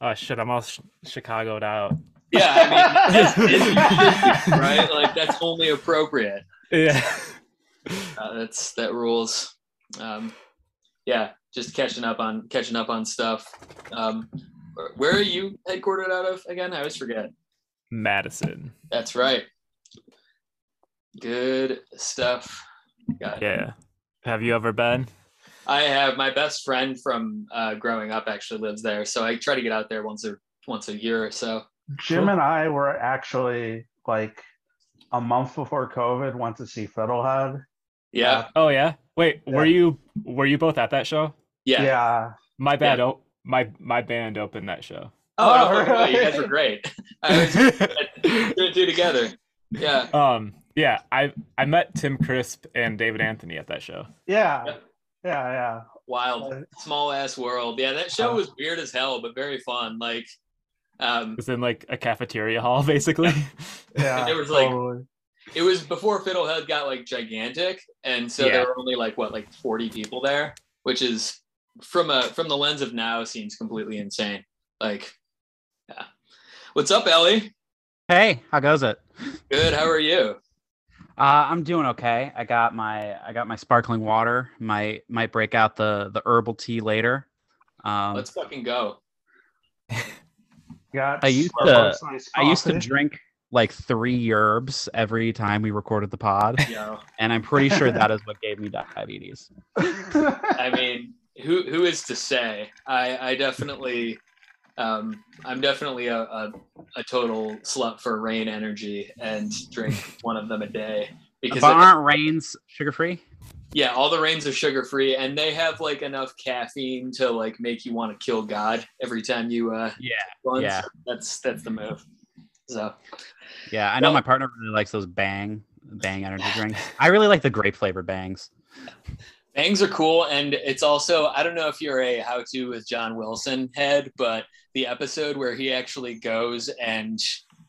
Oh shit, I'm all sh- Chicagoed out. Yeah, I mean, that's, it's, right? Like that's only appropriate. Yeah. Uh, that's that rules. Um, yeah, just catching up on catching up on stuff. Um, where- are you headquartered out of again? I always forget. Madison. That's right. Good stuff. Got it. Yeah. Have you ever been? I have my best friend from uh, growing up actually lives there, so I try to get out there once a once a year or so. Jim Cool. and I were actually like a month before COVID went to see Fiddlehead. Yeah, Oh yeah. Wait, were you were you both at that show? yeah. Yeah. My bad. Oh, my my band opened that show. Oh, Oh, no, no, you guys were great. I was two two together. Yeah, um. Yeah. I I met Tim Crisp and David Anthony at that show. Yeah. Yep. Yeah. Yeah. wild, small ass world. Yeah, that show was weird as hell, but very fun. Like, um, It was in like a cafeteria hall, basically. Yeah. There was, like, totally. it was before Fiddlehead got like gigantic, and so Yeah. there were only like what like forty people there, which is from a from the lens of now seems completely insane. Like, yeah. What's up, Ellie? Hey, how goes it? Good. How are you? Uh, I'm doing okay. I got my I got my sparkling water. Might might break out the the herbal tea later. Um, Let's fucking go. Got I used to- nice I used to drink like three herbs every time we recorded the pod, Yo, and I'm pretty sure that is what gave me diabetes. I mean, who who is to say? I I definitely. Um, I'm definitely a, a, a total slut for Reign energy and drink one of them a day because But aren't Reigns sugar free? yeah, all the Reigns are sugar free and they have like enough caffeine to like make you want to kill God every time you uh Yeah, run. Yeah. That's that's the move. So yeah. I know Well- my partner really likes those Bang Bang energy drinks. I really like the grape flavored Bangs. Bangs are cool and it's also I don't know if you're a how to with John Wilson head, but the episode where he actually goes and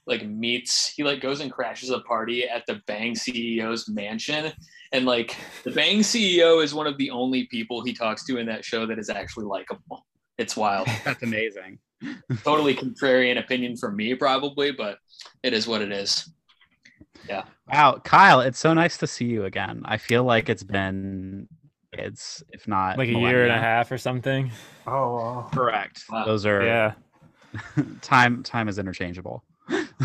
like meets he like goes and crashes a party at the Bang CEO's mansion and like the Bang CEO is one of the only people he talks to in that show that is actually likable. It's wild. That's amazing. totally contrarian opinion from me probably but it is what it is Yeah. Wow, Kyle, it's so nice to see you again. I feel like it's been it's if not like a year and a half or something. oh, wow. Correct. Wow. Those are Yeah. time time is interchangeable.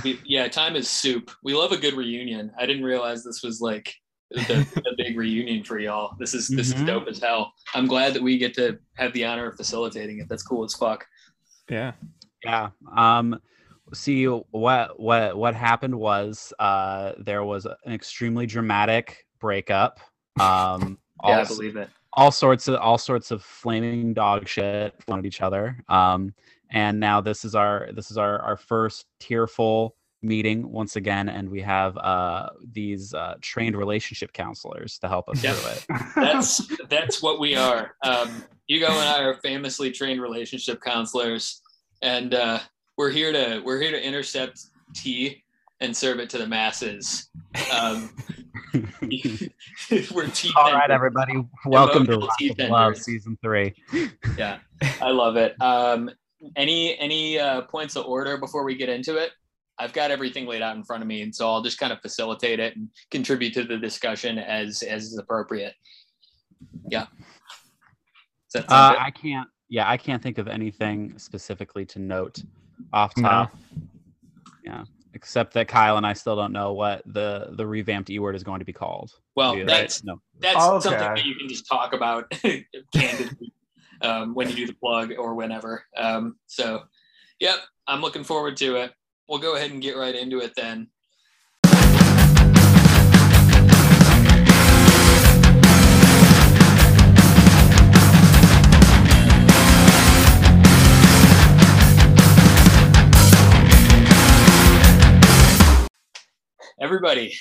We- yeah time is soup we love a good reunion i didn't realize this was like the, the big reunion for y'all this is this Mhm. is dope as hell i'm glad that we get to have the honor of facilitating it that's cool as fuck Yeah. Yeah. Um see what what what happened was uh there was an extremely dramatic breakup. Um yeah all, i believe it all sorts of all sorts of flaming dog shit flown at each other. Um and now this is our this is our our first tearful meeting once again and we have uh these uh trained relationship counselors to help us Yep. through it. that's that's what we are um hugo and i are famously trained relationship counselors and uh we're here to we're here to intercept tea and serve it to the masses um we're tea All right, everybody. Welcome to Emotional Rock tea of Love tenders. season three. yeah i love it um any any uh, points of order before we get into it i've got everything laid out in front of me and so i'll just kind of facilitate it and contribute to the discussion as as is appropriate yeah Does Uh, I can't. Yeah, I can't think of anything specifically to note off No. top. Yeah, except that Kyle and I still don't know what the the revamped E word is going to be called. well Yeah, that's no. that's Oh, something that you can just talk about candidly um, when you do the plug or whenever um, so yep i'm looking forward to it we'll go ahead and get right into it then everybody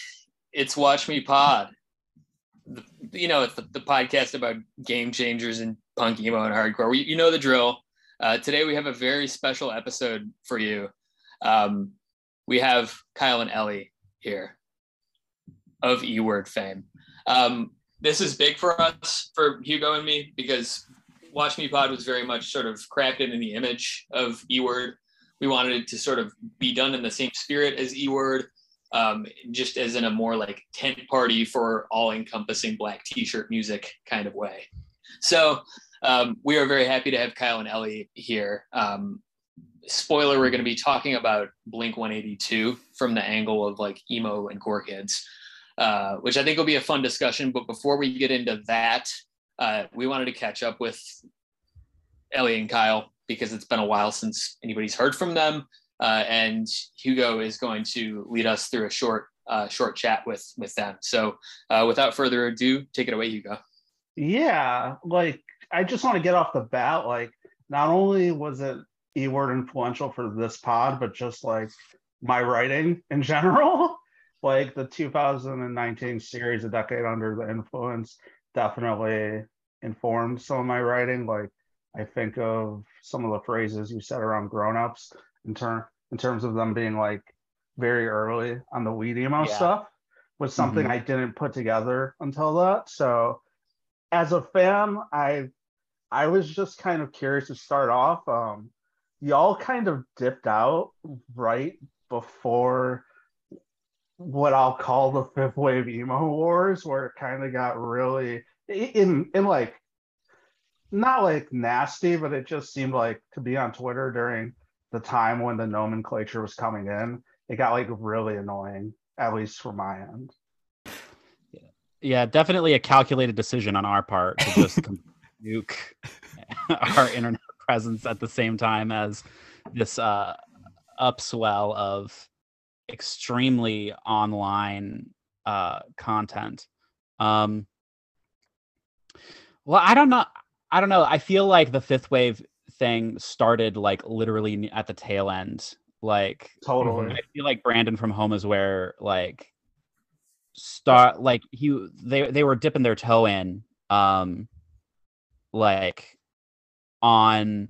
it's watch me pod. The- you know it's the, the podcast about game changers and punk emo and hardcore. We- you know the drill. Uh, today we have a very special episode for you. Um, we have kyle and ellie here of e-word fame. Um, this is big for us for hugo and me because Watch Me Pod was very much sort of crafted in the image of E Word. We wanted it to sort of be done in the same spirit as E Word, um, just as in a more like tent party for all encompassing black t shirt music kind of way. So um, we are very happy to have Kyle and Ellie here. Um, spoiler, we're going to be talking about Blink 182 from the angle of like emo and core kids, uh, which I think will be a fun discussion. But before we get into that, uh, we wanted to catch up with Ellie and Kyle because it's been a while since anybody's heard from them. Uh, and Hugo is going to lead us through a short, uh, short chat with with them. So, uh, without further ado, take it away, Hugo. Yeah, like I just want to get off the bat. Like, not only was it E word influential for this pod, but just like my writing in general. like the 2019 series, A Decade Under the Influence, definitely informed some of my writing. Like I think of some of the phrases you said around grown-ups in term in terms of them being like very early on the weed emo Yeah. stuff was something Mhm. I didn't put together until that. So as a fan, I I was just kind of curious to start off. Um, y'all kind of dipped out right before what I'll call the fifth wave emo wars, where it kind of got really in in like not like nasty, but it just seemed like to be on Twitter during the time when the nomenclature was coming in, it got like really annoying, at least for my end. Yeah, definitely a calculated decision on our part to just nuke our internet presence at the same time as this uh, upswell of extremely online uh, content. Um, well, I don't know. I don't know. I feel like the fifth wave thing started like literally at the tail end. Like Totally. I feel like Brandon from Home is where like start like he they they were dipping their toe in um like on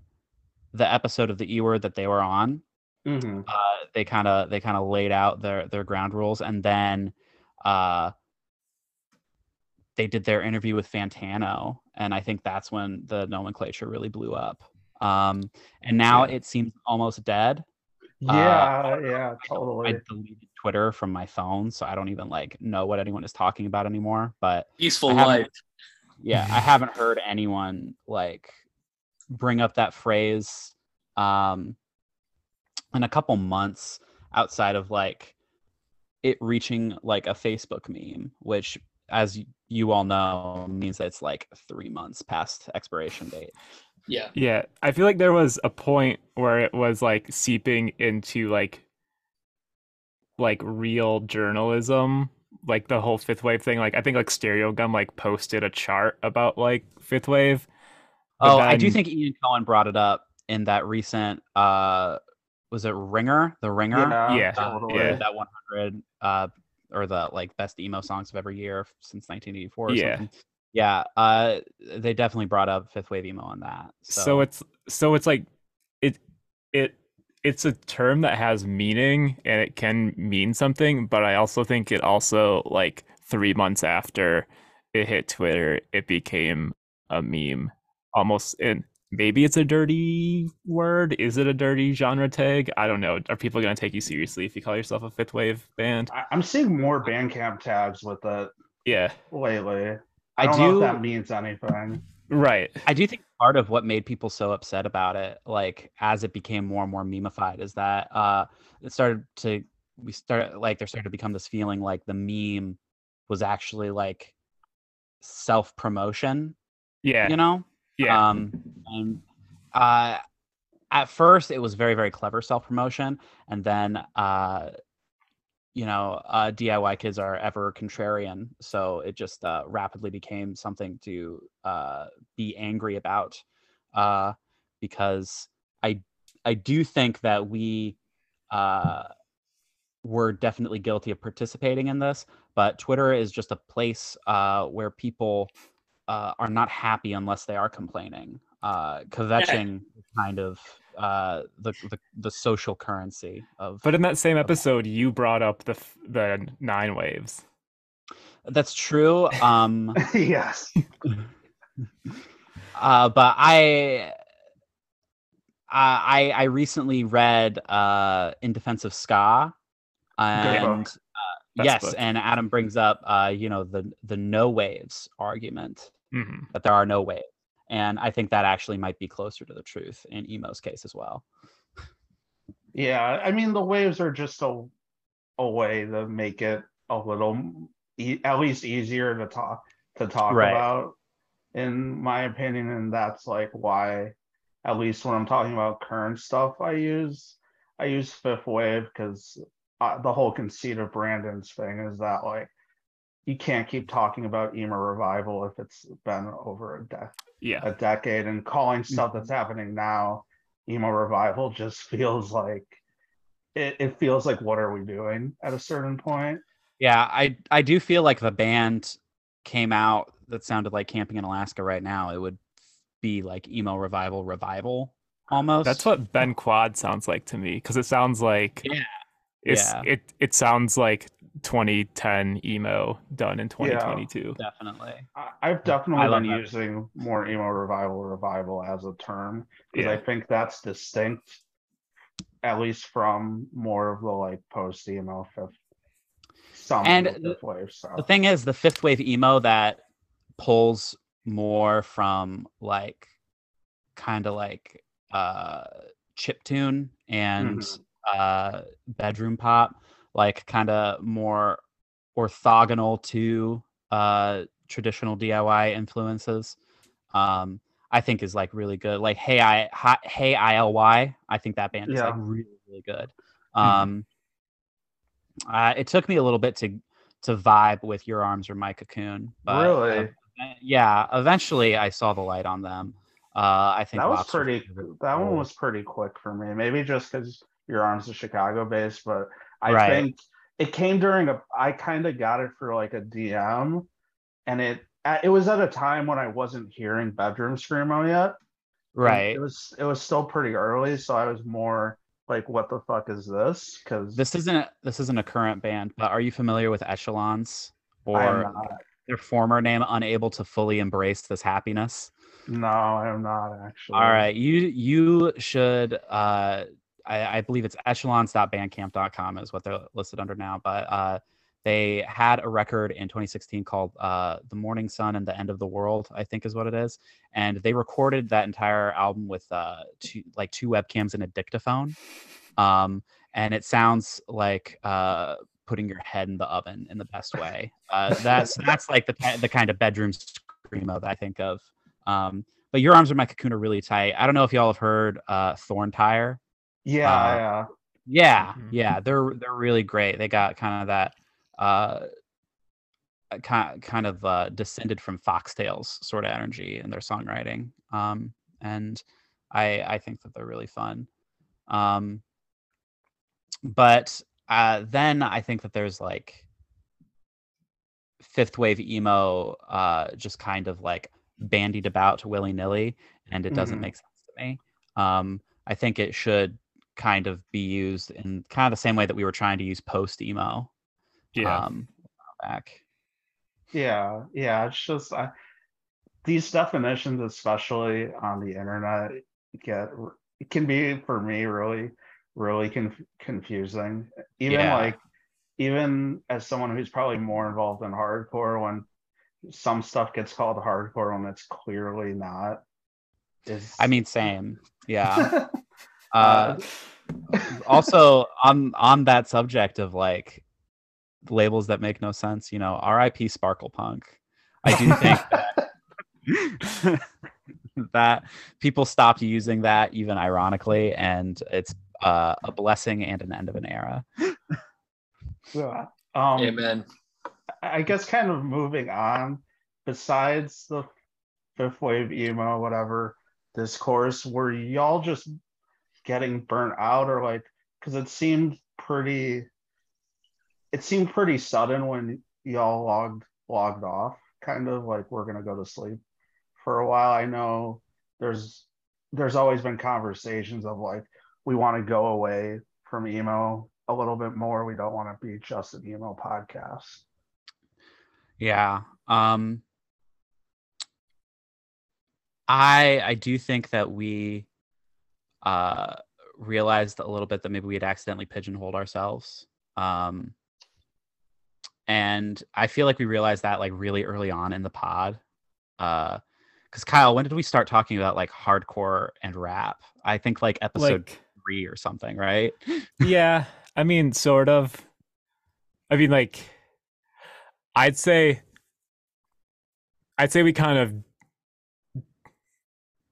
the episode of the E word that they were on. Mhm. Uh they kind of they kind of laid out their their ground rules and then uh they did their interview with Fantano and I think that's when the nomenclature really blew up. Um and now Yeah. it seems almost dead. Yeah, yeah, totally. I totally. deleted Twitter from my phone, so I don't even like know what anyone is talking about anymore. But Peaceful life. yeah, I haven't heard anyone like bring up that phrase um in a couple months outside of like it reaching like a Facebook meme, which as you all know means that it's like three months past expiration date. Yeah. Yeah, I feel like there was a point where it was like seeping into like like real journalism, like the whole fifth wave thing. Like I think like Stereogum like posted a chart about like fifth wave. But oh, I do think Ian Cohen brought it up in that recent uh was it Ringer? The Ringer? Yeah, Yeah, totally. yeah. that 100 uh or the like best emo songs of every year since 1984 or Yeah. something. Yeah uh they definitely brought up fifth wave emo on that so, So, it's so it's like it it it's a term that has meaning and it can mean something, but I also think it also like 3 months after it hit Twitter, it became a meme almost in maybe it's a dirty word. Is it a dirty genre tag? I don't know. Are people going to take you seriously if you call yourself a fifth wave band? I- I'm seeing more Bandcamp tags with it Yeah. lately. I I don't know if that means anything. Right. i do think part of what made people so upset about it like as it became more and more memeified is that uh it started to we started like there started to become this feeling like the meme was actually like self promotion Yeah. you know yeah. um and uh at first it was very very clever self promotion and then uh you know uh diy kids are ever contrarian so it just uh rapidly became something to uh be angry about uh because i i do think that we uh were definitely guilty of participating in this but twitter is just a place uh where people uh, are not happy unless they are complaining. Uh, kvetching kind of uh, the, the the social currency of. but in that same episode, you brought up the the nine waves. that's true. Um, yes. Uh, but I, I, I recently read uh, In Defense of Ska, and uh, yes, book. and Adam brings up, uh, you know, the the no waves argument Mhm. that there are no waves, and I think that actually might be closer to the truth in Emo's case as well. Yeah, I mean the waves are just a a way to make it a little e- at least easier to talk to talk Right. about, in my opinion, and that's like why, at least when I'm talking about current stuff, I use I use fifth wave because uh, the whole conceit of Brandon's thing is that like you can't keep talking about emo revival if it's been over a decade Yeah. a decade and calling mm-hmm. stuff that's happening now emo revival just feels like it, it feels like what are we doing at a certain point Yeah, I I do feel like if a band came out that sounded like Camping in Alaska right now, it would be like emo revival revival almost. That's what Ben Quad sounds like to me because it sounds like Yeah. it's Yeah. it it sounds like 2010 emo done in 2022. definitely. I, i've definitely love been that. using more emo revival revival as a term because i think that's distinct at least from more of the like post emo fifth some And the fifth wave stuff The thing is, the fifth wave emo that pulls more from like kind of like uh chip tune and Mhm. uh bedroom pop, like kind of more orthogonal to uh traditional DIY influences. Um I think is like really good. Like hey I hi, hey ILY, I think that band is like really really good. Um uh, it took me a little bit to to vibe with your arms are my cocoon. But, really uh, yeah, eventually I saw the light on them. Uh, I think that was pretty Fever was that one was pretty quick for me maybe just because your arms are chicago based but i Right. think it came during a i kind of got it for like a dm and it it was at a time when i wasn't hearing bedroom screamo yet And right. it was it was still pretty early so i was more like what the fuck is this because This isn't this isn't a current band, but are you familiar with Echelons or I am not, their former name? Unable to fully embrace this happiness. no i am not actually All right, you you should. Uh, I, I believe it's echelons.bandcamp.com is what they're listed under now, but uh, they had a record in 2016 called uh, "The Morning Sun and the End of the World," I think is what it is, and they recorded that entire album with uh, two like two webcams and a dictaphone, um, and it sounds like. Uh, putting your head in the oven in the best way uh, that's that's like the the kind of bedroom screamo that i think of um, but your arms are my cocoon are really tight. I don't know if y'all have heard uh Thorn Tire. Yeah uh, yeah Yeah, Mhm. yeah, they're they're really great. They got kind of that uh kind kind of uh descended from Foxtails sort of energy in their songwriting. Um and I I think that they're really fun. Um but uh then I think that there's like fifth wave emo uh just kind of like bandied about willy-nilly and it doesn't Mhm. make sense to me um i think it should kind of be used in kind of the same way that we were trying to use post emo Yeah. um back Yeah, yeah, it's just I, these definitions, especially on the internet, get it can be for me really, really conf- confusing. Even Yeah. like, even as someone who's probably more involved in hardcore, when some stuff gets called hardcore when it's clearly not. Is i mean same yeah uh, uh also on on that subject of like labels that make no sense you know rip sparkle punk i do think that that people stopped using that even ironically and it's uh, a blessing and an end of an era yeah. Um, Amen. I guess kind of moving on, besides the fifth wave emo, whatever discourse, were y'all just getting burnt out or like because it seemed pretty it seemed pretty sudden when y'all logged logged off, kind of like we're gonna go to sleep for a while. I know there's there's always been conversations of like we want to go away from emo a little bit more. We don't want to be just an emo podcast. yeah um I I do think that we uh realized a little bit that maybe we had accidentally pigeonholed ourselves. Um and I feel like we realized that like really early on in the pod. Uh because Kyle, when did we start talking about like hardcore and rap? I think like episode Like, three or something, right? yeah, I mean, sort of. I mean, like, I'd say, I'd say we kind of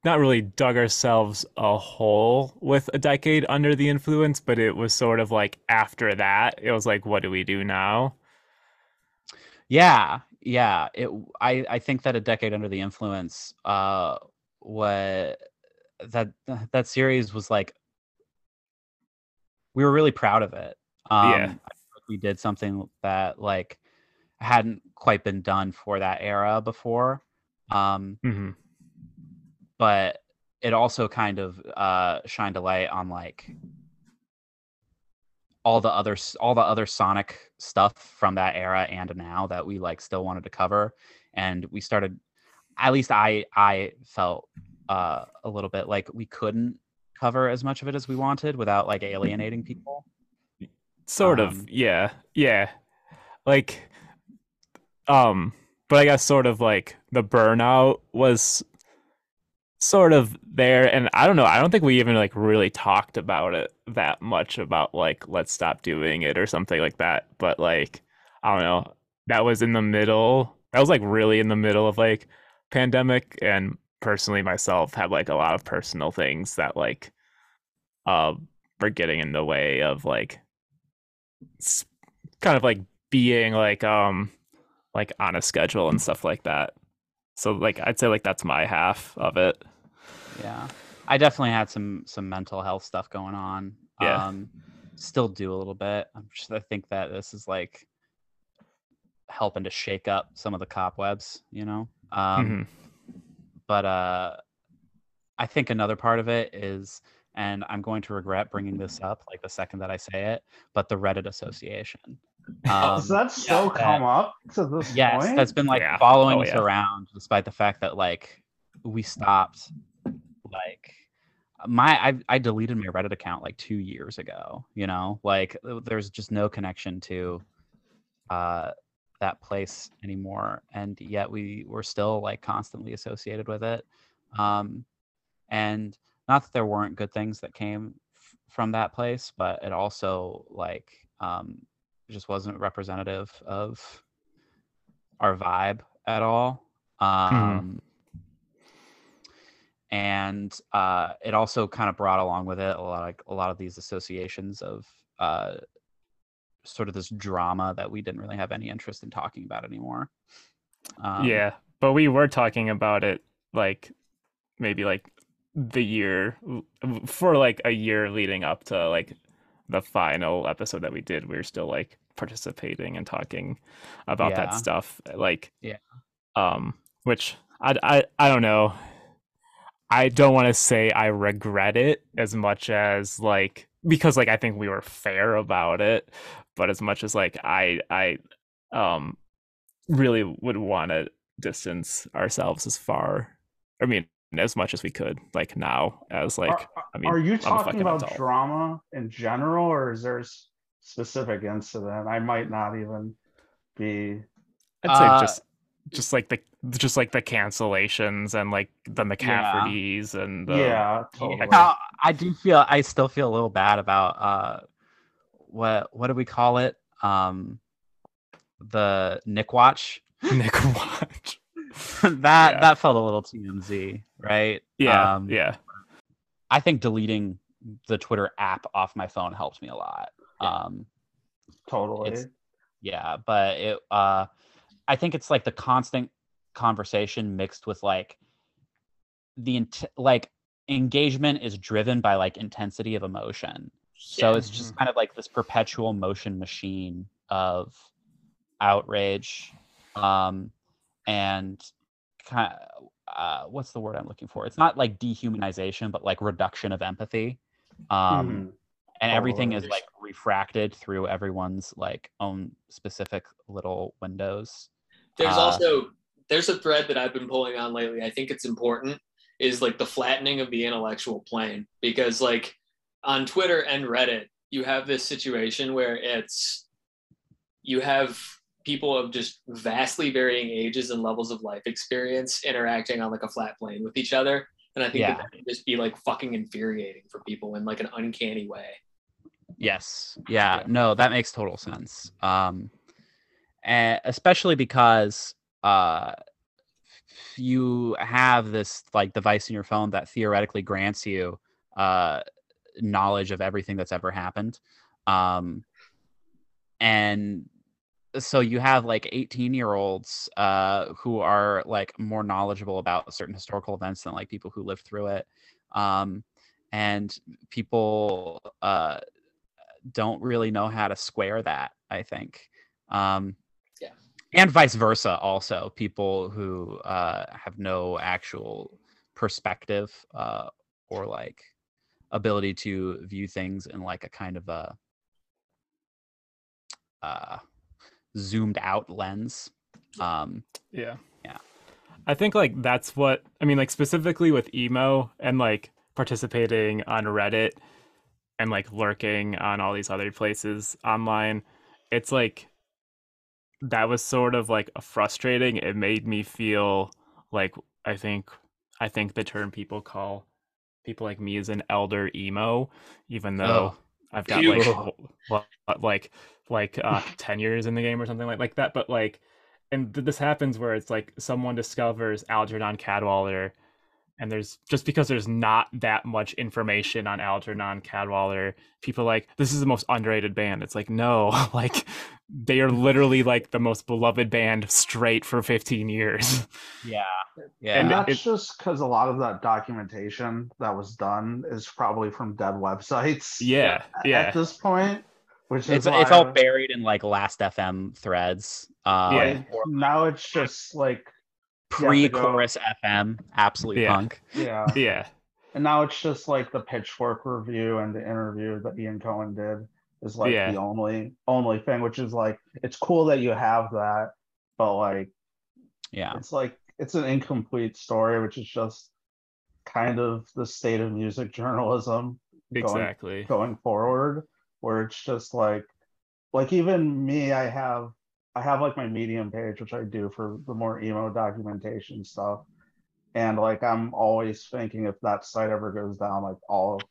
not really dug ourselves a hole with a decade under the influence, but it was sort of like after that, it was like, what do we do now? Yeah, yeah. It. I. I think that a decade under the influence. Uh, what that that series was like. We were really proud of it. Um, Yeah. I feel like we did something that like hadn't quite been done for that era before. Um, hmm but it also kind of uh shined a light on like all the other all the other sonic stuff from that era and now that we like still wanted to cover and we started at least i i felt uh a little bit like we couldn't cover as much of it as we wanted without like alienating people Sort Um, of, yeah, yeah. Like, um, but I guess sort of like the burnout was sort of there, and I don't know. I don't think we even like really talked about it that much about like let's stop doing it or something like that. But like, I don't know. That was in the middle. That was like really in the middle of like pandemic, and personally myself had like a lot of personal things that like, uh, were getting in the way of like kind of like being like um like on a schedule and stuff like that. So like I'd say like that's my half of it. Yeah i definitely had some some mental health stuff going on Yeah. um still do a little bit i'm just i think that this is like helping to shake up some of the cobwebs you know um Mhm. but uh i think another part of it is and i'm going to regret bringing this up like the second that i say it but the reddit association um, Does that still that- come up to this yes point? that's been like Yeah. following Oh, us yeah. around despite the fact that like we stopped like my I, I deleted my reddit account like two years ago you know? Like there's just no connection to uh that place anymore and yet we were still like constantly associated with it. Um and not that there weren't good things that came f- from that place but it also like um just wasn't representative of our vibe at all. Um and uh it also kind of brought along with it a lot like a lot of these associations of uh sort of this drama that we didn't really have any interest in talking about anymore um, yeah, but we were talking about it like maybe like the year for like a year leading up to like the final episode that we did. We were still like participating and talking about that stuff. Like Yeah. um which I I I don't know. I don't want to say I regret it as much as like because like I think we were fair about it, but as much as like I I um really would want to distance ourselves as far I mean as much as we could like now as like are, I mean are you I'm talking about adult. drama in general, or is there a s- specific incident? I might not even be. I'd say Uh, just just like the just like the cancellations and like the McCaffertys and the yeah, totally. Now, I do feel I still feel a little bad about uh what what do we call it? Um the Nick Watch. Nick Watch. that Yeah. that felt a little TMZ, right? Yeah, Um, yeah. I think deleting the Twitter app off my phone helped me a lot. Yeah. Um totally. it's- yeah, but it uh I think it's like the constant conversation mixed with like the int- like engagement is driven by like intensity of emotion. So Yeah. it's just kind of like this perpetual motion machine of outrage um and kind of, uh what's the word I'm looking for? It's not like dehumanization but like reduction of empathy. Um Mhm. And everything is like refracted through everyone's like own specific little windows. There's Uh, also there's a thread that I've been pulling on lately. I think it's important is like the flattening of the intellectual plane because like on Twitter and Reddit, you have this situation where it's you have people of just vastly varying ages and levels of life experience interacting on like a flat plane with each other. And I think Yeah. that, that can just be like fucking infuriating for people in like an uncanny way. Yes. Yeah. Yeah. No, that makes total sense. Um, and especially because uh, you have this like device in your phone that theoretically grants you uh, knowledge of everything that's ever happened. Um, and so you have like 18 year olds uh, who are like more knowledgeable about certain historical events than like people who lived through it. Um, and people uh, don't really know how to square that i think um Yeah. and vice versa also people who uh have no actual perspective uh or like ability to view things in like a kind of a uh zoomed out lens um Yeah. Yeah. I think like that's what I mean, like specifically with emo and like participating on Reddit and like lurking on all these other places online. It's like that was sort of like frustrating. It made me feel like I think I think the term people call people like me is an elder emo, even though Oh. I've got like like like uh 10 years in the game or something like like that. But like and th- this happens where it's like someone discovers Algernon Cadwallader and there's just because there's not that much information on Algernon Cadwallader, people are like this is the most underrated band. It's like no, like they are literally like the most beloved band straight for 15 years. yeah yeah And And that's it- just because a lot of that documentation that was done is probably from dead websites. yeah, Yeah. At this point, which is it's it's all buried in like last fm threads um Yeah. like, now it's just like you have to pre-chorus fm absolute Yeah. punk yeah, Yeah. and now it's just like the Pitchfork review and the interview that Ian Cohen did is like Yeah. the only only thing, which is like it's cool that you have that, but like yeah it's like it's an incomplete story, which is just kind of the state of music journalism going Exactly. going forward where it's just like like even me i have i have like my medium page which i do for the more emo documentation stuff and like i'm always thinking if that site ever goes down like all of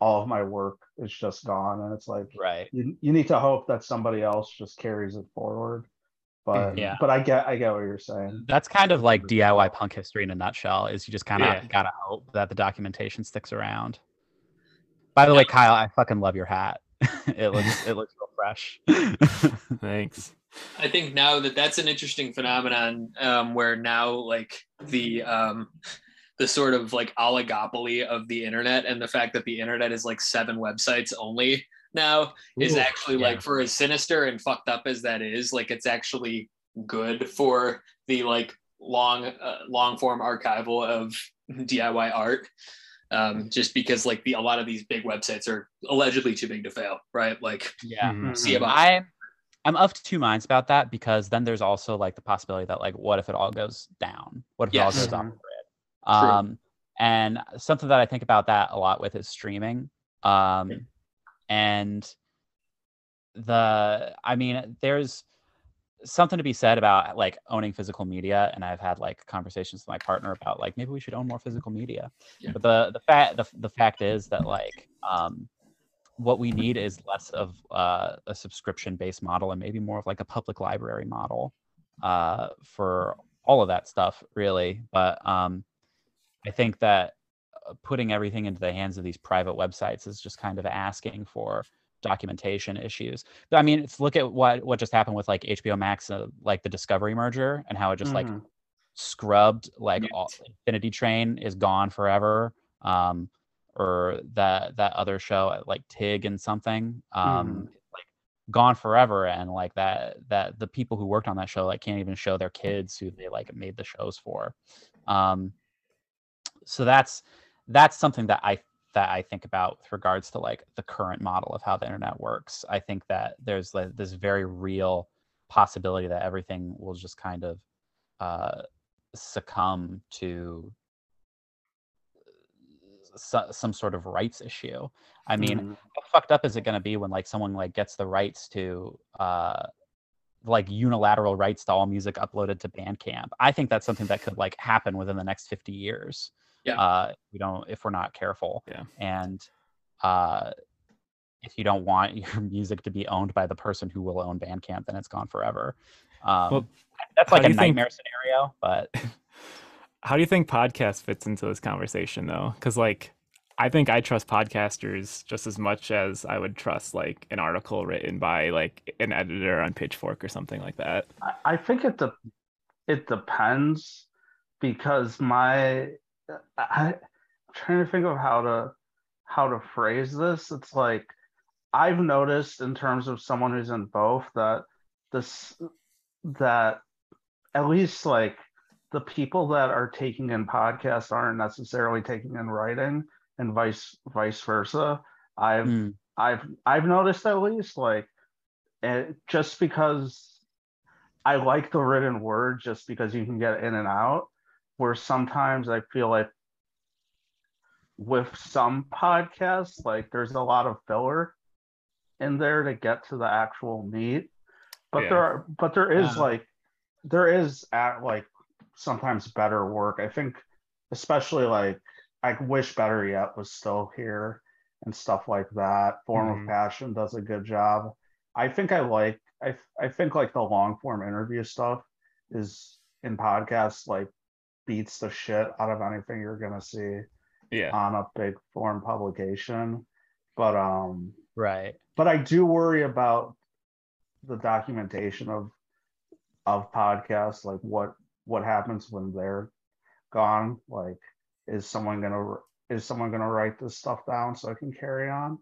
all of my work is just gone and it's like right you, you need to hope that somebody else just carries it forward but. Yeah. but i get i get what you're saying that's kind of like diy punk history in a nutshell is you just kind of Yeah. gotta hope that the documentation sticks around by the way kyle i fucking love your hat it looks it looks real fresh Thanks. I think now that that's an interesting phenomenon um, where now like the um, the sort of like oligopoly of the internet and the fact that the internet is like seven websites only now is Ooh, actually yeah. like for as sinister and fucked up as that is like it's actually good for the like long uh, long form archival of DIY art um, just because like the a lot of these big websites are allegedly too big to fail right like yeah Mhm. see about i i'm of two minds about that because then there's also like the possibility that like what if it all goes down what if it all Yes. goes off the Mhm. grid True. um and something that i think about that a lot with is streaming um and the i mean there's something to be said about like owning physical media and i've had like conversations with my partner about like maybe we should own more physical media Yeah. but the the fact the, the fact is that like um what we need is less of uh, a subscription based model and maybe more of like a public library model uh, for all of that stuff really but um i think that uh, putting everything into the hands of these private websites is just kind of asking for documentation issues. But I mean, it's look at what what just happened with like HBO Max, uh, like the Discovery merger, and how it just like Mhm. scrubbed like all, Infinity Train is gone forever. Um, or that that other show uh, like Tig and something, um, like gone forever, and like that that the people who worked on that show like can't even show their kids who they like made the shows for. Um, so that's that's something that I that I think about with regards to like the current model of how the internet works. I think that there's like this very real possibility that everything will just kind of uh, succumb to so, some sort of rights issue. I mean, Mhm. how fucked up is it going to be when like someone like gets the rights to uh like unilateral rights to all music uploaded to Bandcamp? I think that's something that could like happen within the next 50 years. Yeah. Uh we don't if we're not careful. Yeah. And uh if you don't want your music to be owned by the person who will own Bandcamp, then it's gone forever. Um, Well, that's like a you think- nightmare scenario, but How do you think podcast fits into this conversation though? Because like I think I trust podcasters just as much as I would trust like an article written by like an editor on Pitchfork or something like that. I, think it de- it depends because my I, I'm trying to think of how to how to phrase this. It's like I've noticed in terms of someone who's in both that this that at least like the people that are taking in podcasts aren't necessarily taking in writing and vice vice versa. I've Hmm, I've I've noticed at least like it, just because I like the written word just because you can get in and out where sometimes I feel like with some podcasts like there's a lot of filler in there to get to the actual meat but Yeah. there are but there is Yeah. like there is at like sometimes better work I think especially like I wish Better Yet was still here and stuff like that. Form Mhm. of Passion does a good job. I think I like I I think like the long form interview stuff is in podcasts like beats the shit out of anything you're gonna see Yeah. on a big form publication. But um right. but I do worry about the documentation of of podcasts, like what what happens when they're gone. Like, is someone gonna is someone gonna write this stuff down so I can carry on?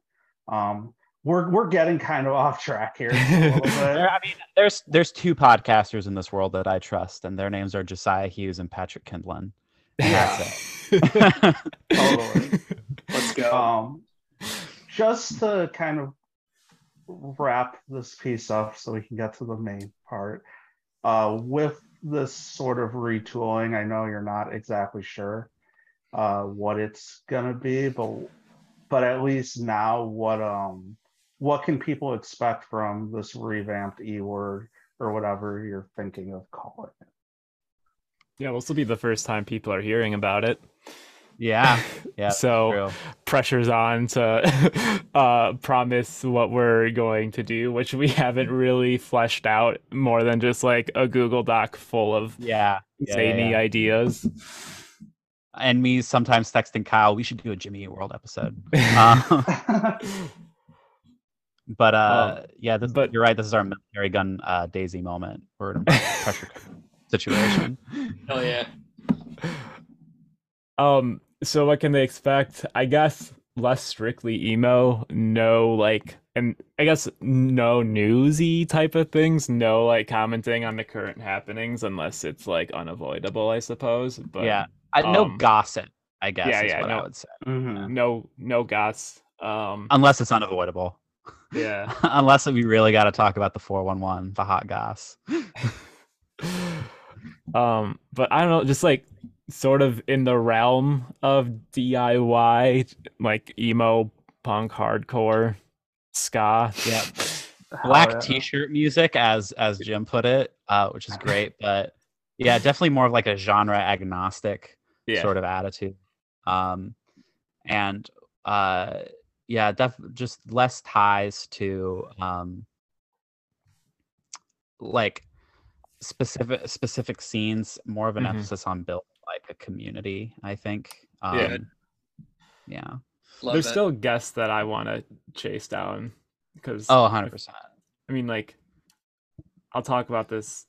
Um, we're we're getting kind of off track here a little There, bit. I mean, there's there's two podcasters in this world that I trust, and their names are Josiah Hughes and Patrick Kindlon. Yeah. Totally. Let's go. Um, just to kind of wrap this piece up so we can get to the main part. Uh, with this sort of retooling, I know you're not exactly sure uh, what it's gonna be, but but at least now, what um what can people expect from this revamped E word or whatever you're thinking of calling it? Yeah, this will be the first time people are hearing about it. Yeah, yeah. So true. pressure's on to uh, promise what we're going to do, which we haven't really fleshed out more than just like a Google Doc full of yeah, yeah, zany yeah. ideas. and me sometimes texting Kyle, we should do a Jimmy World episode. Um, but uh, yeah, this, but- you're right. This is our Militarie Gun uh, Daisy moment. We're in a pressure situation. Hell yeah. Um, so what can they expect? I guess less strictly emo, no like and I guess no newsy type of things, no like commenting on the current happenings unless it's like unavoidable, I suppose. But yeah, I, no um, gossip. I guess yeah, is yeah, what I no. would say, Mhm. no no goss. Um unless it's unavoidable. yeah. unless we really got to talk about the 411, the hot goss. um but i don't know just like sort of in the realm of diy like emo punk hardcore ska Yeah. Hell black yeah. t-shirt music as as jim put it uh which is great but yeah definitely more of like a genre agnostic yeah sort of attitude um and uh yeah def- just less ties to um like specific specific scenes more of an Mhm. emphasis on building like a community i think. Um Yeah. yeah Love there's that. still guests that i want to chase down because oh 100% i mean like i'll talk about this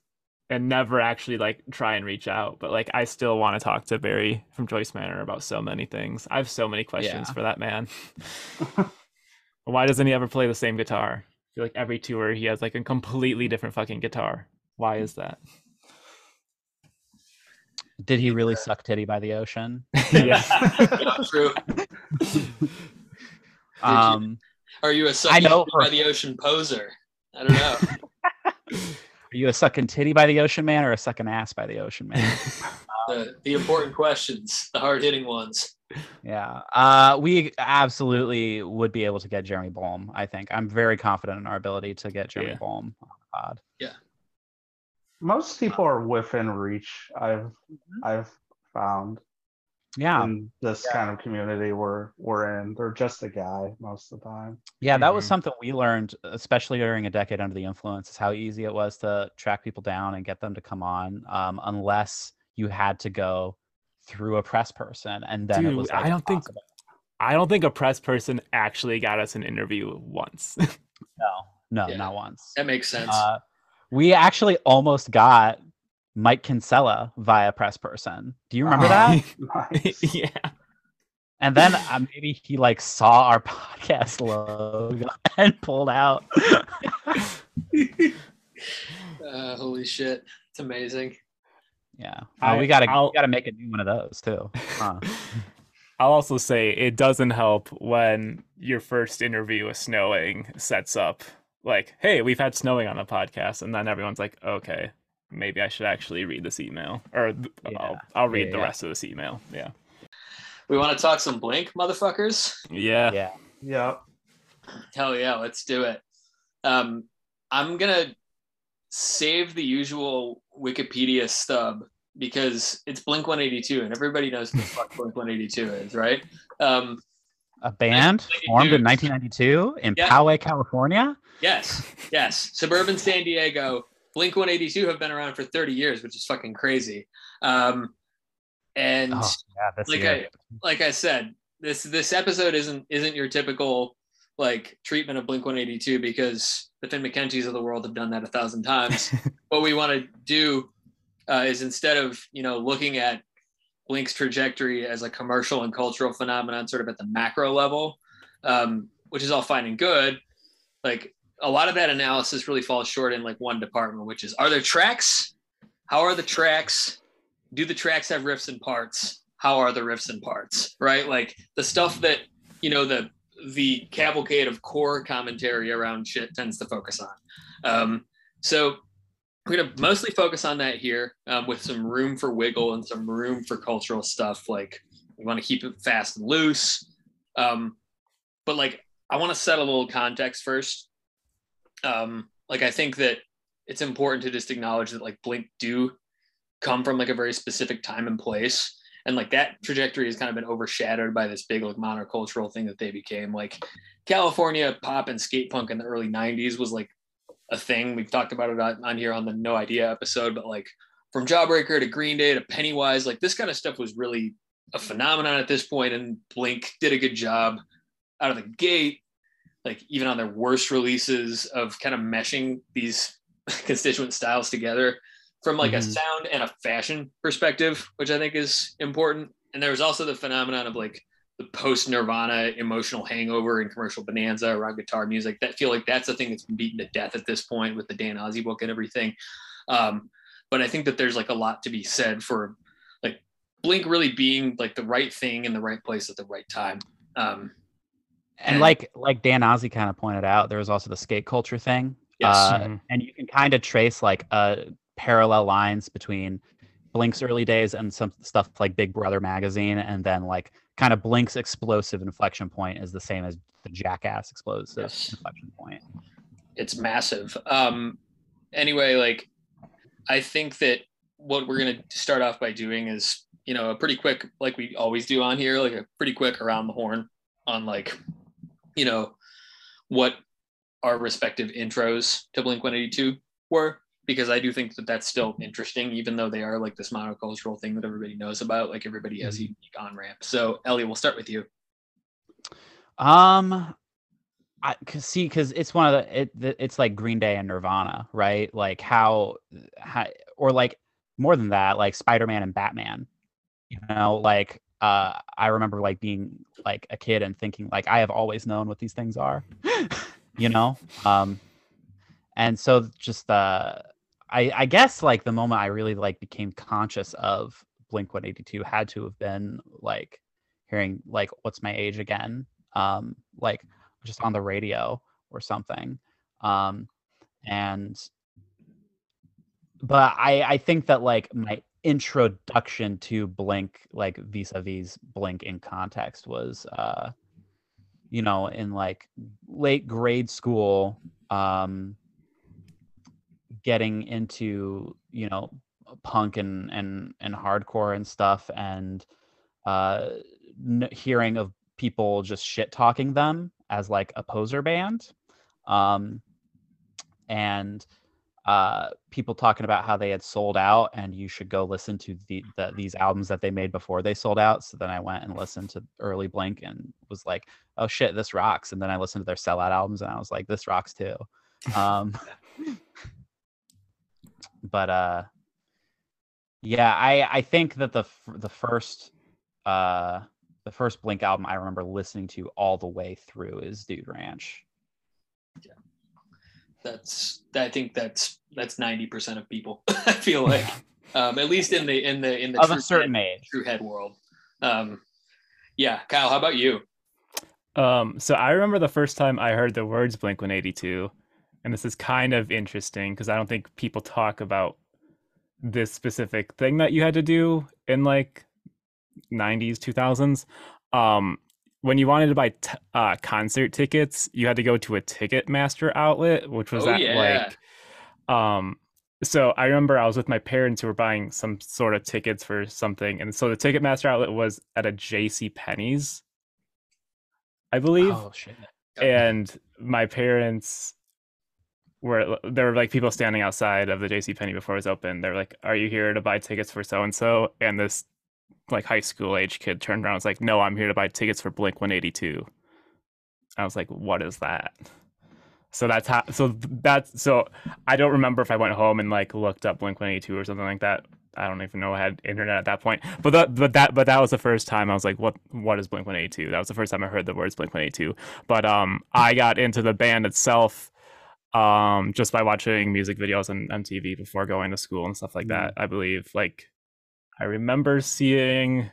and never actually like try and reach out but like i still want to talk to barry from joyce manor about so many things. I have so many questions Yeah. for that man. Why doesn't he ever play the same guitar? I feel like every tour he has like a completely different fucking guitar. Why is that did he really suck titty by the ocean yeah Yeah, true. you- um Are you a I sucky know by the ocean poser? I don't know. Are you a sucking titty by the ocean man or a sucking ass by the ocean man? the, the important questions, the hard hitting ones. Yeah. Uh, we absolutely would be able to get Jeremy Bolm. I think I'm very confident in our ability to get Jeremy Yeah. Bolm on the pod. Most people are within reach. I've I've found Yeah. in this kind of community we're we're in. They're just a guy most of the time. Yeah, that was Mhm. something we learned, especially during a decade under the influence, is how easy it was to track people down and get them to come on, um, unless you had to go through a press person, and then it Dude, was. I don't think- I don't think a press person actually got us an interview once. No, no, Yeah. not once. That makes sense. Uh, we actually almost got Mike Kinsella via press person. Do you remember Uh-huh. that? Nice. yeah. And then uh, maybe he like saw our podcast logo and pulled out. uh, holy shit. It's amazing. yeah, I- Uh, we gotta I'll- we gotta make a new one of those too. Huh. I'll also say it doesn't help when your first interview with snowing sets up like, hey, we've had snowing on the podcast, and then everyone's like, okay, maybe I should actually read this email, or Yeah. I'll, I'll read Yeah, the yeah. rest of this email. Yeah, We want to talk some Blink, motherfuckers? yeah, Yeah, Yep. Hell yeah, let's do it. Um, I'm gonna save the usual Wikipedia stub because it's Blink 182 and everybody knows what the fuck Blink 182 is, right? Um, a band formed in 1992 in Yeah. Poway, California. Yes, yes. Suburban San Diego. Blink 182 have been around for 30 years, which is fucking crazy. Um, and Oh, yeah, like year. I like I said, this this episode isn't isn't your typical like treatment of Blink 182 because the Finn McKentys of the world have done that a thousand times. what we want to do uh, is instead of you know looking at Blink's trajectory as a commercial and cultural phenomenon, sort of at the macro level, um, which is all fine and good. Like a lot of that analysis really falls short in like one department, which is are there tracks? How are the tracks? Do the tracks have riffs and parts? How are the riffs and parts? Right? Like the stuff that you know the the cavalcade of core commentary around shit tends to focus on. Um, so we're gonna mostly focus on that here, um, with some room for wiggle and some room for cultural stuff. Like we want to keep it fast and loose, um, but like I want to set a little context first. Um, like I think that it's important to just acknowledge that like Blink do come from like a very specific time and place. And like that trajectory has kind of been overshadowed by this big like monocultural thing that they became. Like california pop and skate punk in the early 90s was like a thing. We've talked about it on, on here on the no idea episode but like from jawbreaker to green day to pennywise like this kind of stuff was really a phenomenon at this point and blink did a good job out of the gate like even on their worst releases of kind of meshing these constituent styles together from like a Mhm. sound and a fashion perspective, which I think is important. And there was also the phenomenon of like the post Nirvana emotional hangover and commercial bonanza around guitar music. That feel like that's the thing that's been beaten to death at this point with the Dan Ozzi book and everything. Um, but I think that there's like a lot to be said for like Blink really being like the right thing in the right place at the right time. Um, and and- like like Dan Ozzi kind of pointed out, there was also the skate culture thing. Yes. Uh, Mhm. and you can kind of trace like uh parallel lines between Blink's early days and some stuff like Big Brother magazine, and then like kind of Blink's explosive inflection point is the same as the Jackass explosive Yes. inflection point. it's massive. Um, anyway, like I think that what we're gonna start off by doing is, you know, a pretty quick, like we always do on here, like a pretty quick around the horn on like, you know, what our respective intros to Blink 182 were, because I do think that that's still interesting, even though they are like this monocultural thing that everybody knows about. Like everybody has a unique on ramp. So Ellie, we'll start with you. Um, I cause see, because it's one of the it, the- it's like Green Day and Nirvana, right? Like how, how or like more than that, like Spider Man and Batman. You know, like uh, I remember like being like a kid and thinking like I have always known what these things are. you know, um, and so just uh, I I guess like the moment I really like became conscious of Blink One Eighty Two had to have been like hearing like what's my age again um like just on the radio or something um and but i i think that like my introduction to Blink, like vis-a-vis Blink in context, was uh, you know, in like late grade school, um, getting into you know punk and and and hardcore and stuff, and uh, n- hearing of people just shit talking them as like a poser band, um, and uh, people talking about how they had sold out and you should go listen to the, the, these albums that they made before they sold out. So then I went and listened to early Blink and was like, oh shit, this rocks. And then I listened to their sellout albums and I was like, this rocks too. Um, but uh, yeah, I I think that the the first uh the first Blink album I remember listening to all the way through is Dude Ranch. Yeah that's I think that's that's 90% of people. I feel like um, at least in the in the in the of a certain head, age true head world. Um, yeah, Kyle, how about you? Um, so I remember the first time I heard the words Blink 182, and this is kind of interesting because I don't think people talk about this specific thing that you had to do in like 90s, 2000s. Um, when you wanted to buy t- uh, concert tickets, you had to go to a Ticketmaster outlet, which was Oh, at yeah. like, um, so I remember I was with my parents who were buying some sort of tickets for something, and so the Ticketmaster outlet was at a J.C. Penney's, I believe, Oh shit. and my parents were there were like people standing outside of the J.C. Penney before it was open. They're like, "Are you here to buy tickets for so and so?" And this like high school age kid turned around and was like, "No, I'm here to buy tickets for Blink 182." I was like, "What is that?" So that's how. So that's so. I don't remember if I went home and like looked up Blink 182 or something like that. I don't even know I had internet at that point. But that, but that, but that was the first time I was like, "What? What is Blink 182?" That was the first time I heard the words Blink 182. But um, I got into the band itself um just by watching music videos on MTV before going to school and stuff like that. I believe like I remember seeing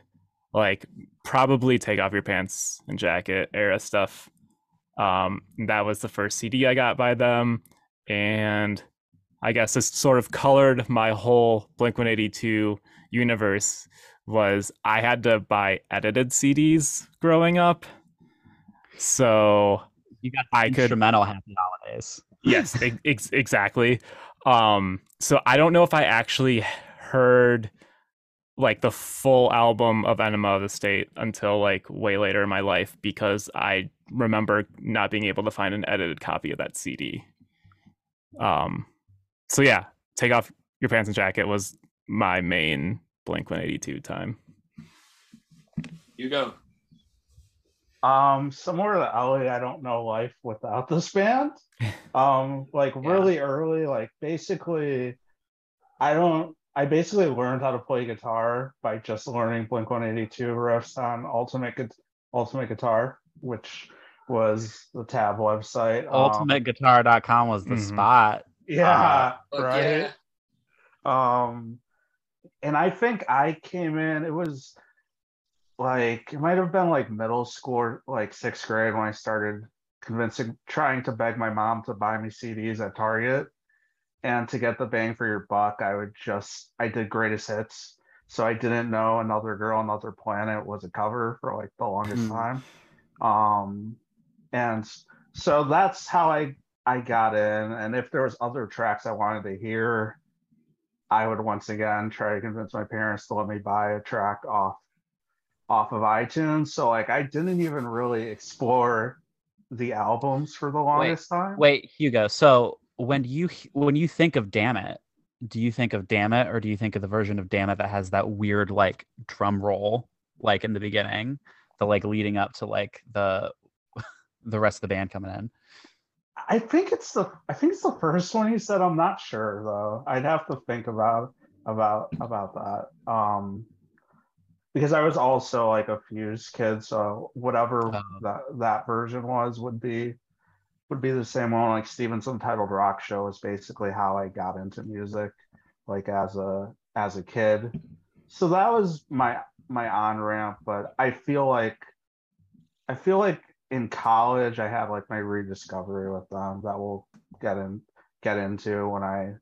like probably take off your pants and jacket era stuff. Um that was the first CD I got by them and I guess this sort of colored my whole Blink 182 universe was I had to buy edited CDs growing up. So You got I could- instrumental happy holidays. yes ex- exactly um so i don't know if i actually heard like the full album of enema of the state until like way later in my life because i remember not being able to find an edited copy of that cd um so yeah take off your pants and jacket was my main blink 182 time You go. Um, somewhere to Ellie, I don't know life without this band. Um, like Yeah. really early, like basically, I don't. I basically learned how to play guitar by just learning Blink 182 riffs on Ultimate Gu- Ultimate Guitar, which was the tab website. Um, UltimateGuitar.com was the Mhm. spot. yeah, Fuck right. yeah. Um, and I think I came in. It was like it might have been like middle school, or, like sixth grade when I started convincing, trying to beg my mom to buy me CDs at Target. And to get the bang for your buck, I would just I did greatest hits. So I didn't know another girl, another planet was a cover for like the longest Hmm. time. Um, and so that's how I I got in. And if there was other tracks I wanted to hear, I would once again try to convince my parents to let me buy a track off off of iTunes. So like I didn't even really explore the albums for the longest time. Wait, Hugo. So when you when you think of Damn It, do you think of Damn It or do you think of the version of Damn It that has that weird like drum roll like in the beginning, the like leading up to like the the rest of the band coming in? I think it's the I think it's the first one you said. I'm not sure though. I'd have to think about about about that. Um because I was also like a fuse kid, so whatever Oh. that that version was would be would be the same one. Like Steven's Untitled Rock Show is basically how I got into music, like as a as a kid. So that was my my on ramp, but I feel like I feel like in college I had like my rediscovery with them that we'll get in get into when I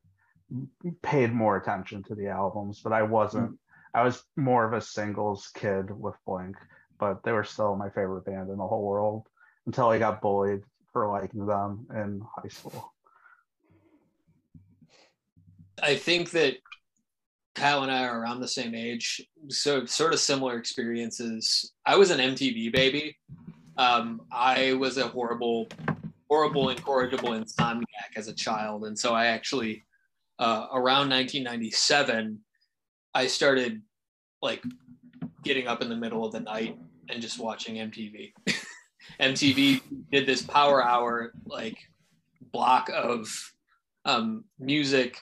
paid more attention to the albums, but I wasn't. I was more of a singles kid with Blink, but they were still my favorite band in the whole world until I got bullied for liking them in high school. I think that Kyle and I are around the same age, so sort of similar experiences. I was an MTV baby. Um, I was a horrible, horrible, incorrigible insomniac as a child, and so I actually, uh, around 1997, I started like getting up in the middle of the night and just watching MTV. MTV did this power hour like block of um, music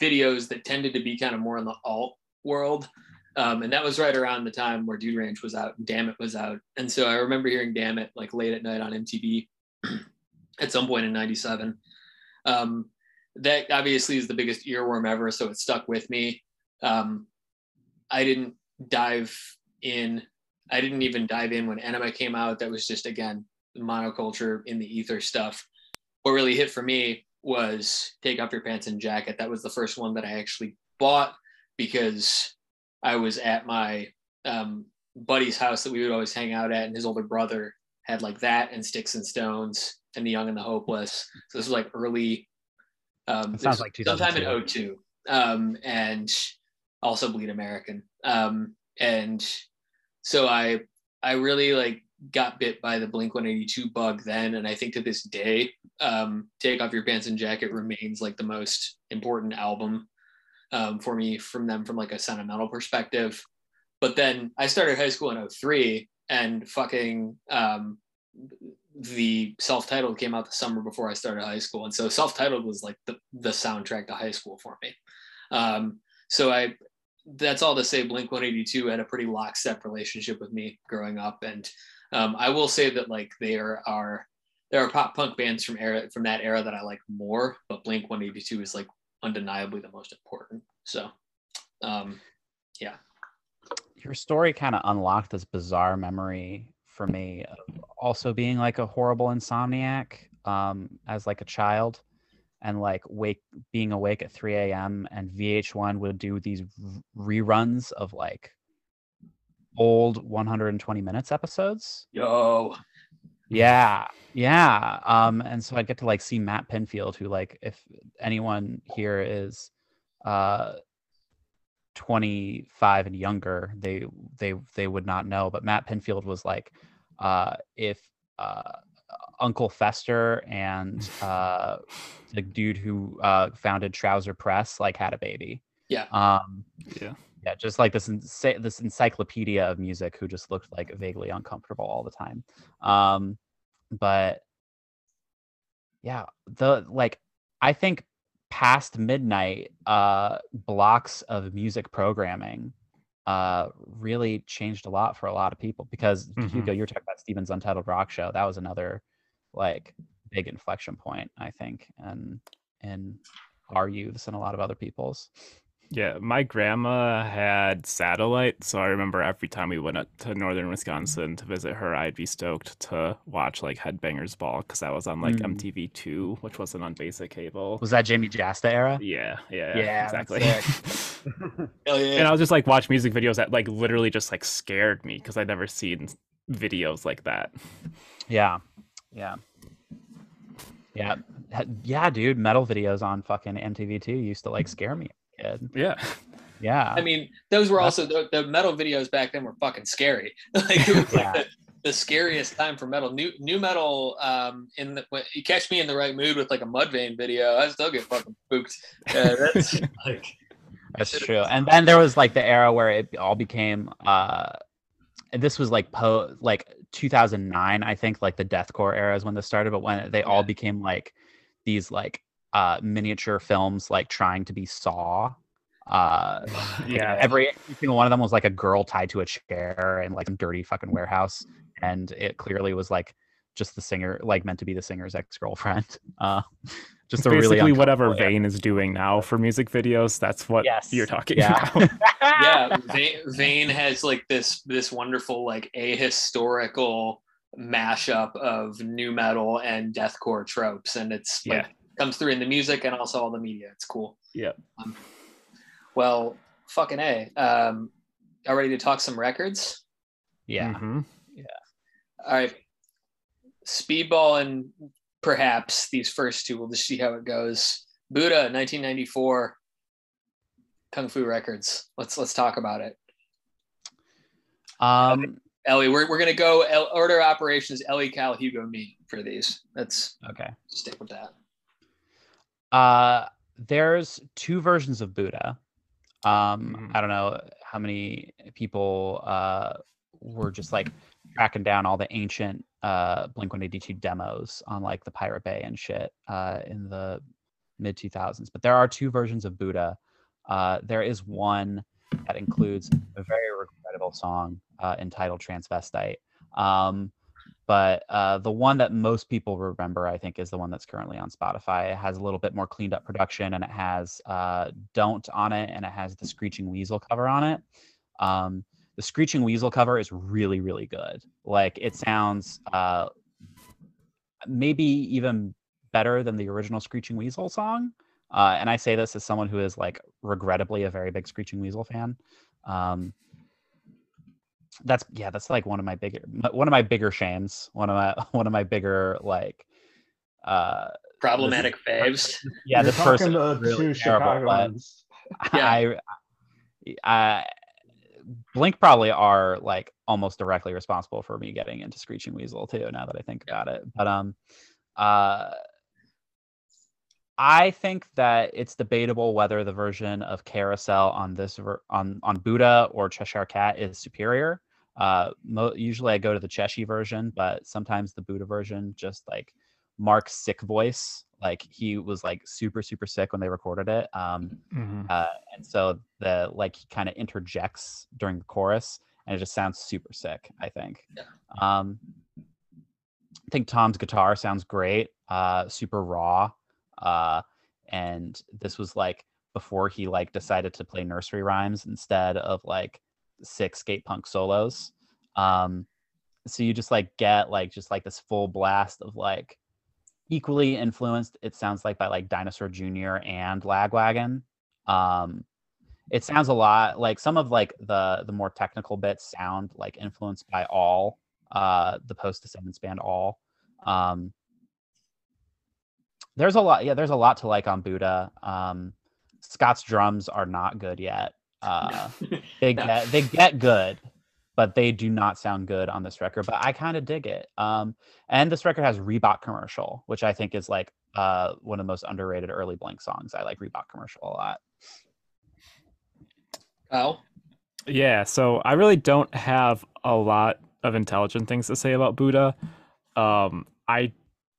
videos that tended to be kind of more in the alt world. Um, and that was right around the time where Dude Ranch was out and Dammit was out. And so I remember hearing Dammit like late at night on MTV at some point in 97. Um, that obviously is the biggest earworm ever. So it stuck with me. Um, I didn't dive in. I didn't even dive in when Enema came out. That was just, again, monoculture in the ether stuff. What really hit for me was Take Off Your Pants and Jacket. That was the first one that I actually bought because I was at my um, buddy's house that we would always hang out at, and his older brother had like that and Sticks and Stones and The Young and the Hopeless. So this was like early. Um, sounds like sometime in 2002. 02. Um, and also Bleed American. Um, and so I I really like got bit by the Blink 182 bug then, and I think to this day, um, Take Off Your Pants and Jacket remains like the most important album um, for me from them from like a sentimental perspective. But then I started high school in 03 and fucking um, the self-titled came out the summer before I started high school. And so self-titled was like the, the soundtrack to high school for me. Um, so I that's all to say Blink 182 had a pretty lockstep relationship with me growing up. And um, I will say that like there are there are pop punk bands from era from that era that I like more, but Blink 182 is like undeniably the most important. So um, yeah. your story kind of unlocked this bizarre memory for me of also being like a horrible insomniac um, as like a child and like wake being awake at 3 a.m and vh1 would do these reruns of like old 120 minutes episodes Yo. yeah yeah um and so i'd get to like see matt pinfield who like if anyone here is uh 25 and younger they they they would not know but matt pinfield was like uh if uh uncle fester and uh the dude who uh founded trouser press like had a baby Yeah. um Yeah. yeah just like this ency- this encyclopedia of music who just looked like vaguely uncomfortable all the time um but yeah the like i think past midnight uh blocks of music programming uh really changed a lot for a lot of people because Mhm. hugo you're talking about steven's untitled rock show that was another like big inflection point i think and in our youths and a lot of other people's Yeah, my grandma had satellite, so I remember every time we went up to northern Wisconsin to visit her, I'd be stoked to watch like Headbangers Ball because that was on like Mm. MTV two, which wasn't on basic cable. was that jamey jasta era Yeah, yeah, Yeah, exactly. Hell yeah. and I was just like watch music videos that like literally just like scared me because I'd never seen videos like that. Yeah. Yeah. Yeah. Yeah, dude. Metal videos on fucking MTV2 used to like scare me as a kid. Yeah, Yeah. I mean, those were also the, the metal videos back then were fucking scary. like it was like Yeah. the, the scariest time for metal. New nu metal. Um, in the when, you catch me in the right mood with like a Mudvayne video, I still get fucking spooked. Uh, that's like That's should've- true. And then there was like the era where it all became uh this was like po like 2009 I think like the deathcore era is when this started but when they all became like these like uh miniature films like trying to be saw uh yeah. every, every single one of them was like a girl tied to a chair in like some dirty fucking warehouse and it clearly was like just the singer like meant to be the singer's ex-girlfriend uh just a Basically, really whatever uncomfortable. Vein is doing now for music videos, that's what Yes. you're talking yeah about. yeah, Vein, Vein has like this this wonderful like ahistorical mashup of nu metal and deathcore tropes, and it's like Yeah. Comes through in the music and also all the media. It's cool. Yeah. Um, well, fucking a. Um, are ready to talk some records? Yeah. Mhm. All right. Speedball and perhaps these first two. We'll just see how it goes. Buddha, 1994. Kung Fu Records. Let's let's talk about it. Um. Ellie, we're, we're gonna go El- order operations. Ellie, Cal, Hugo, me for these. Let's Okay. stick with that. Uh, there's two versions of Buddha. Um, Mhm. I don't know how many people uh were just like tracking down all the ancient uh Blink 182 demos on like the Pirate Bay and shit uh in the mid 2000s. But there are two versions of Buddha. Uh, there is one that includes a very regrettable song uh, entitled Transvestite. Um, but uh, the one that most people remember, I think, is the one that's currently on Spotify. It has a little bit more cleaned up production, and it has uh, "Don't" on it, and it has the Screeching Weasel cover on it. Um, the Screeching Weasel cover is really, really good. Like it sounds uh, maybe even better than the original Screeching Weasel song. Uh, and I say this as someone who is like regrettably a very big Screeching Weasel fan. Um, that's yeah, that's like one of my bigger one of my bigger shames. One of my one of my bigger like uh Problematic faves. yeah, You're this person to is really two terrible, but Yeah. I, I, Blink probably are like almost directly responsible for me getting into Screeching Weasel too. Now that I think about it, but um, uh, I think that it's debatable whether the version of Carousel on this ver- on on Buddha or Cheshire Cat is superior. Uh, mo- usually I go to the Cheshire version, but sometimes the Buddha version just like Mark's sick voice. Like he was like super super sick when they recorded it. Um, Mhm. uh, and so the like he kind of interjects during the chorus and it just sounds super sick i think Yeah. um i think tom's guitar sounds great uh super raw uh and this was like before he like decided to play nursery rhymes instead of like six skate punk solos. Um so you just like get like just like this full blast of like equally influenced it sounds like by like dinosaur jr and lagwagon. Um it sounds a lot like some of like the the more technical bits sound like influenced by all uh the post descendants band all. Um there's a lot yeah there's a lot to like on buddha um scott's drums are not good yet uh they No. get they get good but they do not sound good on this record but i kind of dig it um and this record has reebok commercial which i think is like uh one of the most underrated early blink songs i like reebok commercial a lot Kyle? Yeah, so I really don't have a lot of intelligent things to say about Buddha. Um, I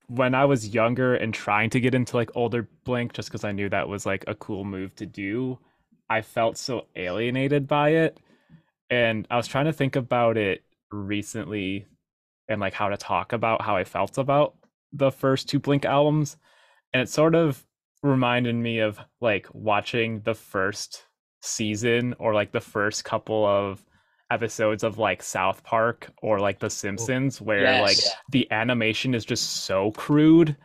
when I was younger and trying to get into like older Blink, just because I knew that was like a cool move to do, I felt so alienated by it, and I was trying to think about it recently, and like how to talk about how I felt about the first two Blink albums, and it sort of reminded me of like watching the first season or like the first couple of episodes of like South Park or like The Simpsons where like the animation is just so crude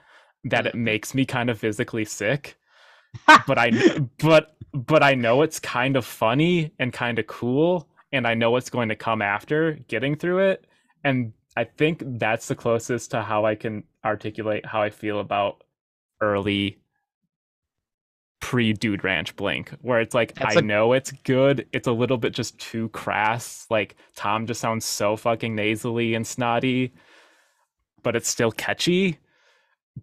that it mm-hmm. makes me kind of physically sick. but I but but I know it's kind of funny and kind of cool and I know what's going to come after getting through it and I think that's the closest to how I can articulate how I feel about early pre Dude Ranch Blink, where it's like That's I a- know it's good, it's a little bit just too crass. Like Tom just sounds so fucking nasally and snotty, but it's still catchy.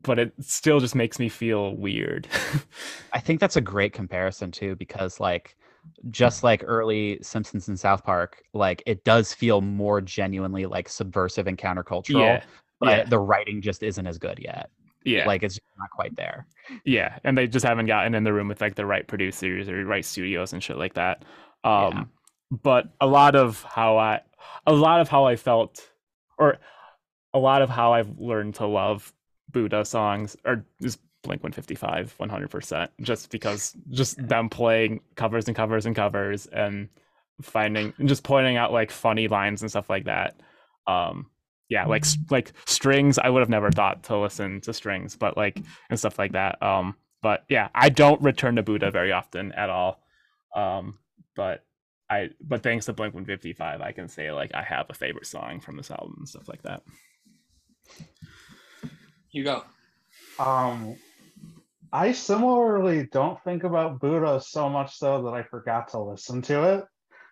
But it still just makes me feel weird. I think that's a great comparison too, because like just like early Simpsons and South Park, like it does feel more genuinely like subversive and countercultural, yeah, but yeah. the writing just isn't as good yet. Yeah, Like it's not quite there. yeah. And they just haven't gotten in the room with like the right producers or right studios and shit like that. Yeah. Um, but a lot of how I, a lot of how I felt, or a lot of how I've learned to love Buddha songs or just Blink 155 100% just because just them playing covers and covers and covers and finding and just pointing out like funny lines and stuff like that um yeah, like like strings. I would have never thought to listen to strings, but like and stuff like that. Um, but yeah, I don't return to Buddha very often at all. Um, but I but thanks to Blink One Fifty Five, I can say like I have a favorite song from this album and stuff like that. You go. Um, I similarly don't think about Buddha so much so that I forgot to listen to it.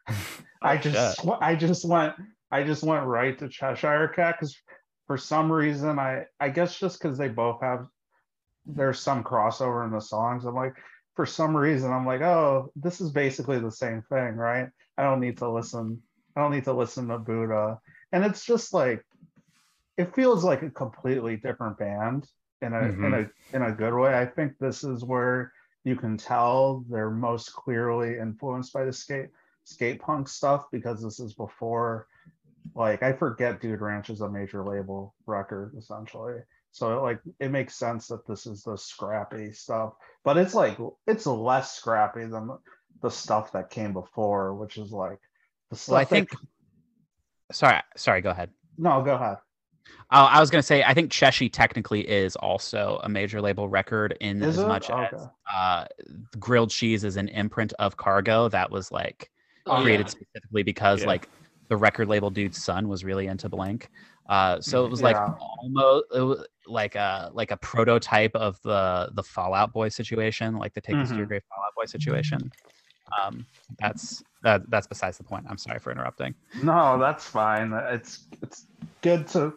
I Oh, just shit. I just went I just went right to Cheshire Cat because for some reason I I guess just because they both have there's some crossover in the songs. I'm like for some reason I'm like oh this is basically the same thing right? I don't need to listen I don't need to listen to Buddha and it's just like it feels like a completely different band in a in mm-hmm. a in a good way. I think this is where you can tell they're most clearly influenced by the skate skate punk stuff because this is before like I forget Dude Ranch is a major label record essentially. So it, like it makes sense that this is the scrappy stuff, but it's like it's less scrappy than the, the stuff that came before, which is like the stuff Well, I that- think. Sorry, sorry. Go ahead. no, go ahead. Uh, I was going to say, I think Cheshi technically is also a major label record in Is as it? much Okay. as uh, Grilled Cheese is an imprint of Cargo that was like Oh, created yeah. specifically because Yeah. like the record label dude's son was really into blank. Uh, so it was like Yeah. almost it was like a like a prototype of the the Fallout Boy situation, like the Take This to Your Mhm. Grave Fallout Boy situation. Um, that's that that's besides the point. I'm sorry for interrupting. No, that's fine. It's it's good to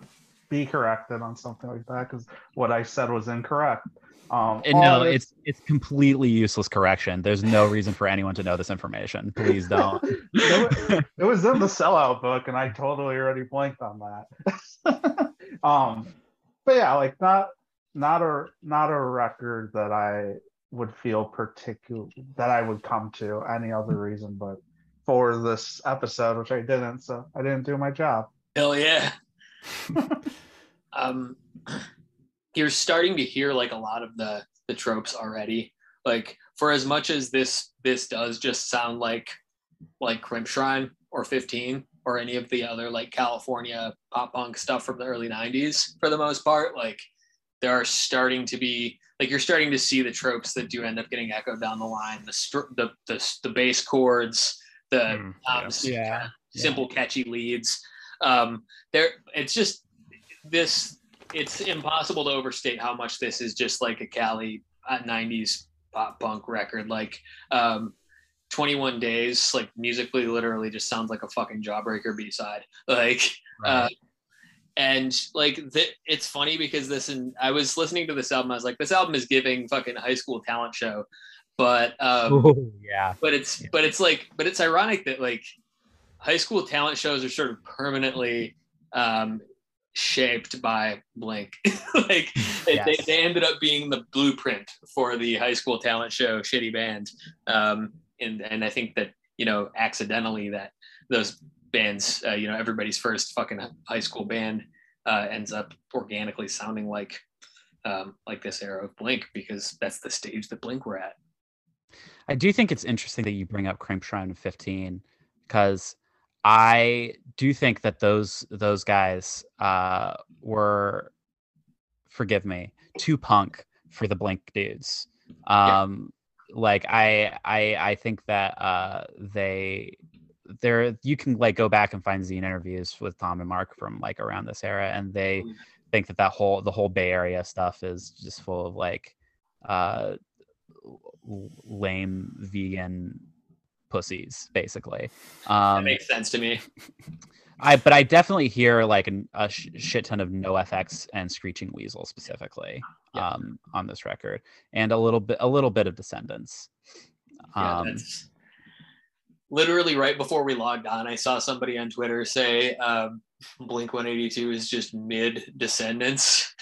be corrected on something like that because what I said was incorrect. Um, And no, this- it's it's completely useless correction. There's no reason for anyone to know this information. Please don't. it, wa- it was in the sellout book, and I totally already blanked on that. um, but yeah, like not not a not a record that I would feel particular that I would come to any other reason but for this episode, which I didn't. So I didn't do my job. Hell yeah. um, you're starting to hear like a lot of the the tropes already. Like for as much as this this does just sound like like Crimp Shrine or 15 or any of the other like California pop punk stuff from the early 90s for the most part, like there are starting to be like you're starting to see the tropes that do end up getting echoed down the line. The str- the the, the bass chords, the Mm, yeah. um, Yeah, simple catchy leads um there it's just this it's impossible to overstate how much this is just like a cali uh, 90s pop punk record like um 21 days like musically literally just sounds like a fucking jawbreaker b-side like uh, and like th- it's funny because this and i was listening to this album i was like this album is giving fucking high school talent show but um Ooh, yeah. but it's Yeah. but it's like but it's ironic that like high school talent shows are sort of permanently um shaped by blink. Like they, they, they ended up being the blueprint for the high school talent show shitty band. Um and and i think that you know accidentally that those bands uh, you know everybody's first fucking high school band uh, ends up organically sounding like um, like this era of blink because that's the stage that blink were at. I do think it's interesting that you bring up Crimp Shrine 15 because I do think that those those guys uh, were, forgive me, too punk for the Blink dudes. Yeah. Um, Like I I I think that uh, they there you can like go back and find zine interviews with Tom and Mark from like around this era, and they Mm. think that that whole the whole Bay Area stuff is just full of like uh lame vegan pussies basically that um makes sense to me i but i definitely hear like an, a sh- shit ton of no fx and screeching weasel specifically Yeah. um on this record and a little bit a little bit of descendants Yeah, um that's literally right before we logged on. I saw somebody on Twitter say um, Blink 182 is just mid Descendants.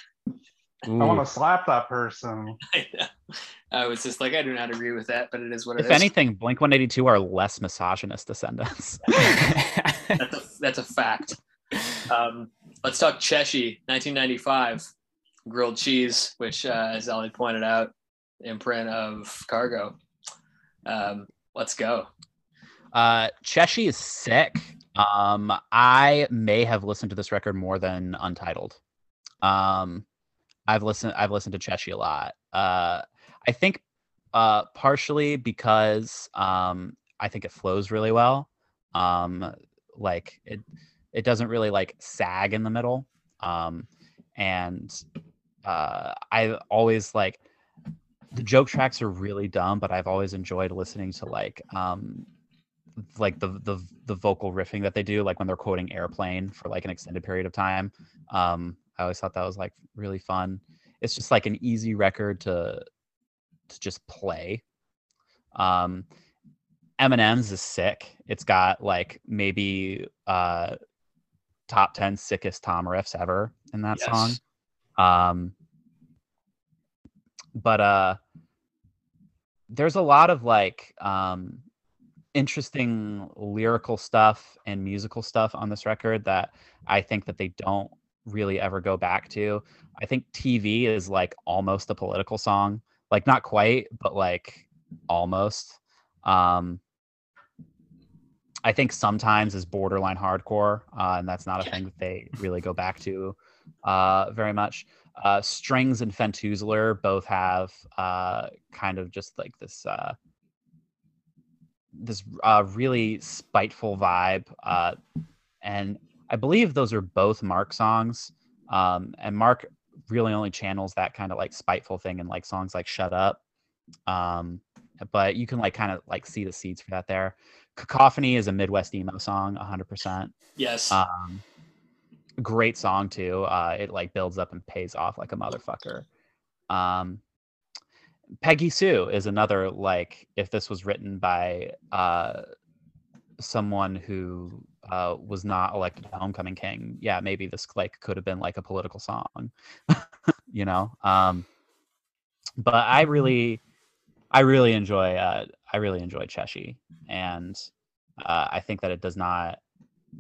I want to slap that person. I was just like, I do not agree with that, but it is what it if is. anything blink 182 are less misogynist descendants that's a, that's a fact. Um, let's talk Cheshi, 1995, grilled cheese, which, uh, as Ellie pointed out, imprint of Cargo. Um, let's go. Uh, Cheshi is sick, Um, I may have listened to this record more than Untitled. Um, I've listened. I've listened to Cheshi a lot. Uh, I think uh, partially because um, I think it flows really well. Um, like it, it doesn't really like sag in the middle. Um, and uh, I always like the joke tracks are really dumb, but I've always enjoyed listening to like um, like the the the vocal riffing that they do, like when they're quoting Airplane for like an extended period of time. Um, I always thought that was like really fun. It's just like an easy record to to just play. Um, M&M's is sick. It's got like maybe uh top 10 sickest tom riffs ever in that Yes. song. Um but uh there's a lot of like um interesting lyrical stuff and musical stuff on this record that I think that they don't really ever go back to. I think TV is like almost a political song. Like not quite, but like almost. Um I think sometimes is borderline hardcore, uh, and that's not a thing that they really go back to uh, very much. Uh, Strings and Fentoozler both have uh, kind of just like this uh, this uh, really spiteful vibe, uh, and I believe those are both Mark songs. Um, and Mark really only channels that kind of like spiteful thing in like songs like "Shut Up." Um, but you can like kind of like see the seeds for that there. Cacophony is a Midwest emo song, 100%. Yes. Um, great song too. Uh, it like builds up and pays off like a motherfucker. Um, Peggy Sue is another like if this was written by uh, someone who uh, was not elected homecoming king, yeah, maybe this like could have been like a political song, you know. Um, but I really, I really enjoy, uh, I really enjoy Cheshi, and uh, I think that it does not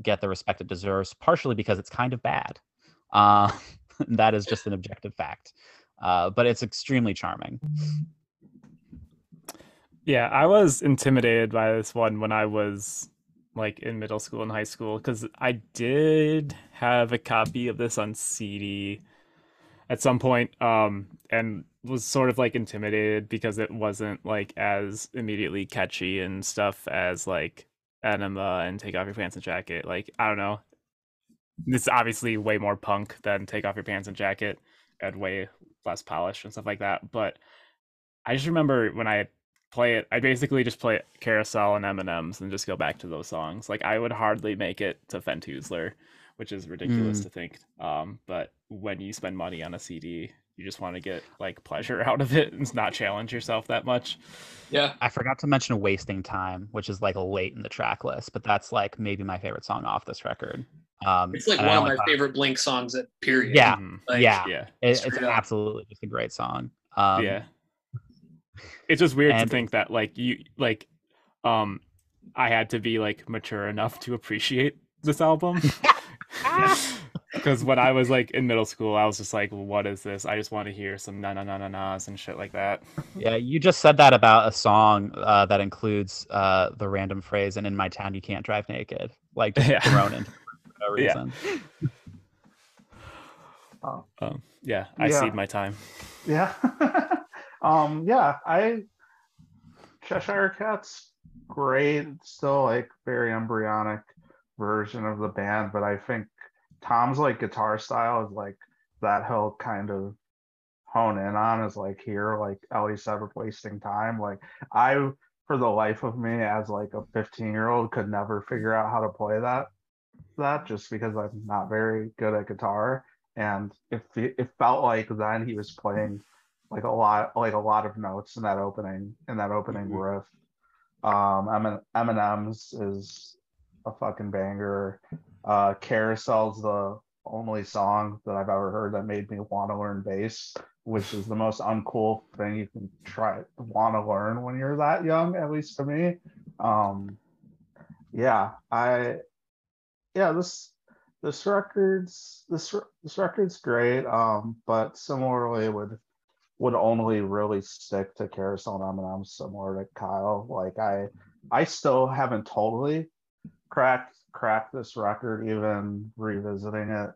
get the respect it deserves, partially because it's kind of bad. Uh, that is just an objective fact. Uh, but it's extremely charming. Yeah, I was intimidated by this one when I was like in middle school and high school because I did have a copy of this on CD at some point, um, and was sort of like intimidated because it wasn't like as immediately catchy and stuff as like Enema and Take Off Your Pants and Jacket. Like, I don't know. It's obviously way more punk than Take Off Your Pants and Jacket and way less polish and stuff like that. But I just remember when I play it, I basically just play Carousel and M&M's and just go back to those songs. Like I would hardly make it to Fentoozler, which is ridiculous Mm. to think. Um, but when you spend money on a CD, you just want to get like pleasure out of it and not challenge yourself that much. yeah. I forgot to mention Wasting Time, which is like late in the track list, but that's like maybe my favorite song off this record. Um, It's like one of my thought- favorite Blink songs at period. Yeah, Mhm. Like, yeah, Yeah. it, it's straight up. absolutely just a great song. Um, yeah. It's just weird and- to think that like you like um I had to be like mature enough to appreciate this album. Because when I was like in middle school, I was just like, "What is this? I just want to hear some na na na na na's and shit like that." Yeah, you just said that about a song uh, that includes uh, the random phrase, and in my town you can't drive naked, like just Yeah. thrown in for no Yeah. reason. Um, yeah, I Yeah. cede my time. Yeah. um, yeah, I Cheshire Cat's great, still like very embryonic version of the band, but I think Tom's like guitar style is like that he'll kind of hone in on is like here, like Ellie said with wasting time. Like I for the life of me as like a 15 year old could never figure out how to play that that just because I'm not very good at guitar. And if it, it felt like then he was playing like a lot like a lot of notes in that opening in that opening Mhm. riff. Um M M&M's is a fucking banger. Uh Carousel's the only song that I've ever heard that made me want to learn bass, which is the most uncool thing you can try want to learn when you're that young, at least to me. Um yeah, I yeah, this this record's this this record's great. Um, but similarly would would only really stick to Carousel and M&M similar to Kyle. Like I I still haven't totally cracked cracked this record even revisiting it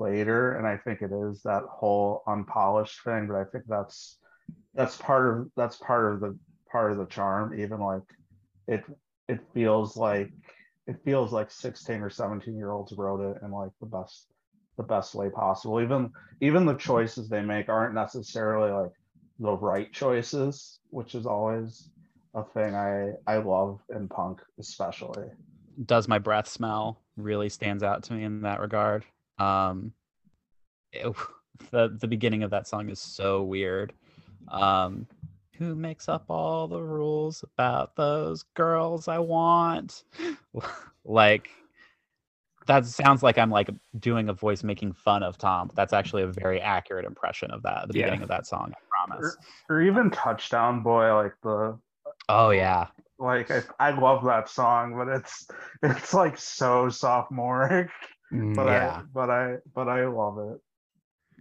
later and i think it is that whole unpolished thing but i think that's that's part of that's part of the part of the charm even like it it feels like it feels like 16 or 17 year olds wrote it in like the best the best way possible. Even even the choices they make aren't necessarily like the right choices which is always a thing i i love in punk especially. Does my breath smell really stands out to me in that regard? Um it- the the beginning of that song is so weird. Um who makes up all the rules about those girls i want? Like that sounds like i'm like doing a voice making fun of tom but that's actually a very accurate impression of that the Yeah. beginning of that song i promise or even touchdown boy like the oh yeah like I, I love that song but it's it's like so sophomoric Mm, but Yeah. i but i but i love it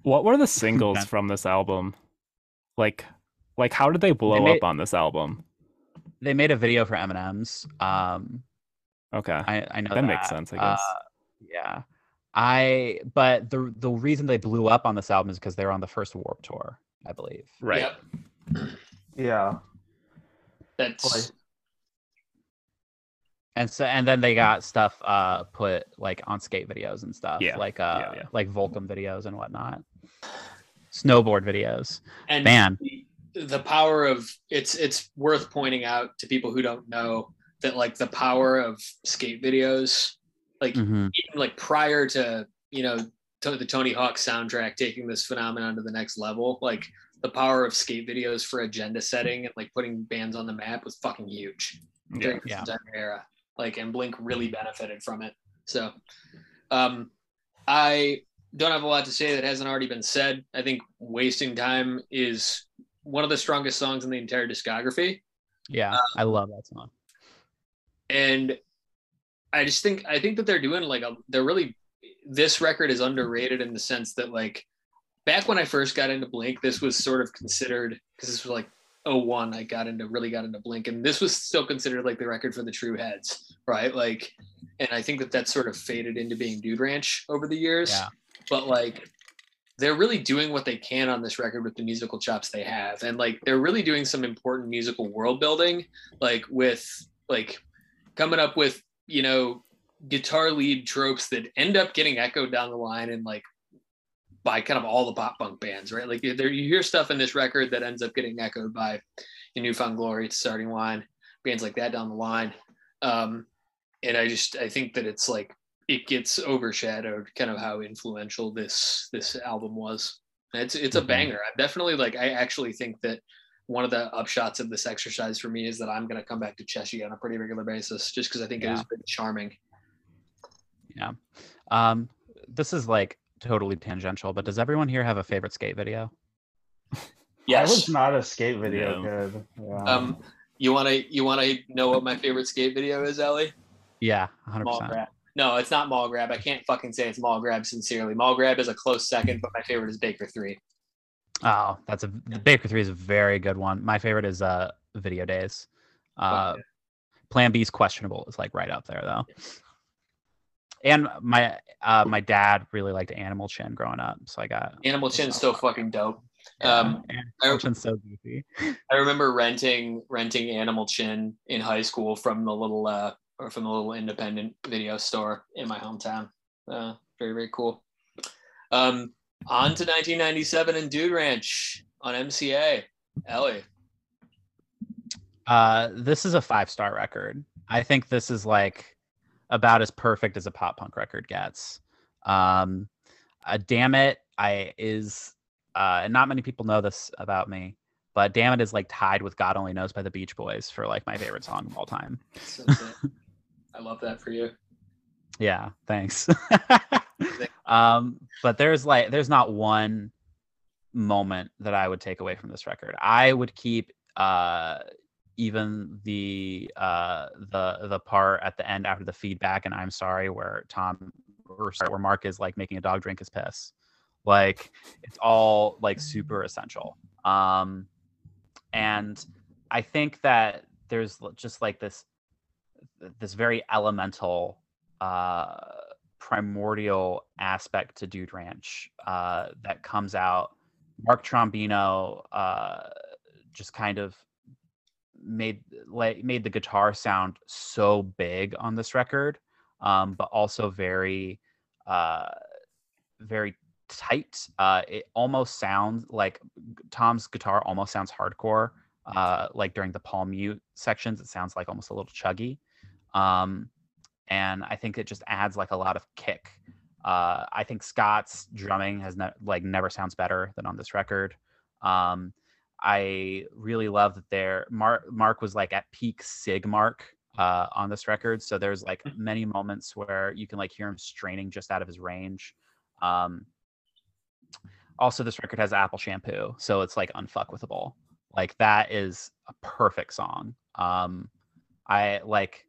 What were the singles Yeah. from this album? Like, like how did they blow made- up on this album? they made a video for M&M's um Okay, I, I know That makes sense, I guess. Uh, yeah, I. But the the reason they blew up on this album is because they were on the first Warped Tour, I believe. right. Yep. yeah That's Like- And so and then they got stuff uh put like on skate videos and stuff, Yeah, like uh yeah, yeah. like Volcom videos and whatnot, snowboard videos. and Man. the, the power of it's it's worth pointing out to people who don't know that like the power of skate videos like Mhm. even like prior to you know to the Tony Hawk soundtrack taking this phenomenon to the next level like the power of skate videos for agenda setting and like putting bands on the map was fucking huge Yeah. during this Yeah. entire era. Like, and Blink really benefited from it. So, um, I don't have a lot to say that hasn't already been said. I think "Wasting Time" is one of the strongest songs in the entire discography, Yeah, I love that song. and I just think I think that they're doing like a they're really this record is underrated in the sense that like back when I first got into Blink, this was sort of considered because this was like 01 I got into really got into Blink and this was still considered like the record for the true heads, right? Like and I think that that sort of faded into being Dude Ranch over the years. Yeah. But like they're really doing what they can on this record with the musical chops they have and like they're really doing some important musical world building like with like coming up with you know guitar lead tropes that end up getting echoed down the line and like by kind of all the pop punk bands right? Like there you hear stuff in this record that ends up getting echoed by your New Found Glory to starting line bands like that down the line. Um and i just i think that it's like it gets overshadowed kind of how influential this this album was. It's it's a Mhm. banger. I definitely like i actually think that one of the upshots of this exercise for me is that i'm going to come back to Cheshire on a pretty regular basis just because i think it Yeah. is pretty charming Yeah. Um, this is like totally tangential, but does everyone here have a favorite skate video? Yes. I was not a skate video No. kid. Yeah. um you want to you want to know what my favorite skate video is ellie Yeah, hundred mall percent. grab no it's not mall grab i can't fucking say it's mall grab sincerely mall grab is a close second but my favorite is baker 3 Oh, that's a the Baker Three is a very good one. My favorite is uh Video Days. Uh, yeah. Plan B's questionable is like right up there though. And my uh my dad really liked Animal Chin growing up, so I got animal chin's so fucking dope yeah, um Animal Chin's so goofy. I remember renting renting Animal Chin in high school from the little uh or from the little independent video store in my hometown. Uh, very very cool. Um, on to 1997 and Dude Ranch on MCA. Ellie, Uh, this is a five star record. I think this is like about as perfect as a pop punk record gets. Um, uh, damn it, I is uh, and not many people know this about me, but damn it is like tied with God Only Knows by the Beach Boys for like my favorite song of all time. I love that for you. Yeah, thanks. um, but there's like there's not one moment that I would take away from this record. I would keep uh even the uh the the part at the end after the feedback and I'm sorry where Tom or sorry, where Mark is like making a dog drink his piss. Like it's all like super essential. Um and I think that there's just like this this very elemental uh, primordial aspect to Dude Ranch uh, that comes out. Mark Trombino uh, just kind of made like made the guitar sound so big on this record, um, but also very uh, very tight. Uh, it almost sounds like Tom's guitar almost sounds hardcore. Uh, like during the palm mute sections, it sounds like almost a little chuggy. Um, and I think it just adds like a lot of kick. Uh, I think Scott's drumming has ne- like never sounds better than on this record. Um, I really love that there Mark Mark was like at peak Sig Mark uh, on this record. So there's like Mm. many moments where you can like hear him straining just out of his range. Um, also, this record has Apple Shampoo, so it's like unfuckwithable. Like that is a perfect song. Um, I like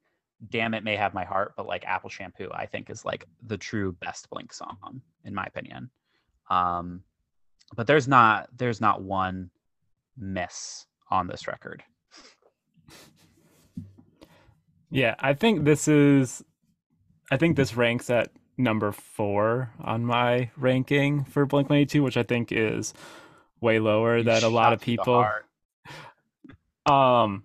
damn it may have my heart but like apple shampoo i think is like the true best blink song in my opinion. Um but there's not there's not one miss on this record. Yeah, I think this is I think this ranks at number 4 on my ranking for Blink-182, which I think is way lower You than a lot of people. Um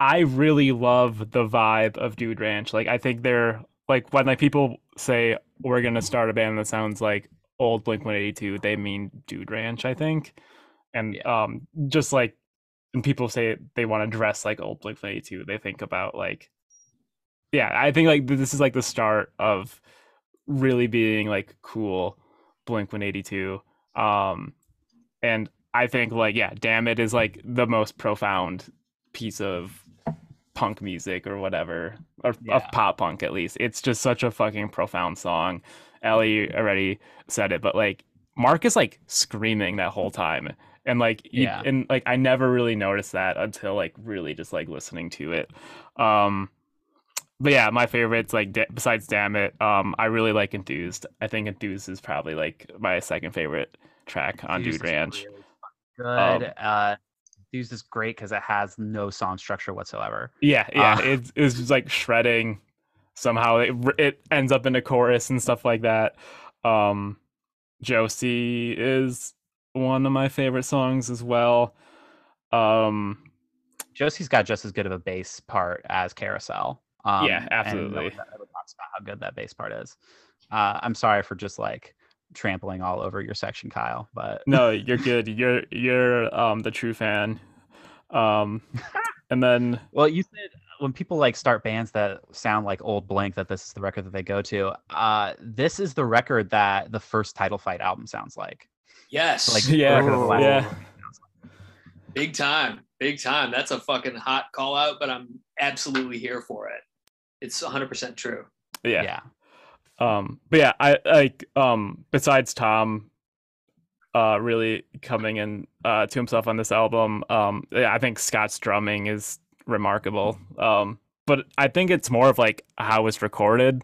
I really love the vibe of Dude Ranch. Like I think they're like when like people say we're gonna start a band that sounds like old Blink 182, they mean Dude Ranch, I think. And um just like when people say they want to dress like old Blink 182, they think about like yeah, I think like this is like the start of really being like cool Blink 182. Um and I think like yeah, damn it is like the most profound piece of punk music or whatever or of pop punk at least. It's just such a fucking profound song. Ellie already said it, but like Mark is like screaming that whole time. And like you, Yeah. and like I never really noticed that until like really just like listening to it. Um but yeah, my favorites like da- besides Damn It, um I really like Enthused. I think Enthused is probably like my second favorite track on Fused Dude Ranch. really good uh Fused is great because it has no song structure whatsoever Yeah, yeah, Uh, just like shredding. Somehow it it ends up in a chorus and stuff like that. Um, Josie is one of my favorite songs as well. Um, josie's got just as good of a bass part as carousel um Yeah, absolutely. ever talks about how good that bass part is uh i'm sorry for just like trampling all over your section kyle but no, you're good. You're you're um the true fan. Um, and then Well, you said when people like start bands that sound like old Blink that this is the record that they go to. Uh, this is the record that the first Title Fight album sounds like. Yes. Like Yeah, record of the last yeah. like. big time. Big time. That's a fucking hot call out, but I'm absolutely here for it. It's 100% true. yeah, yeah. Um, but yeah, I like um besides Tom uh really coming in uh to himself on this album, um yeah, I think Scott's drumming is remarkable. Um but I think it's more of like how it's recorded.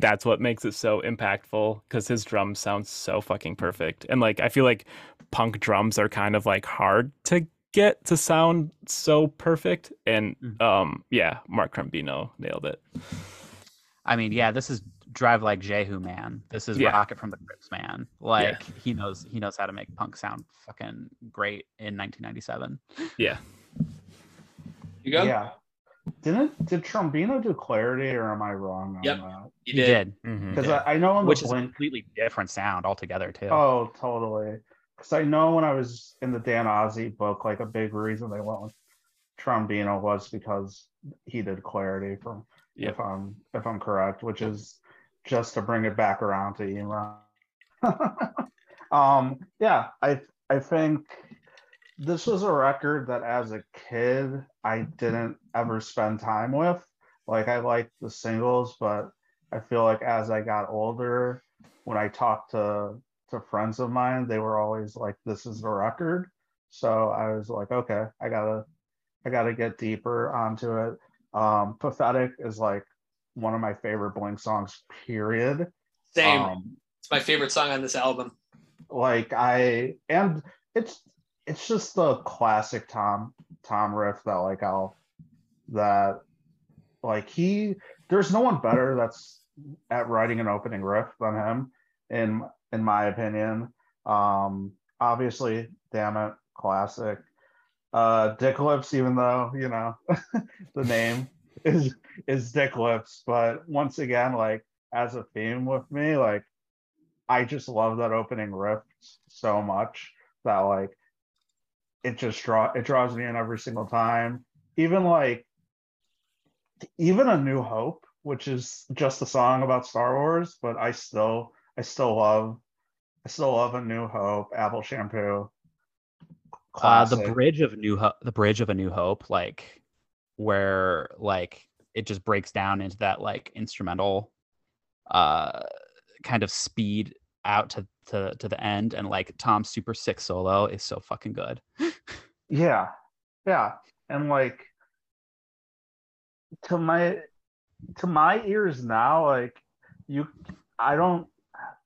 That's what makes it so impactful because his drums sound so fucking perfect. And like I feel like punk drums are kind of like hard to get to sound so perfect. And Mhm. um yeah, Mark Trombino nailed it. I mean, yeah, this is Drive Like Jehu, man. This is Yeah. Rocket from the Crypts, man. Like he knows he knows how to make punk sound fucking great in 1997. Yeah. You go? Yeah. Didn't did Trombino do Clarity or am I wrong on Yep. that? You He did. did, Mhm. Because Yeah. I, I know on the which is a completely different sound altogether too. Oh, totally. Because I know when I was in the Dan Ozzi book, like a big reason they went with Trombino was because he did Clarity from Yep. if I'm if I'm correct, which is just to bring it back around to Ema. um, yeah, I I think this was a record that as a kid I didn't ever spend time with. Like I liked the singles, but I feel like as I got older, when I talked to to friends of mine, they were always like, "This is the record." So I was like, "Okay, I gotta, I gotta get deeper onto it." Um, "Pathetic" is like one of my favorite Blink songs. Period. Same. Um, it's my favorite song on this album. like I and it's it's just the classic Tom Tom riff that like I'll that like he there's no one better that's at writing an opening riff than him, in in my opinion. Um, obviously, damn it, classic. Uh, Dick Lips, even though you know the name is is Dick Lips, but once again, like as a theme with me, like I just love that opening riff so much that like it just draw it draws me in every single time. Even like even a New Hope, which is just a song about Star Wars, but I still I still love I still love a New Hope, Apple Shampoo. Uh, the bridge of New Hope, the bridge of a New Hope, like where like it just breaks down into that like instrumental uh kind of speed out to to to the end and like Tom's super sick solo is so fucking good. yeah. Yeah. And like to my to my ears now, like you I don't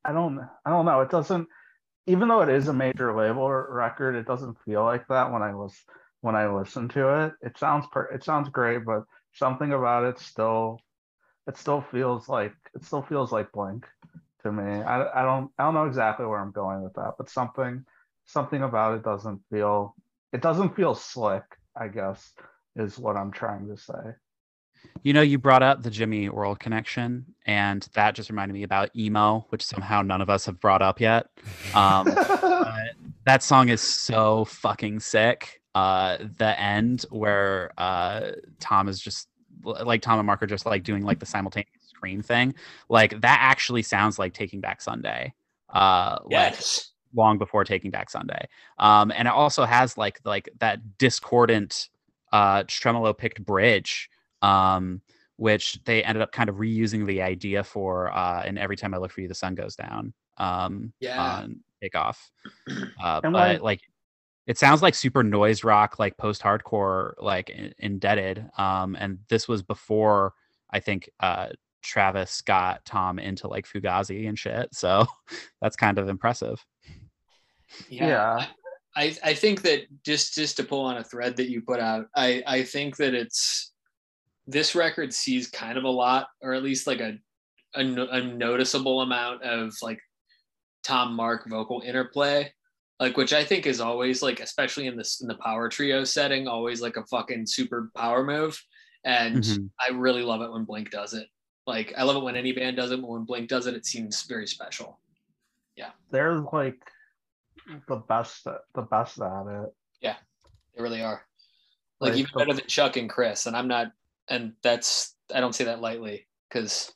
I don't I don't know. It doesn't even though it is a major label record, it doesn't feel like that when I was when I listen to it. It sounds per it sounds great, but something about it still it still feels like it still feels like Blink to me. I, I don't I don't know exactly where I'm going with that, but something something about it doesn't feel it doesn't feel slick, I guess, is what I'm trying to say. You know, you brought up the Jimmy World connection, and that just reminded me about emo, which somehow none of us have brought up yet. Um, that song is so fucking sick. Uh, the end where uh, Tom is just like Tom and Mark are just like doing like the simultaneous scream thing, like that actually sounds like Taking Back Sunday. Uh, yes. Like, long before Taking Back Sunday. Um, and it also has like like that discordant uh, tremolo picked bridge, um, which they ended up kind of reusing the idea for. Uh, and every time I look for you, the sun goes down. Um, yeah. On Takeoff. Uh, but like, like it sounds like super noise rock, like post hardcore, like in- indebted. Um, and this was before I think uh, Travis got Tom into like Fugazi and shit. So that's kind of impressive. Yeah. yeah. I, I think that just just to pull on a thread that you put out, I, I think that it's this record sees kind of a lot, or at least like a, a, a noticeable amount of like Tom Mark vocal interplay, like which I think is always like, especially in this in the power trio setting, always like a fucking super power move. And mm-hmm. I really love it when Blink does it. Like I love it when any band does it, but when Blink does it, it seems very special. Yeah. They're like the best the best at it. Yeah, they really are. Like, like even the, better than Chuck and Chris. And I'm not and that's I don't say that lightly because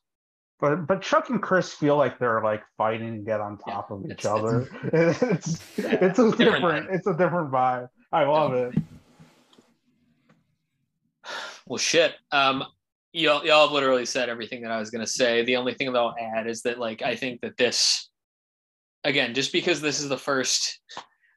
but but Chuck and Chris feel like they're like fighting to get on top yeah, of each other. It's it's, it's a different, different it's a different vibe. I love it. Well, shit. Um, y'all, y'all have literally said everything that I was gonna say. The only thing that I'll add is that like I think that this, again, just because this is the first,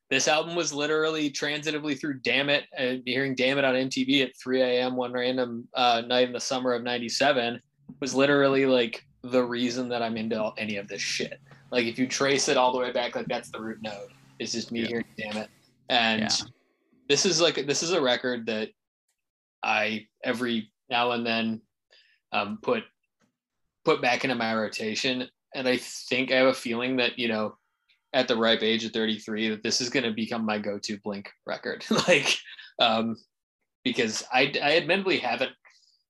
this album was literally transitively through "Damn It" and hearing "Damn It" on MTV at 3 a.m. one random uh, night in the summer of '97 was literally like the reason that I'm into any of this shit. Like if you trace it all the way back, like that's the root node. It's just me yeah. hearing "Damn It," and yeah. this is like this is a record that I every now and then um, put put back into my rotation. And I think I have a feeling that you know, at the ripe age of 33, that this is going to become my go-to Blink record. like, um, because I I admittedly haven't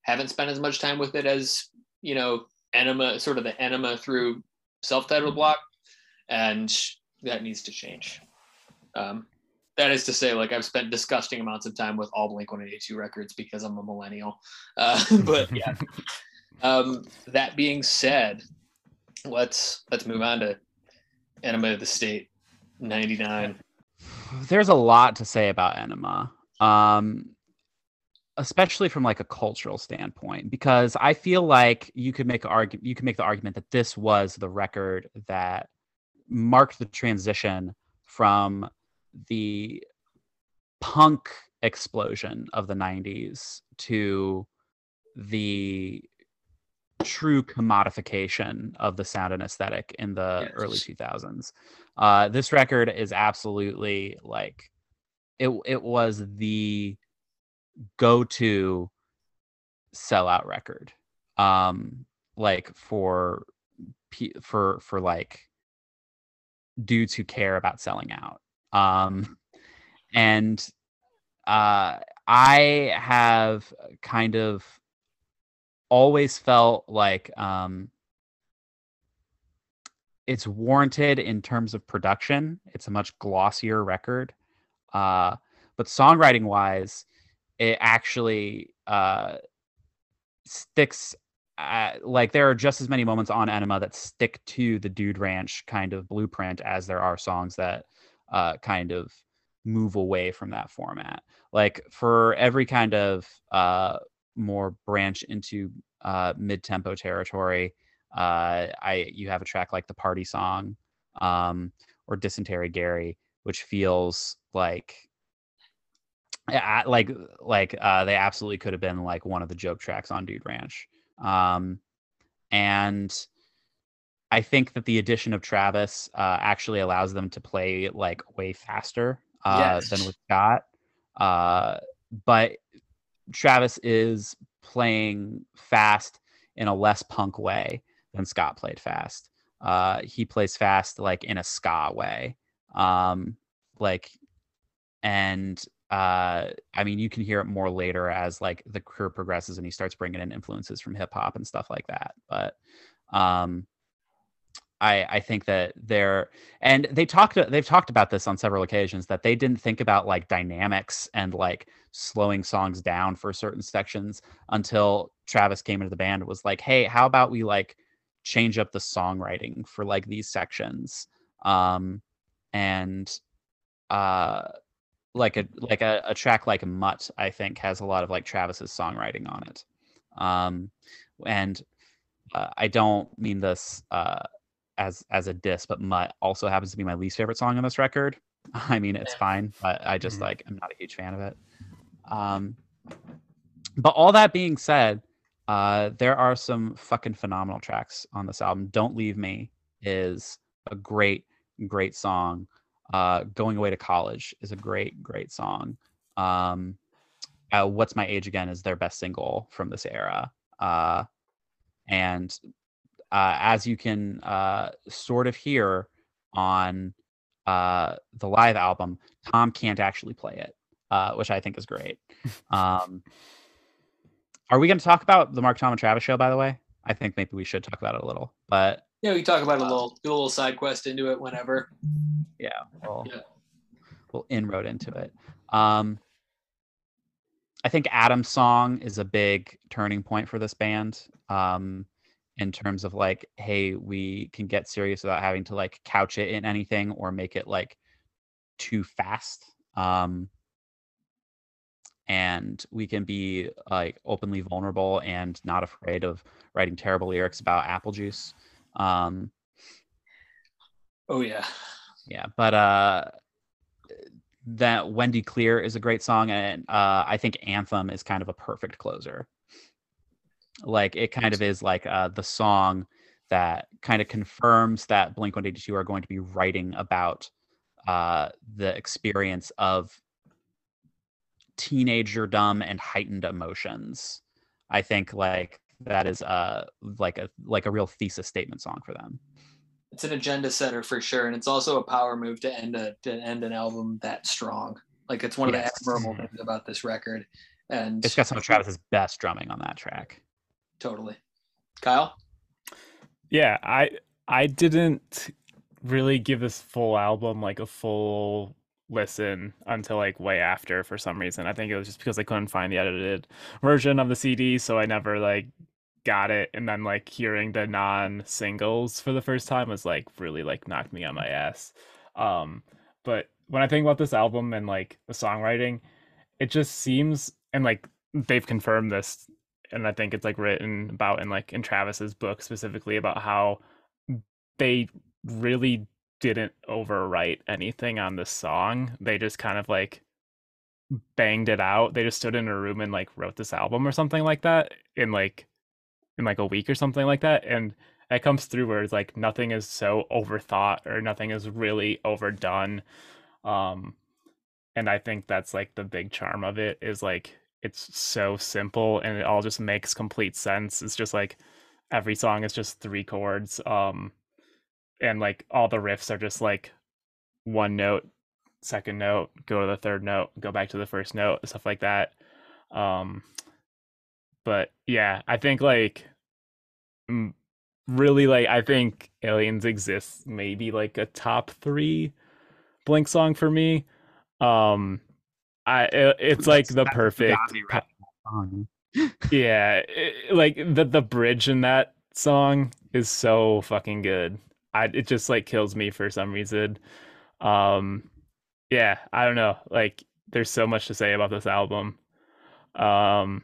haven't spent as much time with it as you know enema sort of the enema through self-titled block and that needs to change um, that is to say, like I've spent disgusting amounts of time with all Blink 182 records because I'm a millennial. Uh, but yeah. um, that being said, let's let's move on to Enema of the State 99. There's a lot to say about Enema. Um, especially from like a cultural standpoint because i feel like you could make argue you could make the argument that this was the record that marked the transition from the punk explosion of the 90s to the true commodification of the sound and aesthetic in the yes. early 2000s. Uh, this record is absolutely like it. It was the go-to sellout record. um like for for for like dudes who care about selling out um and uh i have kind of always felt like um it's warranted in terms of production. It's a much glossier record. Uh, but songwriting wise, it actually uh, sticks. At, like there are just as many moments on Enema that stick to the Dude Ranch kind of blueprint as there are songs that uh, kind of move away from that format. Like for every kind of uh, more branch into uh, mid-tempo territory, uh, I you have a track like the party song um, or dysentery Gary, which feels like like like uh, they absolutely could have been like one of the joke tracks on Dude Ranch. Um, and I think that the addition of Travis uh, actually allows them to play like way faster uh, yes. than with Scott. Uh, but Travis is playing fast in a less punk way than Scott played fast. Uh, he plays fast like in a ska way. Um, like, and uh, I mean, you can hear it more later as like the career progresses and he starts bringing in influences from hip hop and stuff like that. But um, I I think that they're and they talked they've talked about this on several occasions that they didn't think about like dynamics and like slowing songs down for certain sections until Travis came into the band was like, hey, how about we like change up the songwriting for like these sections um and uh like a like a, a track like mutt i think has a lot of like travis's songwriting on it um and uh, i don't mean this uh as as a diss but mutt also happens to be my least favorite song on this record i mean it's fine but i just mm-hmm. like i'm not a huge fan of it um but all that being said uh, there are some fucking phenomenal tracks on this album. Don't Leave Me is a great, great song. Uh, Going Away to College is a great, great song. Um, uh, What's My Age Again is their best single from this era. Uh, and uh, as you can uh, sort of hear on uh, the live album, Tom can't actually play it, uh, which I think is great. Um, are we going to talk about the Mark Tom and Travis show? By the way, I think maybe we should talk about it a little. But yeah, we talk about a little, do a little side quest into it whenever. Yeah, we'll, yeah. we'll inroad into it. Um, I think Adam's song is a big turning point for this band. Um, in terms of like, hey, we can get serious without having to like couch it in anything or make it like too fast. Um, and we can be like openly vulnerable and not afraid of writing terrible lyrics about apple juice um oh yeah. yeah but uh that wendy clear is a great song and uh i think anthem is kind of a perfect closer. Like it kind of is like uh the song that kind of confirms that blink 182 are going to be writing about uh the experience of teenager dumb and heightened emotions. I think like that is uh like a like a real thesis statement song for them. It's an agenda setter for sure, and it's also a power move to end a to end an album that strong. Like it's one of yes. the admirable things about this record, and it's got some of Travis's best drumming on that track. Totally, Kyle. Yeah, I I didn't really give this full album like a full listen until like way after for some reason. I think it was just because I couldn't find the edited version of the CD, so I never like got it. And then like hearing the non singles for the first time was like really like knocked me on my ass. Um, but when I think about this album and like the songwriting, it just seems and like they've confirmed this, and I think it's like written about in like in Travis's book specifically about how they really didn't overwrite anything on the song. They just kind of like banged it out. They just stood in a room and like wrote this album or something like that in like in like a week or something like that. And it comes through where it's like nothing is so overthought or nothing is really overdone. Um and I think that's like the big charm of it is like it's so simple and it all just makes complete sense. It's just like every song is just three chords. Um and like all the riffs are just like one note, second note, go to the third note, go back to the first note, stuff like that. Um but yeah, I think like really like I think Aliens exists maybe like a top 3 Blink song for me. Um I it, it's like the perfect yeah, it, like the the bridge in that song is so fucking good. I it just like kills me for some reason. Um yeah, I don't know. Like there's so much to say about this album. Um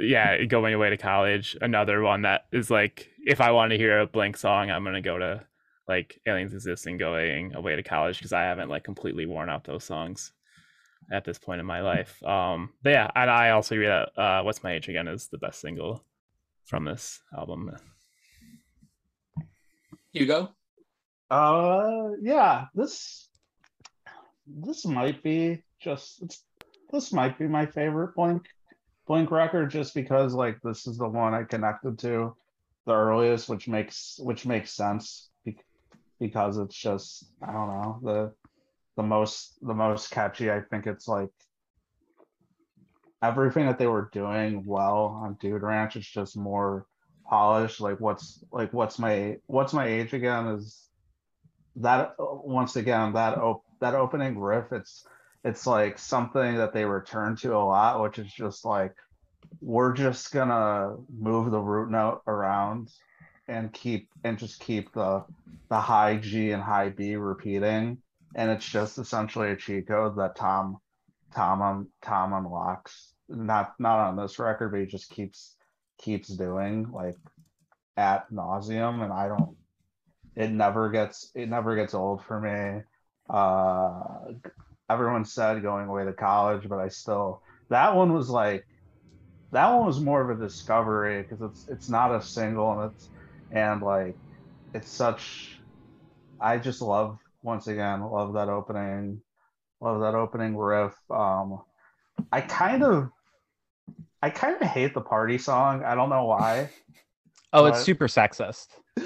yeah, going away to college, another one that is like if I want to hear a Blink song, I'm going to go to like Aliens Exist and going away to college because I haven't like completely worn out those songs at this point in my life. Um, but yeah, and I also agree that uh, "What's My Age Again" is the best single from this album. Hugo. Uh, yeah, this this might be just this might be my favorite Blink Blink record just because like this is the one I connected to the earliest, which makes which makes sense because it's just I don't know the the most the most catchy. I think it's like everything that they were doing well on Dude Ranch. It's just more polished. Like what's like what's my what's my age again is that once again that op- that opening riff. It's it's like something that they return to a lot, which is just like we're just gonna move the root note around and keep and just keep the the high G and high B repeating, and it's just essentially a cheat code that Tom Tom Tom unlocks. Not not on this record, but he just keeps keeps doing like at nauseum, and I don't. It never gets it never gets old for me. Uh, everyone said going away to college, but I still that one was like that one was more of a discovery because it's it's not a single and it's and like it's such I just love once again love that opening love that opening riff um I kind of I kind of hate the party song I don't know why oh but... it's super sexist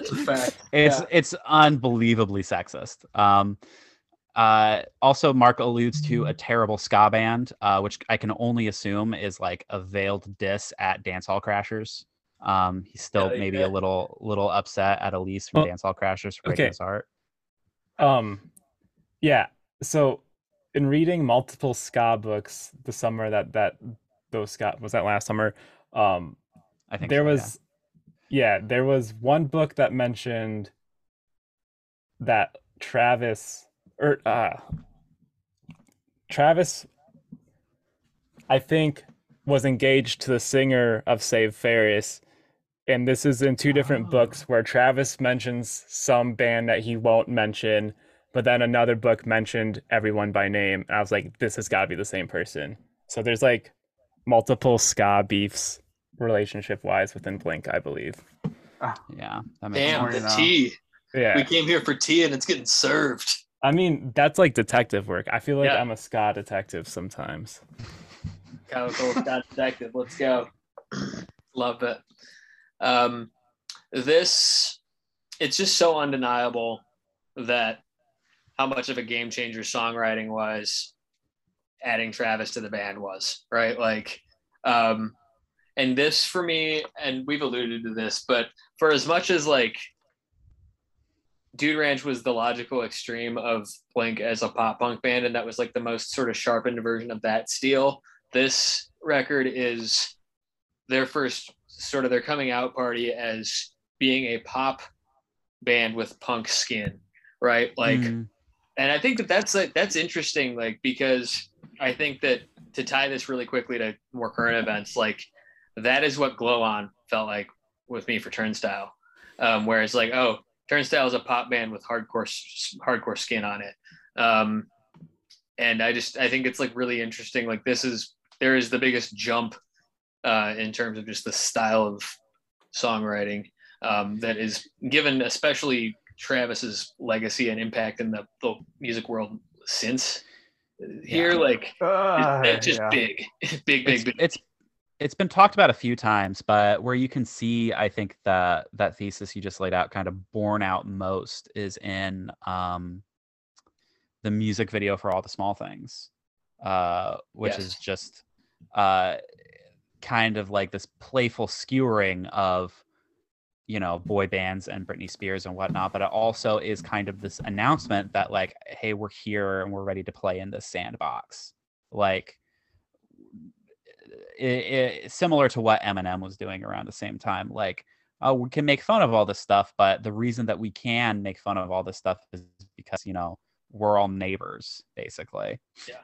That's a fact. It's yeah. it's unbelievably sexist. Um, uh, also, Mark alludes to a terrible ska band, uh, which I can only assume is like a veiled diss at Dancehall Crashers. Um, he's still maybe a little little upset at Elyse from well, Dancehall Crashers for breaking okay. his heart. Um, yeah. So, in reading multiple ska books the summer that that those ska was that last summer, um, I think there so, was, yeah. yeah, there was one book that mentioned that Travis or uh, Travis, I think, was engaged to the singer of Save Ferris. And this is in two different oh. books where Travis mentions some band that he won't mention, but then another book mentioned everyone by name. And I was like, this has got to be the same person. So there's like multiple ska beefs relationship wise within Blink, I believe. Yeah. Damn, the tea. Yeah. We came here for tea and it's getting served. I mean, that's like detective work. I feel like yeah. I'm a ska detective sometimes. Chemical ska detective. Let's go. Love it. Um, this, it's just so undeniable that how much of a game changer songwriting was adding Travis to the band was, right? Like, um, and this for me, and we've alluded to this, but for as much as like Dude Ranch was the logical extreme of Blink as a pop punk band, and that was like the most sort of sharpened version of that steel. This record is their first sort of their coming out party as being a pop band with punk skin, right? Like, mm. and I think that that's like that's interesting, like because I think that to tie this really quickly to more current events, like that is what Glow On felt like with me for Turnstile. Um, whereas like, oh, Turnstile is a pop band with hardcore hardcore skin on it. Um, and I just I think it's like really interesting. Like this is there is the biggest jump uh, in terms of just the style of songwriting um, that is given, especially Travis's legacy and impact in the, the music world since Here, like Uh, it's just yeah. big, big, big, it's, big. it's it's been talked about a few times, but where you can see, I think that that thesis you just laid out kind of borne out most is in um, the music video for all the small things, uh, which is just uh, kind of like this playful skewering of you know boy bands and Britney Spears and whatnot, but it also is kind of this announcement that like, hey, we're here and we're ready to play in this sandbox, like it, it, similar to what Eminem was doing around the same time. Like, oh, we can make fun of all this stuff, but the reason that we can make fun of all this stuff is because you know we're all neighbors, basically. Yeah.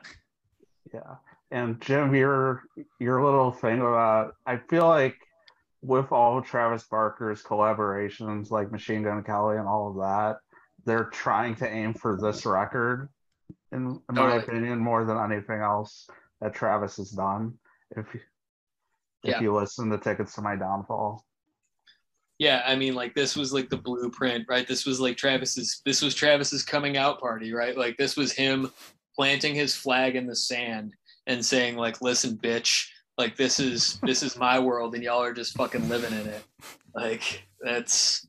Yeah. And Jim, your your little thing about I feel like with all Travis Barker's collaborations like Machine Gun Kelly and all of that, they're trying to aim for this record, in, in my opinion, more than anything else that Travis has done. If you if Yeah. you listen to Tickets to My Downfall. yeah, I mean, like this was like the blueprint, right? This was like Travis's. This was Travis's coming out party, right? Like this was him planting his flag in the sand and saying, like, "Listen, bitch, like this is this is my world, and y'all are just fucking living in it." Like that's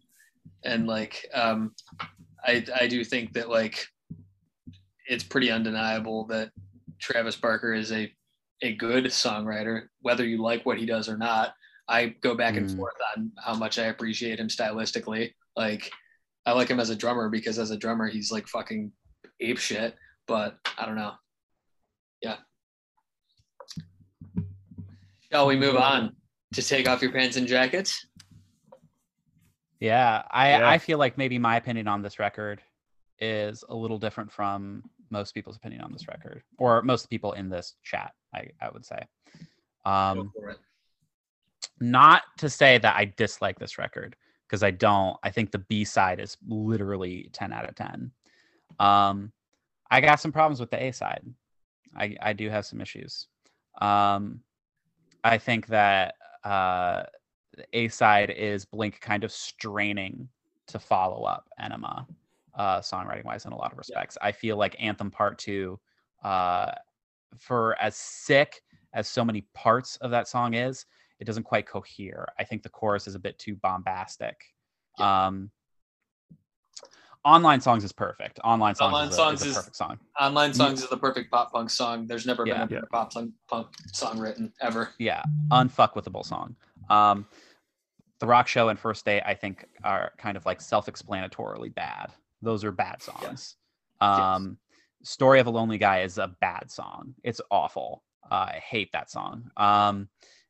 and like um, I I do think that like it's pretty undeniable that Travis Barker is a a good songwriter, whether you like what he does or not. I go back and Mm. forth on how much I appreciate him stylistically. Like, I like him as a drummer because as a drummer, he's like fucking ape shit. But I don't know. Yeah. Shall we move on to take off your pants and jackets? Yeah, I Yeah. I feel like maybe my opinion on this record is a little different from most people's opinion on this record, or most people in this chat. I I would say. Um, Go for it. not to say that I dislike this record because I don't. I think the B side is literally 10 out of 10. Um, I got some problems with the A side. I, I do have some issues. Um, I think that uh, the A side is Blink kind of straining to follow up Enema, uh, songwriting wise, in a lot of respects. I feel like Anthem Part Two, uh, for as sick as so many parts of that song is, it doesn't quite cohere. I think the chorus is a bit too bombastic. Um, Online songs is perfect. Online songs, Online is, a, songs is perfect song. Online songs is the perfect pop punk song. There's never Yeah. been a better pop punk, punk song written ever. Yeah, unfuckwithable song. Um, the Rock Show and First Day, I think, are kind of like self-explanatorily bad. Those are bad songs. Um, Story of a Lonely Guy is a bad song. It's awful. Uh, I hate that song. Um,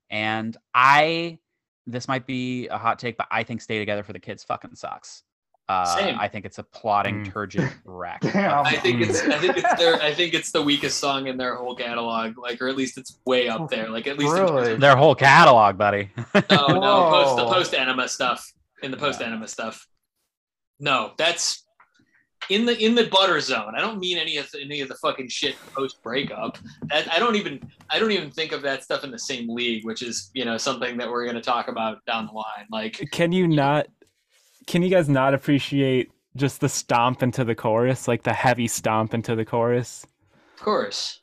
and I, this might be a hot take, but I think Stay Together for the Kids fucking sucks. Uh, Same. I think it's a plotting Mm. turgid wreck. I think it's I think it's their I think it's the weakest song in their whole catalog. Like or at least it's way up there. Like at least in terms Really? of- Their whole catalog, buddy. no no post the post Enema stuff in the post Enema stuff. No, that's in the in the butter zone. I don't mean any of the, any of the fucking shit post breakup. That I don't even I don't even think of that stuff in the same league, which is you know something that we're gonna talk about down the line. Like Can you not? Can you guys not appreciate just the stomp into the chorus, like the heavy stomp into the chorus? of course,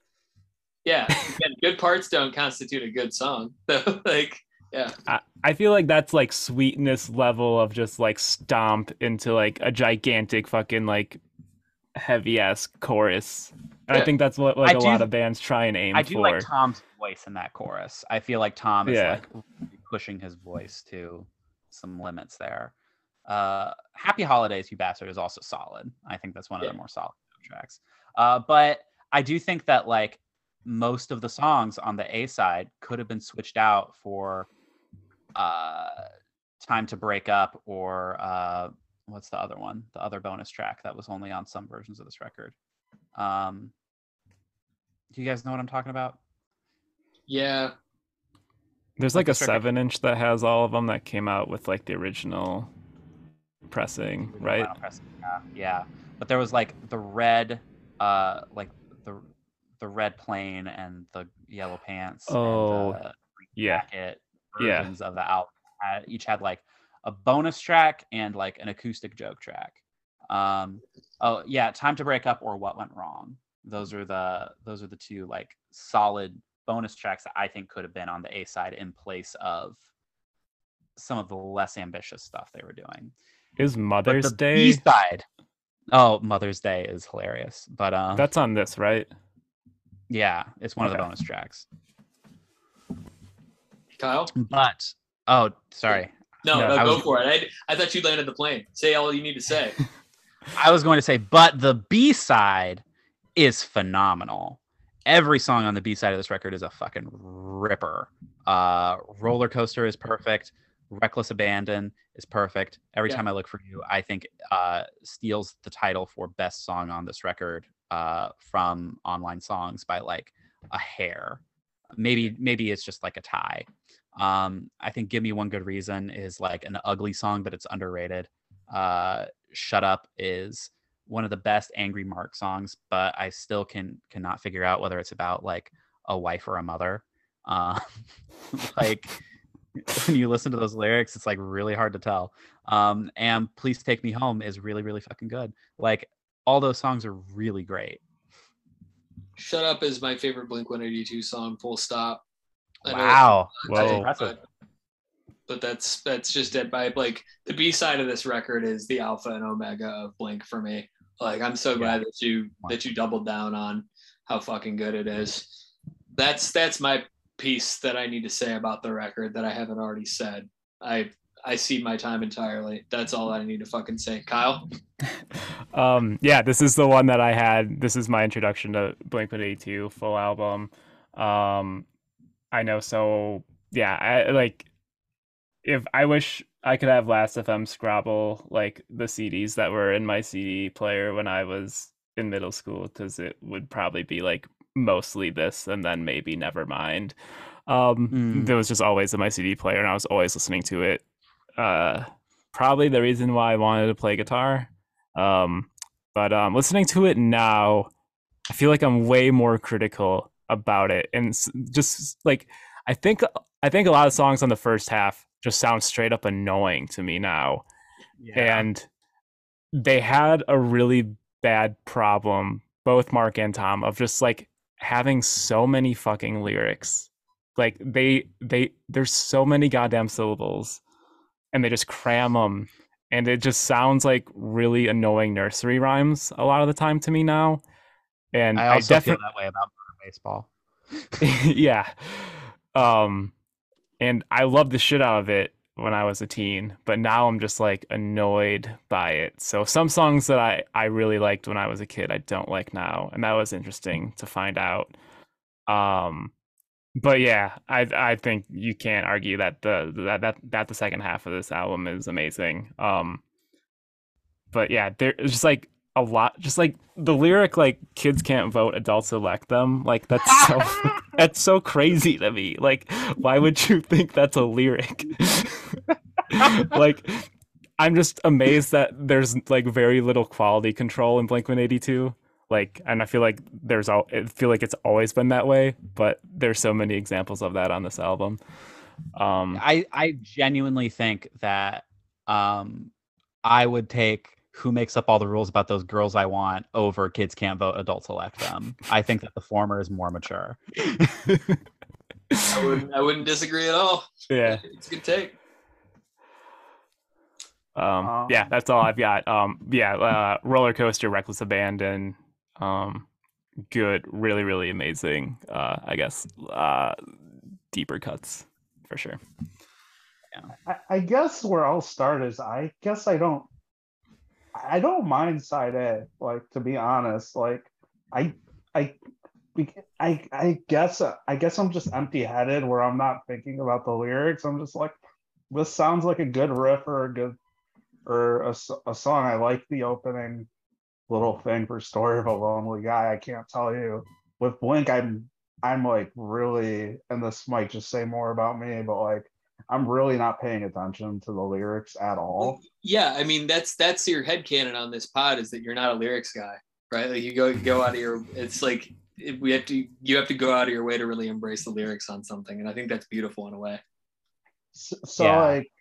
yeah. Again, good parts don't constitute a good song. So like yeah. I, I feel like that's like sweetness level of just like stomp into like a gigantic fucking like heavy ass chorus. And Yeah. I think that's what like I a do- lot of bands try and aim I do for. like Tom's voice in that chorus. I feel like Tom is Yeah. like pushing his voice to some limits there. Uh, Happy Holidays, you bastard, is also solid. I think that's one of the more solid tracks. Uh, but I do think that like most of the songs on the A side could have been switched out for uh, Time to Break Up or uh, what's the other one? The other bonus track that was only on some versions of this record. Um, do you guys know what I'm talking about? Yeah. There's like like a circuit- seven inch that has all of them that came out with like the original pressing, Original right? pressing, Yeah, yeah. But there was like the red, uh, like the the red plane and the yellow pants. Oh, and the green yeah. jacket Yeah. of the album. Had, each had like a bonus track and like an acoustic joke track. Um, oh yeah, time to break up or what went wrong. those are the those are the two like solid bonus tracks that I think could have been on the A side in place of some of the less ambitious stuff they were doing. Is Mother's the Day? B side, oh, Mother's Day is hilarious. But um, That's on this, right? yeah, it's one of the bonus tracks. Kyle? But oh, sorry, No, No, no, go was- for it. I, I thought you landed the plane. Say all you need to say. I was going to say, but the B side is phenomenal. Every song on the B side of this record is a fucking ripper. Uh, Roller Coaster is perfect. Reckless Abandon is perfect. Every Yeah. time I look for you, I think uh, steals the title for best song on this record uh, from online songs by like a hair. Maybe maybe it's just like a tie. Um, I think "Give Me One Good Reason" is like an ugly song, but it's underrated. Uh, "Shut Up" is one of the best Angry Mark songs, but I still can cannot figure out whether it's about like a wife or a mother. Uh, like when you listen to those lyrics, it's like really hard to tell. Um, and "Please Take Me Home" is really really fucking good. Like all those songs are really great. Shut Up is my favorite Blink 182 song, full stop. I know Wow, Whoa. I- But, but that's that's just it. By like the B side of this record is the alpha and omega of Blink for me. Like I'm so glad that you that you doubled down on how fucking good it is. That's that's my piece that I need to say about the record that I haven't already said. I I see my time entirely. That's all I need to fucking say. Kyle, um yeah this is the one that i had this is my introduction to blink 182 full album um i know so yeah i like if i wish i could have last fm scrobble like the cds that were in my cd player when i was in middle school because it would probably be like mostly this and then maybe never mind um Mm. there was just always in my cd player and i was always listening to it uh probably the reason why i wanted to play guitar um, but um, listening to it now, I feel like I'm way more critical about it, and just like I think I think a lot of songs on the first half just sound straight up annoying to me now, yeah. and they had a really bad problem, both Mark and Tom, of just like having so many fucking lyrics. Like they they there's so many goddamn syllables, and they just cram them and it just sounds like really annoying nursery rhymes a lot of the time to me now. And I I, also feel definitely, that way about baseball. yeah. Um, and I loved the shit out of it when I was a teen, but now I'm just like annoyed by it. So some songs that I I really liked when I was a kid, I don't like now, and that was interesting to find out. Um, but yeah, I I think you can't argue that the that that that the second half of this album is amazing. Um, but yeah, there's just like a lot, just like the lyric, like kids can't vote, adults elect them. Like that's so that's so crazy to me. Like, why would you think that's a lyric? like, I'm just amazed that there's like very little quality control in Blink 182. Like, and I feel like there's all I feel like it's always been that way, but there's so many examples of that on this album. Um, I I genuinely think that um I would take who makes up all the rules about those girls I want over kids can't vote, adults elect them. I think that the former is more mature. I wouldn't I wouldn't disagree at all. yeah. It's a good take. Um, Um, yeah, that's all I've got. Um, yeah, uh, roller coaster, reckless abandon. Um, good, really, really amazing. Uh, I guess uh, deeper cuts for sure. I, I guess where I'll start is I guess I don't I don't mind side A, like to be honest. Like I I bec- I I guess I guess I'm just empty headed where I'm not thinking about the lyrics. I'm just like, this sounds like a good riff or a good or a, a song. I like the opening little thing for Story of a Lonely Guy. I can't tell you. With Blink, I'm I'm like really, and this might just say more about me, but like I'm really not paying attention to the lyrics at all. Yeah, I mean that's that's your head headcanon on this pod is that you're not a lyrics guy, right? Like you go you go out of your it's like it- we have to you have to go out of your way to really embrace the lyrics on something, and I think that's beautiful in a way. So, so Yeah. like,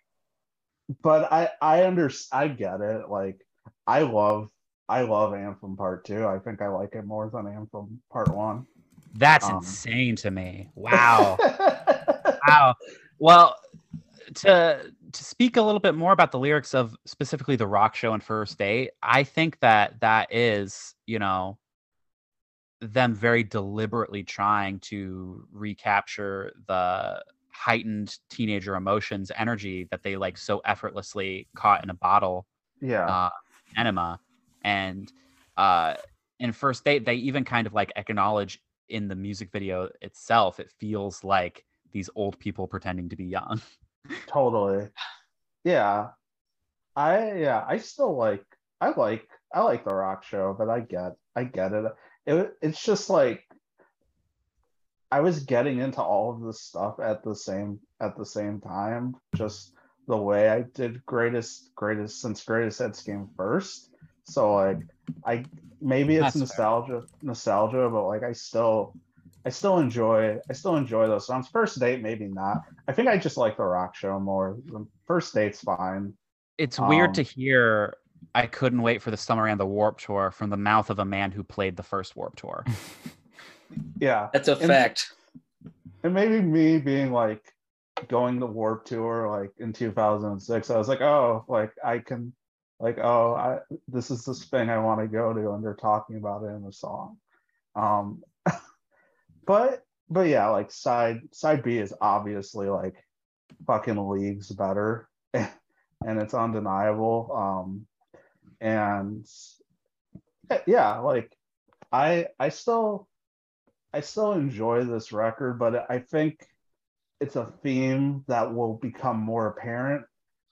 but I I under I get it. Like I love I love Anthem Part Two. I think I like it more than Anthem Part One. That's Um, insane to me. Wow. wow. Well, to to speak a little bit more about the lyrics of specifically the rock show and first date, I think that that is, you know, them very deliberately trying to recapture the heightened teenager emotions energy that they like so effortlessly caught in a bottle yeah. uh, enema and uh in first date they even kind of like acknowledge in the music video itself it feels like these old people pretending to be young. Totally. Yeah. I yeah i still like i like i like the rock show but i get i get it. It it's just like i was getting into all of this stuff at the same at the same time just the way i did greatest greatest since greatest hits came first so like i maybe it's That's fair. nostalgia nostalgia but like i still I still enjoy I still enjoy those songs. First date, maybe not. I think I just like the rock show more. The first date's fine. it's weird Um, to hear i couldn't wait for the summer and the Warped Tour from the mouth of a man who played the first Warped Tour Yeah. That's a And- fact. And maybe me being like going the Warped Tour like in 2006, I was like, oh, like I can like, oh, I this is this thing I want to go to, and they're talking about it in the song. Um but but yeah, like side side B is obviously like fucking leagues better and it's undeniable. Um and eh, yeah, like I I still I still enjoy this record, but I think it's a theme that will become more apparent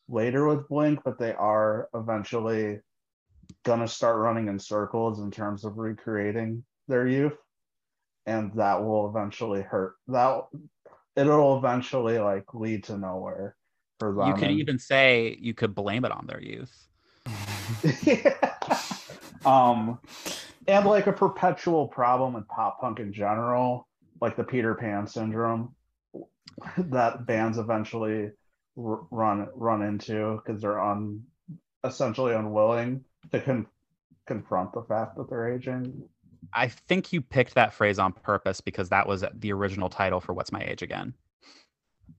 later with Blink, but they are eventually gonna start running in circles in terms of recreating their youth. And that will eventually hurt that it'll eventually like lead to nowhere for them. you could and- even say you could blame it on their youth yeah. um and like a perpetual problem with pop punk in general like the peter pan syndrome that bands eventually r- run run into because they're un essentially unwilling to con- confront the fact that they're aging i think you picked that phrase on purpose because that was the original title for what's my age again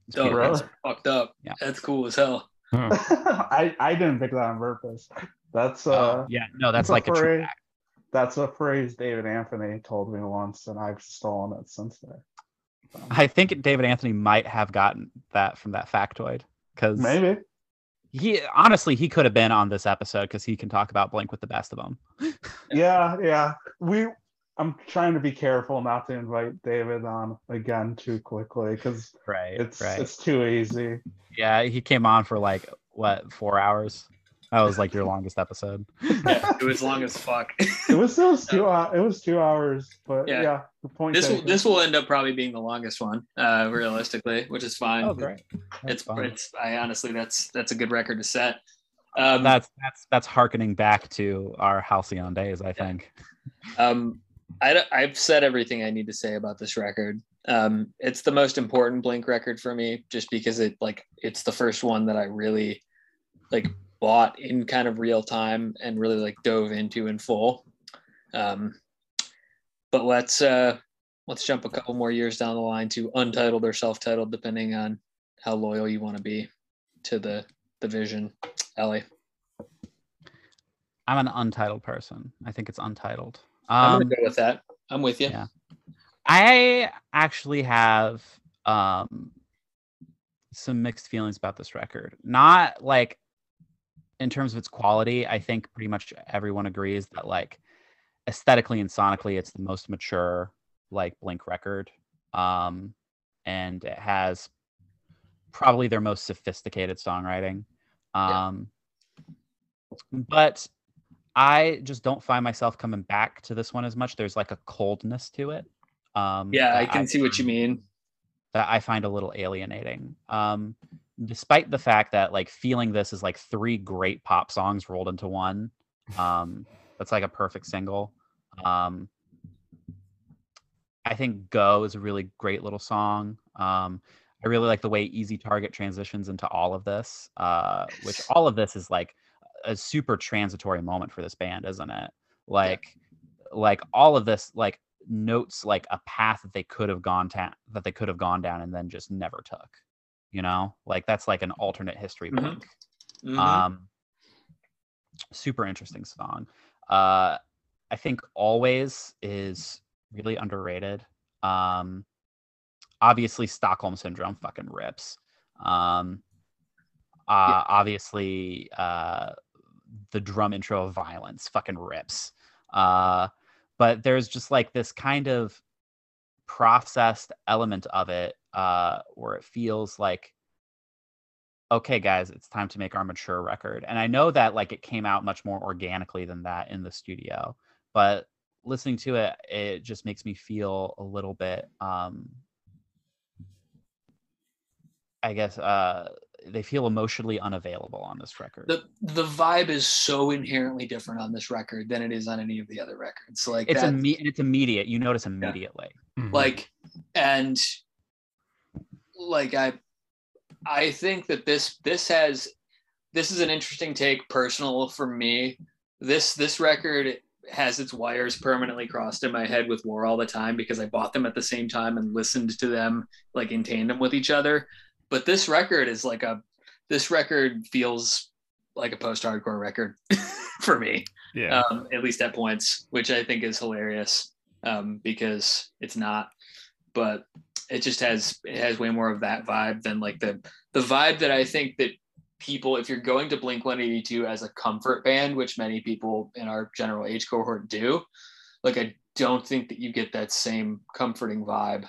It's Oh, really? that's fucked up. Yeah. That's cool as hell. i i didn't pick that on purpose that's uh yeah no that's It's a like a true phrase. fact. that's a phrase david anthony told me once and i've stolen it since then So, i think david anthony might have gotten that from that factoid because maybe. he honestly he could have been on this episode because he can talk about blink with the best of them yeah yeah. We i'm trying to be careful not to invite david on again too quickly because right it's right. it's too easy. Yeah he came on for like what four hours that was like your longest episode Yeah, it was long as fuck. it was it was two hou- it was two hours but Yeah. yeah, the point this will this will end up probably being the longest one, uh, realistically, which is fine. oh great That's It's fun. it's I honestly that's that's a good record to set. Um, that's that's that's harkening back to our halcyon days i think Um, I, I've said everything I need to say about this record. Um, it's the most important Blink record for me, just because it like it's the first one that I really like bought in kind of real time and really like dove into in full. Um, but let's uh, let's jump a couple more years down the line to untitled or self-titled, depending on how loyal you want to be to the the vision. Ellie, i'm an untitled person i think it's untitled I'm um gonna go with that. I'm with you. yeah. I actually have um some mixed feelings about this record. Not like in terms of its quality, I think pretty much everyone agrees that like aesthetically and sonically it's the most mature like Blink record. Um and it has probably their most sophisticated songwriting. Yeah. Um but I just don't find myself coming back to this one as much. There's like a coldness to it. Um, Yeah, I can see what you mean. That I find a little alienating. Um, despite the fact that like feeling this is like three great pop songs rolled into one. Um, that's like a perfect single. Um, I think "Go" is a really great little song. Um, I really like the way Easy Target transitions into all of this, uh, which all of this is like a super transitory moment for this band, isn't it? Like like all of this like notes like a path that they could have gone down that they could have gone down and then just never took. You know? Like that's like an alternate history Mhm. blink. Mhm. Um, super interesting song. Uh, I think Always is really underrated. Um, obviously, Stockholm Syndrome fucking rips. Um, uh, Obviously, uh, the drum intro of Violence fucking rips. Uh, but there's just like this kind of processed element of it uh, where it feels like okay guys it's time to make our mature record. And i know that like it came out much more organically than that in the studio but listening to it it just makes me feel a little bit um i guess uh they feel emotionally unavailable on this record. The the vibe is so inherently different on this record than it is on any of the other records. Like it's imme- it's immediate you notice immediately Mhm. like and like i i think that this this has this is an interesting take personal for me this this record has its wires permanently crossed in my head with war all the time because i bought them at the same time and listened to them like in tandem with each other but this record is like a this record feels like a post-hardcore record for me yeah. um, at least at points, which I think is hilarious um, because it's not. But it just has it has way more of that vibe than like the the vibe that I think that people, if you're going to Blink 182 as a comfort band, which many people in our general age cohort do, like I don't think that you get that same comforting vibe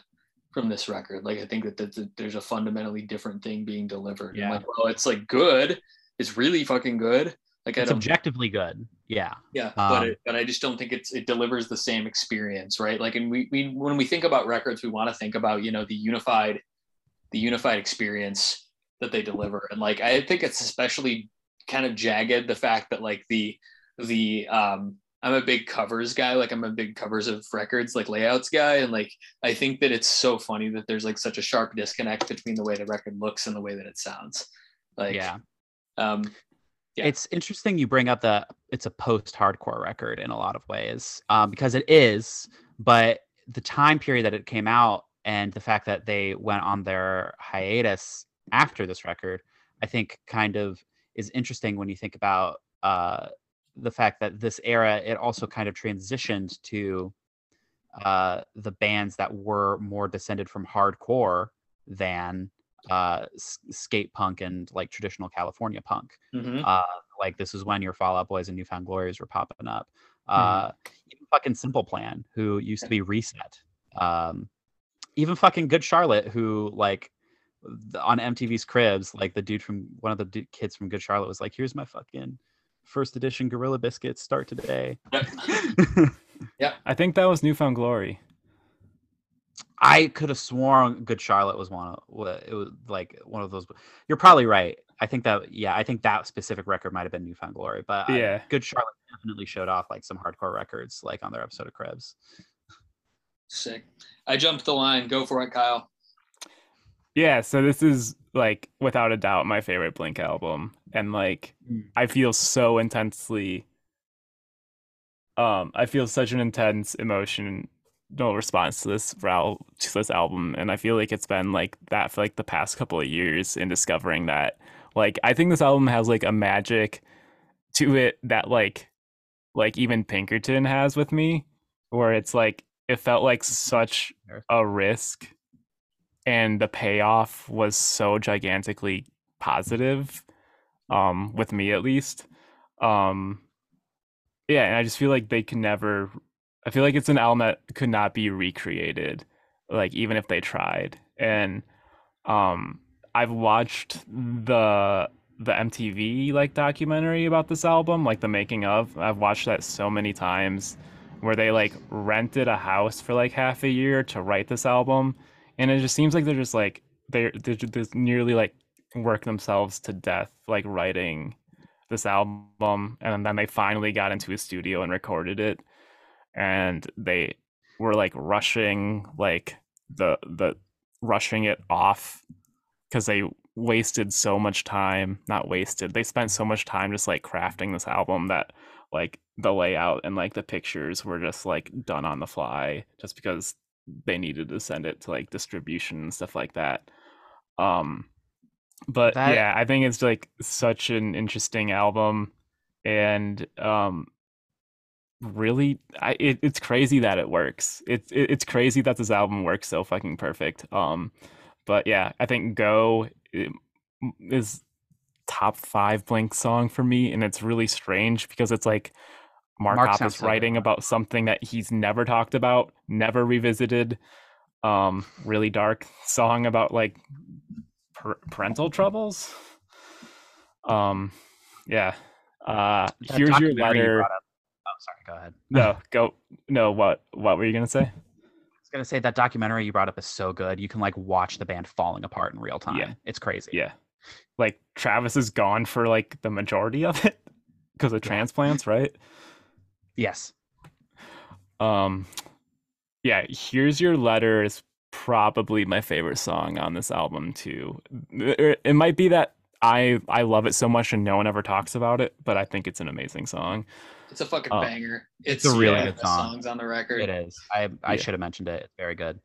from this record. Like I think that, that, that there's a fundamentally different thing being delivered. Yeah. Like, well, it's like good. It's really fucking good. Like I it's don't objectively good yeah yeah, but Um, it, but I just don't think it's it delivers the same experience, right? Like, and we we when we think about records, we want to think about you know the unified, the unified experience that they deliver, and like I think it's especially kind of jagged the fact that like the the um I'm a big covers guy, like I'm a big covers of records, like layouts guy, and like I think that it's so funny that there's like such a sharp disconnect between the way the record looks and the way that it sounds. Like, yeah um, Yeah. It's interesting you bring up the it's a post-hardcore record in a lot of ways um, because it is, but the time period that it came out and the fact that they went on their hiatus after this record, I think kind of is interesting when you think about uh, the fact that this era it also kind of transitioned to uh, the bands that were more descended from hardcore than uh, skate punk and like traditional California punk. mhm. Uh, like this is when your Fall Out Boys and New Found Glories were popping up. Uh, even fucking Simple Plan, who used to be Reset. Um, even fucking Good Charlotte, who like the, on MTV's Cribs, like the dude from one of the du- kids from Good Charlotte was like, "Here's my fucking first edition Gorilla Biscuits. Start today." Yep. I think that was New Found Glory. I could have sworn Good Charlotte was one of wa- it was like one of those. You're probably right. I think that yeah, I think that specific record might have been New Found Glory, but I- Yeah. Good Charlotte definitely showed off like some hardcore records like on their episode of Cribs. Sick. I jumped the line. Go for it, Kyle. Yeah, so this is like without a doubt my favorite Blink album and like Mm. I feel so intensely um I feel such an intense emotional response to this rel- to this album and I feel like it's been like that for like the past couple of years in discovering that like I think this album has like a magic to it that like like even Pinkerton has with me where it's like it felt like such a risk and the payoff was so gigantically positive um with me at least. Um yeah and i just feel like they can never i feel like it's an album that could not be recreated like even if they tried. And um i've watched the the mtv like documentary about this album like the making of. I've watched that so many times where they like rented a house for like half a year to write this album. And it just seems like they're just like they're they're just nearly like work themselves to death like writing this album. And then they finally got into a studio and recorded it and they were like rushing like the the rushing it off because they wasted so much time, not wasted. They spent so much time just like crafting this album that like the layout and like the pictures were just like done on the fly just because they needed to send it to like distribution and stuff like that. Um but That- yeah, I think it's like such an interesting album and um really I it, it's crazy that it works. It's it, it's crazy that this album works so fucking perfect. Um but yeah, I think Go is top 5 Blink song for me and it's really strange because it's like Mark, Mark sounds writing about something that he's never talked about, never revisited. Um really dark song about like par- parental troubles. Um yeah. Uh That here's your letter. Sorry. Go ahead. No, go. No, what? What were you gonna say? I was gonna say that documentary you brought up is so good. You can like watch the band falling apart in real time. Yeah. It's crazy. Yeah, like Travis is gone for like the majority of it because of Yeah. transplants, right? Yes. Um, yeah. Here's your letter is probably my favorite song on this album too. It, it might be that I I love it so much and no one ever talks about it, but I think it's an amazing song. It's a fucking Oh. banger. It's, a really one good song. songs on the record. It is. I I Yeah. should have mentioned it. It's very good.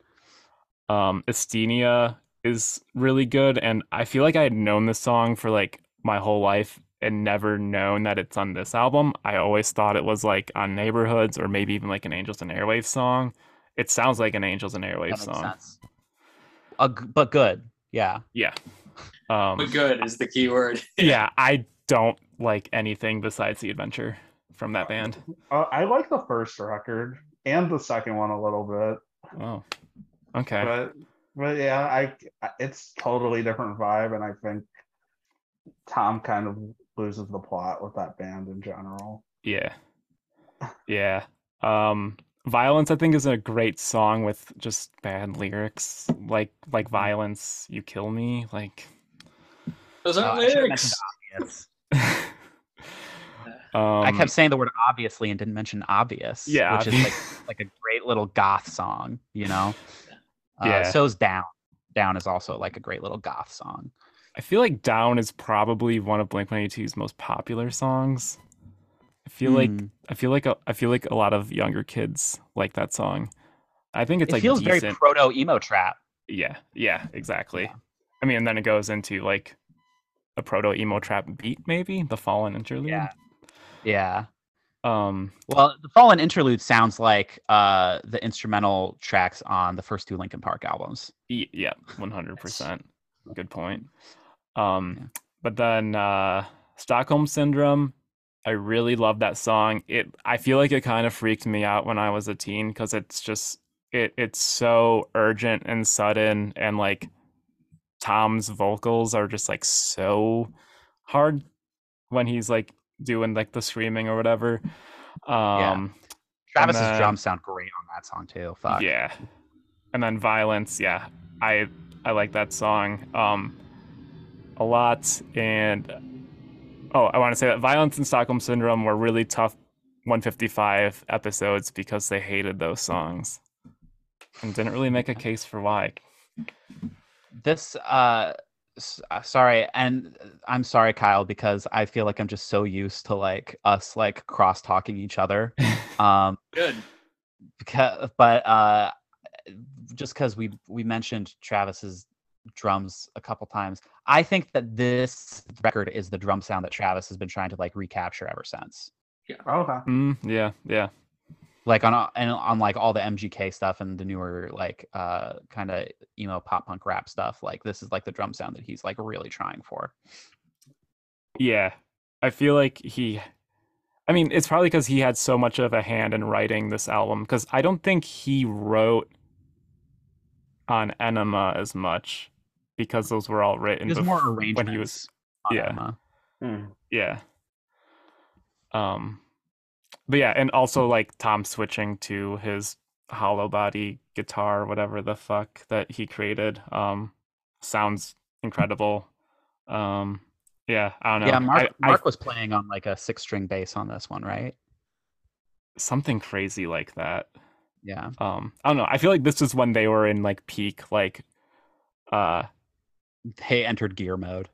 um Asthenia is really good and I feel like I had known this song for like my whole life and never known that it's on this album. I always thought it was like on Neighborhoods or maybe even like an Angels and Airwaves song. It sounds like an Angels and Airwaves song. sense. Uh, but good. Yeah. Yeah. Um But good is the key word. yeah, I don't like anything besides the adventure from that band. Uh, I like the first record and the second one a little bit, Oh. Okay. but but yeah, I it's totally different vibe, and I think Tom kind of loses the plot with that band in general. Yeah. Yeah. Um Violence I think is a great song with just bad lyrics. Like like Violence, You Kill Me, like Those aren't I should have mentioned lyrics. obvious. um, I kept saying the word obviously and didn't mention obvious. Yeah, Which is like like a great little goth song, you know? Uh, Yeah. So's Down. Down is also like a great little goth song. I feel like Down is probably one of Blink-182's most popular songs. I feel like Hmm. I feel like a, I feel like a lot of younger kids like that song. I think it's it like feels very proto emo trap. Yeah, yeah, exactly. Yeah. I mean, and then it goes into like a proto emo trap beat, maybe the Fallen interlude. Yeah. Yeah. Um. Well, the Fallen Interlude sounds like uh, the instrumental tracks on the first two Linkin Park albums. Yeah. One hundred percent. Good point. Um. Yeah. But then uh, Stockholm Syndrome. I really love that song. It. I feel like it kind of freaked me out when I was a teen because it's just it. It's so urgent and sudden, and like Tom's vocals are just like so hard when he's like doing like the screaming or whatever. Um Travis's then- drums sound great on that song too. Fuck. yeah. And then Violence, yeah. I I like that song um a lot and oh, I want to say that Violence and Stockholm Syndrome were really tough 155 episodes because they hated those songs and didn't really make a case for why. This uh, sorry and uh, i'm sorry kyle because i feel like i'm just so used to like us like cross talking each other um Good. because but uh just because we we mentioned travis's drums a couple times i think that this record is the drum sound that travis has been trying to like recapture ever since Yeah. Okay. Mm, yeah, yeah. Like on a- and on like all the mgk stuff and the newer like uh kind of emo pop punk rap stuff like this is like the drum sound that he's like really trying for Yeah. I feel like he I mean, it's probably because he had so much of a hand in writing this album because I don't think he wrote on Enema as much because those were all written There's bef- more when he was on yeah. Emma. Hmm. yeah. Um but yeah, and also like Tom switching to his hollow body guitar, whatever the fuck that he created. Um sounds incredible. Um yeah, I don't know. yeah mark, I- I mark was playing on like a six string bass on this one right something crazy like that. yeah Um, I don't know. I feel like this is when they were in like peak like uh they entered gear mode.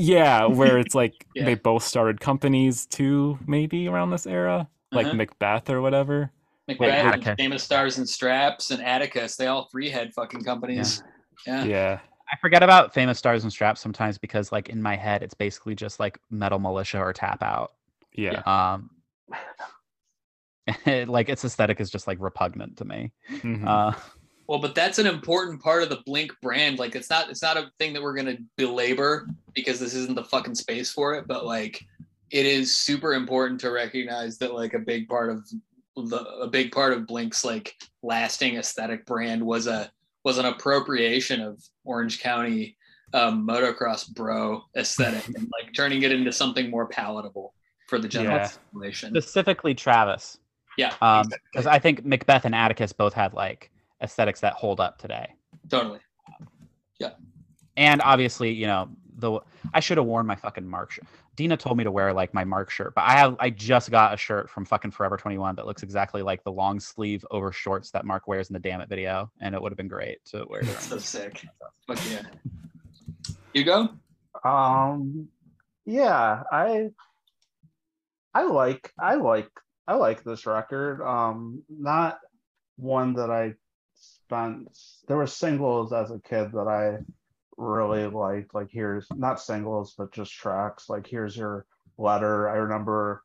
Yeah, where it's like Yeah. they both started companies too, maybe around this era, like Uh-huh. Macbeth or whatever. Macbeth, and Famous Stars and Straps, and Atticus. They all three had fucking companies. Yeah. Yeah. I forget about famous stars and straps sometimes because like in my head it's basically just like Metal Mulisha or tap out. Yeah. Um like its aesthetic is just like repugnant to me. Mhm. Uh Well, but that's an important part of the Blink brand. Like, it's not it's not a thing that we're gonna belabor because this isn't the fucking space for it. But like, it is super important to recognize that like a big part of the a big part of Blink's like lasting aesthetic brand was a was an appropriation of Orange County um, motocross bro aesthetic and like turning it into something more palatable for the general Yeah. population. specifically Travis. Yeah, Um exactly. because I think Macbeth and Atticus both had like aesthetics that hold up today. totally. Yeah. And obviously, you know, the I should have worn my fucking Mark shirt. Dina told me to wear like my Mark shirt, but I have I just got a shirt from fucking Forever 21 that looks exactly like the long sleeve over shorts that Mark wears in the Damn It video, and it would have been great to wear. during So sick. Fuck yeah. You go? Um, yeah, I, I like, I like, I like this record. Um, not one that I There were singles as a kid that I really liked. Like here's not singles, but just tracks. Like here's your letter. I remember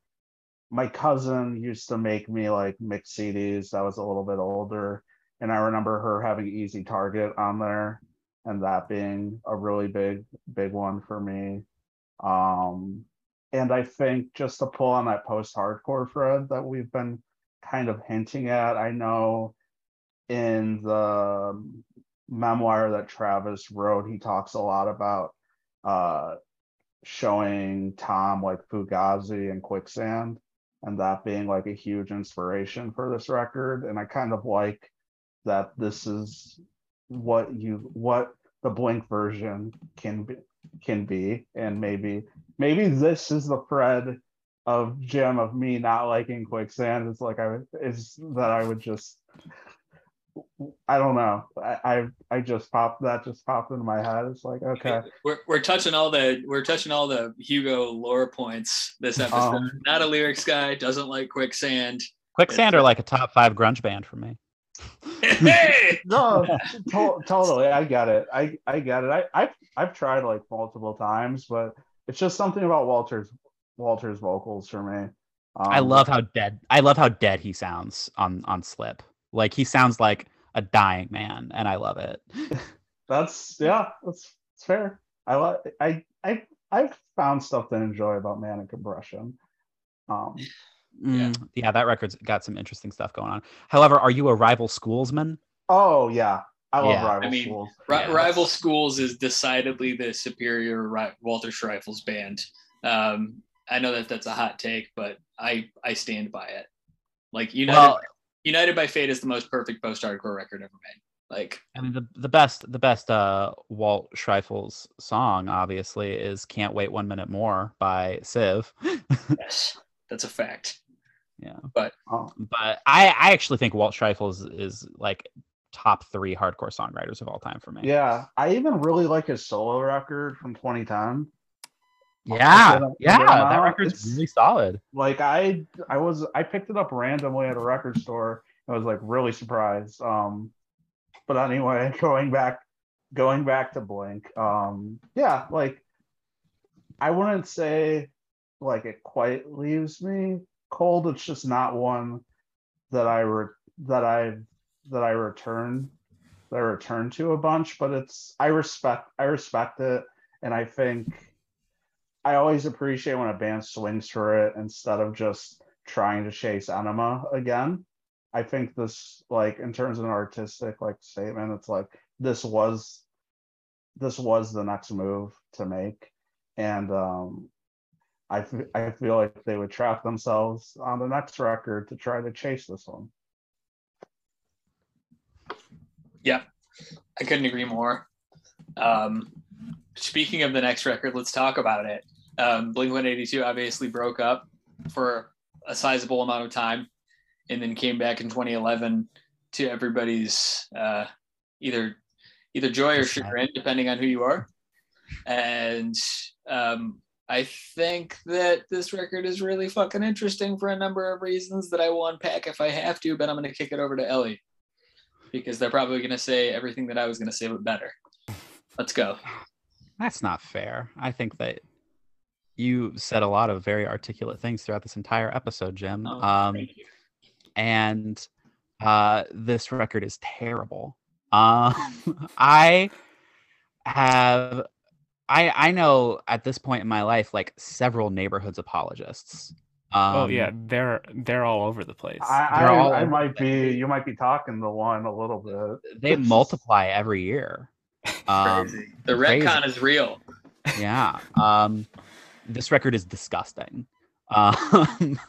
my cousin used to make me like mix CDs. I was a little bit older, and I remember her having Easy Target on there and that being a really big big one for me um and i think just to pull on that post-hardcore thread that we've been kind of hinting at i know in the memoir that travis wrote he talks a lot about uh showing tom like fugazi and quicksand and that being like a huge inspiration for this record. And i kind of like that this is what you what the blink version can be can be. And maybe maybe this is the thread of Jim of me not liking quicksand. Is like I is that I would just I don't know I I, I just popped that just popped into my head it's like okay We're, we're touching all the we're touching all the Hugo lore points this episode. Um, Not a lyrics guy, doesn't like quicksand. Quicksand are like a top five grunge band for me. hey! no to- totally I get it I I get it I I've, I've tried like multiple times but it's just something about Walter's Walter's vocals for me I Um, love how dead. I love how dead he sounds on on Slip. Like he sounds like a dying man, and I love it. That's yeah, that's, that's fair. I like I I I've found stuff to enjoy about manic compression. Um, Yeah. Mm, yeah, that record's got some interesting stuff going on. However, are you a rival schoolsman? oh yeah, I love Yeah. rival I mean, schools. Ri- Yeah. Rival Schools is decidedly the superior Ri- Walter Schreifels band. Um, I know that that's a hot take, but I I stand by it. Like United Well, United by Fate is the most perfect post-hardcore record ever made. Like I mean the the best the best uh Walt Schreifel's song obviously is "Can't Wait One Minute More" by Civ. yes, that's a fact. yeah, Oh, but I I actually think Walt Schreifel is, is like top three hardcore songwriters of all time for me. yeah, I even really like his solo record from 2010. Yeah, yeah. That record's it's- really solid. Like I I was I picked it up randomly at a record store. I was like really surprised. Um, but anyway, going back going back to Blink. Um, yeah, like I wouldn't say like it quite leaves me cold. It's just not one that I re- that I that I return that I return to a bunch. But it's I respect I respect it, and I think I always appreciate when a band swings for it instead of just trying to chase enema again. I think this like in terms of an artistic like statement, it's like this was this was the next move to make. And um I, f- I feel like they would trap themselves on the next record to try to chase this one. Yeah, I couldn't agree more. Um, speaking of the next record, let's talk about it. Um, Blink 182 obviously broke up for a sizable amount of time and then came back in 2011 to everybody's uh, either either joy or chagrin, depending on who you are. And um, I think that this record is really fucking interesting for a number of reasons that I will unpack if I have to, but I'm going to kick it over to Ellie because they're probably going to say everything that I was going to say, but better. Let's go. That's not fair. I think that you said a lot of very articulate things throughout this entire episode, Jim. Oh, um, thank you. and uh, this record is terrible. Um, I have, I I know at this point in my life like several neighborhoods apologists. Um, oh yeah, they're they're all over the place. I, They're all I, I over might be you might be talking the one a little bit. they multiply every year. Um, Crazy. The crazy. retcon is real. yeah. Um, this record is disgusting. Um,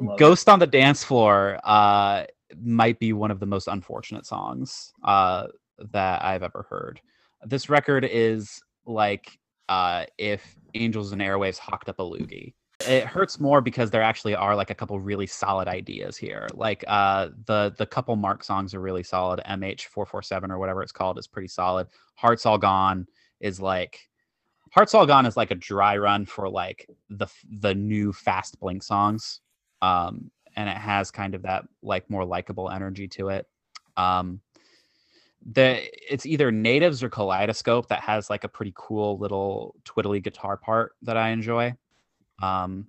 love it. Ghost on the Dance Floor uh, might be one of the most unfortunate songs uh, that I've ever heard. This record is like uh, if Angels and Airwaves hawked up a loogie. It hurts more because there actually are like a couple really solid ideas here. Like uh, the the couple Mark songs are really solid. MH447 or whatever it's called is pretty solid. Hearts All Gone is like Hearts All Gone is like a dry run for like the the new fast blink songs. Um and it has kind of that like more likable energy to it. Um the it's either natives or kaleidoscope that has like a pretty cool little twiddly guitar part that I enjoy. Um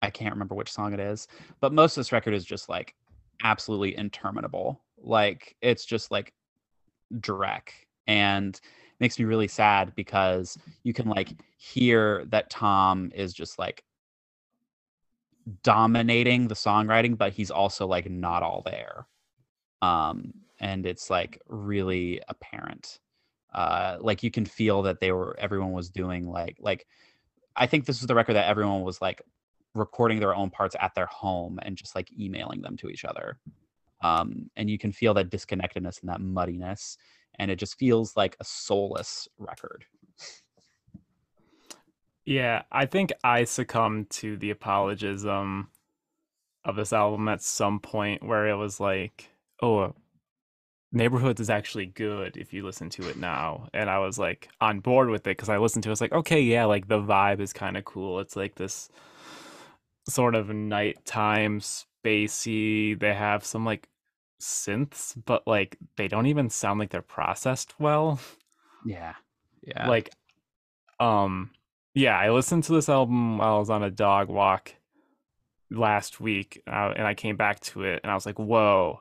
I can't remember which song it is, but most of this record is just like absolutely interminable. Like it's just like Drek and makes me really sad because you can like hear that Tom is just like dominating the songwriting, but he's also like not all there. Um, and it's like really apparent. Uh, like you can feel that they were everyone was doing like like I think this was the record that everyone was like recording their own parts at their home and just like emailing them to each other. Um, and you can feel that disconnectedness and that muddiness, and it just feels like a soulless record. Yeah, I think I succumbed to the apologism of this album at some point where it was like, oh, Neighborhoods is actually good if you listen to it now. And I was like on board with it because I listened to it. I was like, okay, yeah, like the vibe is kind of cool. It's like this sort of nighttime spacey. They have some like synths, but like they don't even sound like they're processed well. Yeah, yeah. like um yeah i listened to this album while i was on a dog walk last week uh, and i came back to it and i was like whoa.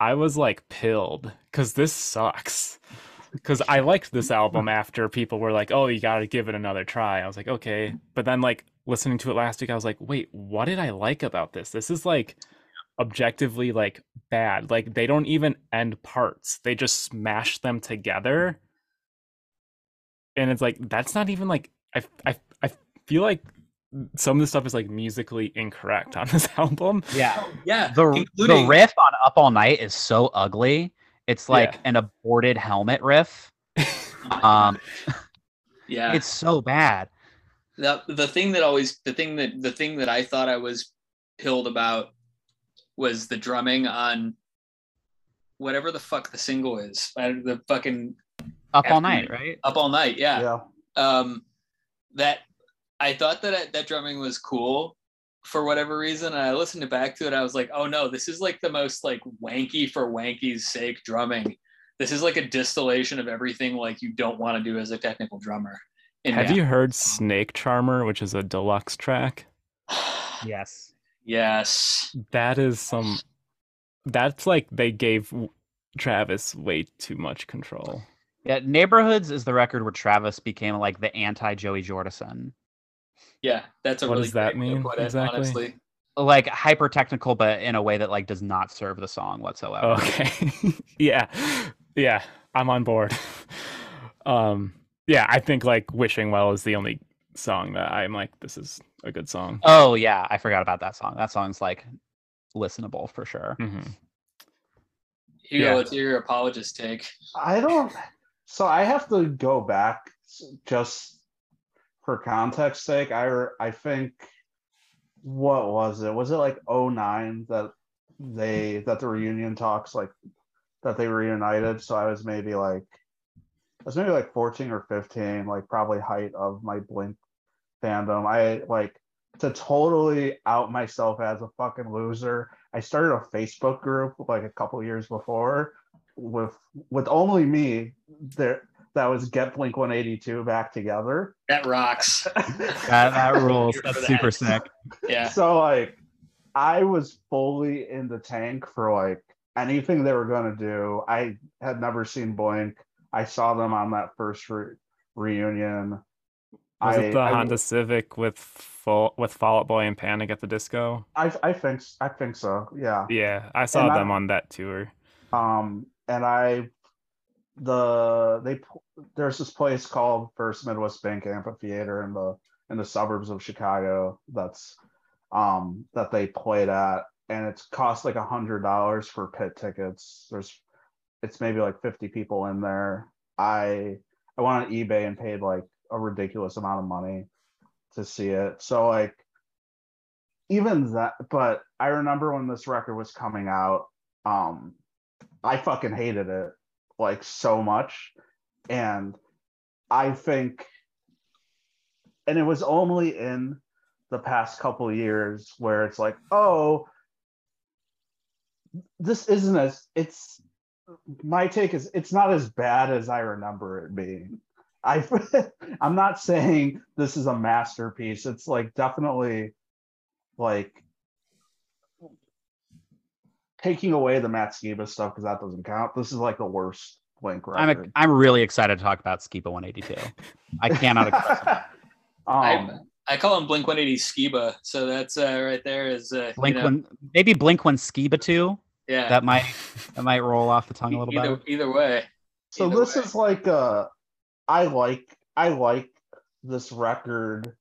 I was like pilled because this sucks. Because i liked this album after people were like oh you gotta give it another try. I was like okay. But then like listening to it last week i was like wait what did i like about this? This is like objectively like bad like they don't even end parts they just smash them together and it's like that's not even like I I I feel like some of the stuff is like musically incorrect on this album. yeah. Yeah. The the riff on Up All Night is so ugly. It's like Yeah. an aborted helmet riff. Um, yeah. it's so bad. the the thing that always the thing that the thing that I thought I was pilled about was the drumming on whatever the fuck the single is. I- The fucking Up All After Night, right? up all night. Yeah. Yeah. Um, that I thought that that drumming was cool for whatever reason, and I listened to back to it. I was like, oh no, this is like the most like wanky for wanky's sake drumming. This is like a distillation of everything like you don't want to do as a technical drummer. in Have metal. you heard Snake Charmer, which is a deluxe track? Yes. Yes. That is some that's like they gave Travis way too much control. Yeah, Neighborhoods is the record where Travis became like the anti Joey Jordison. Yeah, that's a What really does that great way to mean put it, exactly? honestly. Like hyper technical, but in a way that like does not serve the song whatsoever. Okay. yeah. Yeah, I'm on board. um yeah, I think like Wishing Well is the only song that I'm like this is a good song. Oh yeah, I forgot about that song. That song's like listenable for sure. Mm-hmm. Hugo, Yeah. let's your apologist take. I don't. So I have to go back just for context sake. I I think what was it? Was it like 09 that they that the reunion talks like that they reunited. So I was maybe like I was maybe like 14 or 15, like probably height of my Blink fandom. I like to totally out myself as a fucking loser. I started a Facebook group like a couple years before with with only me there that was get Blink 182 back together. That rocks. That, that rules. That's for super that. sick. Yeah. So like I was fully in the tank for like anything they were gonna do. I had never seen Blink. I saw them on that first re- reunion. Was I, it the I, Honda Civic with Fall with Fall Out Boy and Panic at the Disco? I, I think I think so. Yeah. Yeah, I saw And I- them on that tour. Um, and I, the they there's this place called First Midwest Bank Amphitheater in the in the suburbs of Chicago. That's um that they played at, and it's cost like a hundred dollars for pit tickets. There's it's maybe like 50 people in there. I I went on eBay and paid like a ridiculous amount of money to see it. So like even that but I remember when this record was coming out, um I fucking hated it like so much. And I think and it was only in the past couple years where it's like, oh, this isn't as it's my take is it's not as bad as I remember it being. I I'm not saying this is a masterpiece. It's like definitely like taking away the Matt Skiba stuff because that doesn't count. This is like the worst Blink record. I'm a, record. I'm really excited to talk about Skiba 182. I cannot. express enough. um, I call him Blink 180 Skiba. So that's uh, right there is uh, Blink you know, one, maybe Blink one Skiba two. yeah. That might that might roll off the tongue a little either, bit. either way. so Either this way. is like uh I like I like this record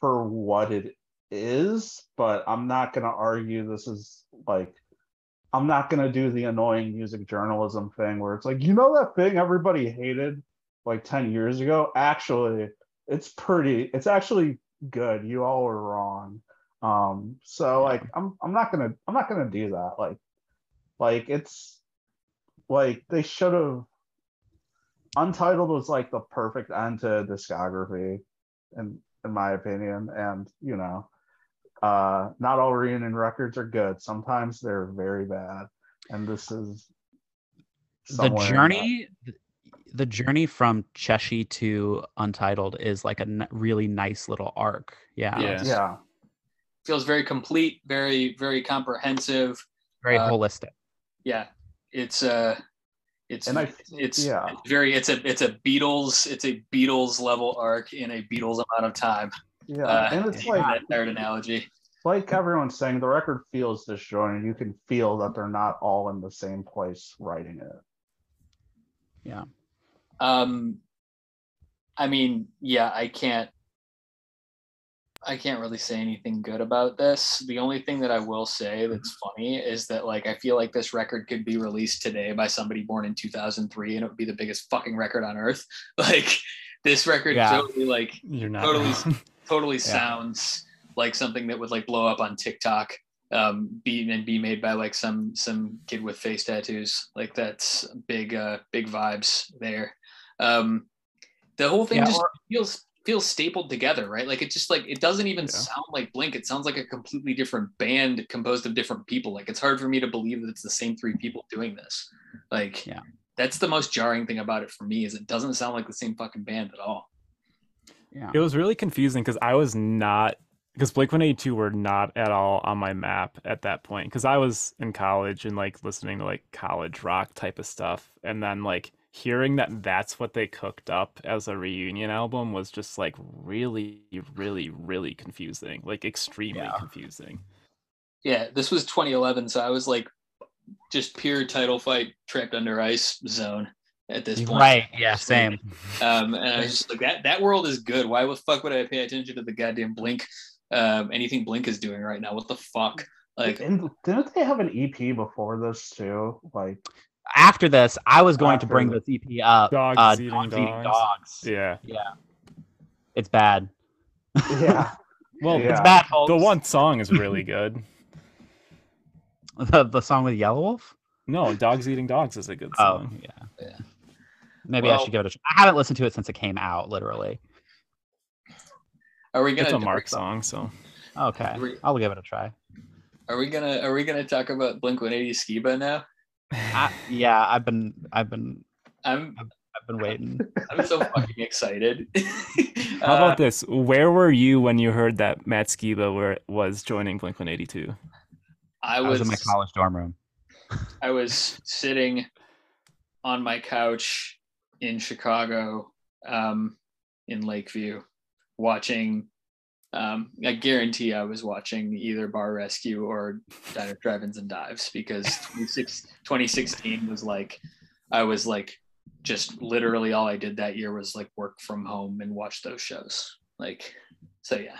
for what it is, but I'm not gonna argue this is like I'm not gonna do the annoying music journalism thing where it's like, you know that thing everybody hated like 10 years ago? Actually, it's pretty it's actually good. You all were wrong. Um so like I'm I'm not gonna I'm not gonna do that. Like like it's like they should have Untitled was like the perfect end to discography, in in my opinion. And you know, uh, not all reunion records are good. Sometimes they're very bad, and this is The journey, the journey from Cheshi to Untitled is like a n- really nice little arc. Yeah, Yeah. Yeah, Feels very complete, very, very comprehensive. very Uh, holistic. Yeah. It's uh it's And I- it's yeah. it's very it's a it's a Beatles it's a Beatles level arc in a Beatles amount of time. yeah, Uh, and it's like that third analogy. like everyone's saying, the record feels disjointed. You can feel that they're not all in the same place writing it. Yeah. Um, I mean, yeah, I can't. I can't really say anything good about this. The only thing that I will say that's funny is that like I feel like this record could be released today by somebody born in 2003 and it would be the biggest fucking record on earth. Like this record Yeah. totally like Totally. wrong. totally sounds like something that would like blow up on TikTok um be and be made by like some some kid with face tattoos like that's big uh big vibes there um the whole thing Yeah, just or- feels feels stapled together right? Like it just like it doesn't even Yeah. sound like blink. It sounds like a completely different band composed of different people. Like it's hard for me to believe that it's the same three people doing this. Like Yeah. that's the most jarring thing about it for me is it doesn't sound like the same fucking band at all. Yeah, It was really confusing because I was not because Blink 182 were not at all on my map at that point because I was in college and like listening to like college rock type of stuff. And then like hearing that that's what they cooked up as a reunion album was just like really really really confusing like extremely Yeah. confusing Yeah, this was 2011, so I was like just pure title fight trapped under ice zone at this point. right. Yeah, same. Um, and I was just like that that world is good. Why the fuck would I pay attention to the goddamn Blink? Um, anything Blink is doing right now? What the fuck? Like, and didn't they have an EP before this too? Like, After this, I was going to bring After- this EP up. Dogs uh, eating Dogs Eating dogs. dogs. yeah Yeah, it's bad. yeah, well Yeah. It's bad. Folks. the one song is really good the, the song with Yelawolf. No, Dogs Eating Dogs is a good Oh, song. yeah. Yeah. Maybe I should give it a try. I haven't listened to it since it came out, literally. Are we gonna It's a Mark song, so Okay. Re- I'll give it a try. Are we gonna Are we gonna talk about Blink One Eighty Skiba now? I, yeah, I've been I've been I'm I've been waiting. I'm so fucking excited. How Uh, about this? Where were you when you heard that Matt Skiba were, was joining Blink 182? I I was was in my college dorm room. I was sitting on my couch in Chicago, um, in Lakeview, watching. Um, I guarantee I was watching either Bar Rescue or Diner Drive-ins and Dives because 2016 was like I was like just literally all I did that year was like work from home and watch those shows. Like, so yeah.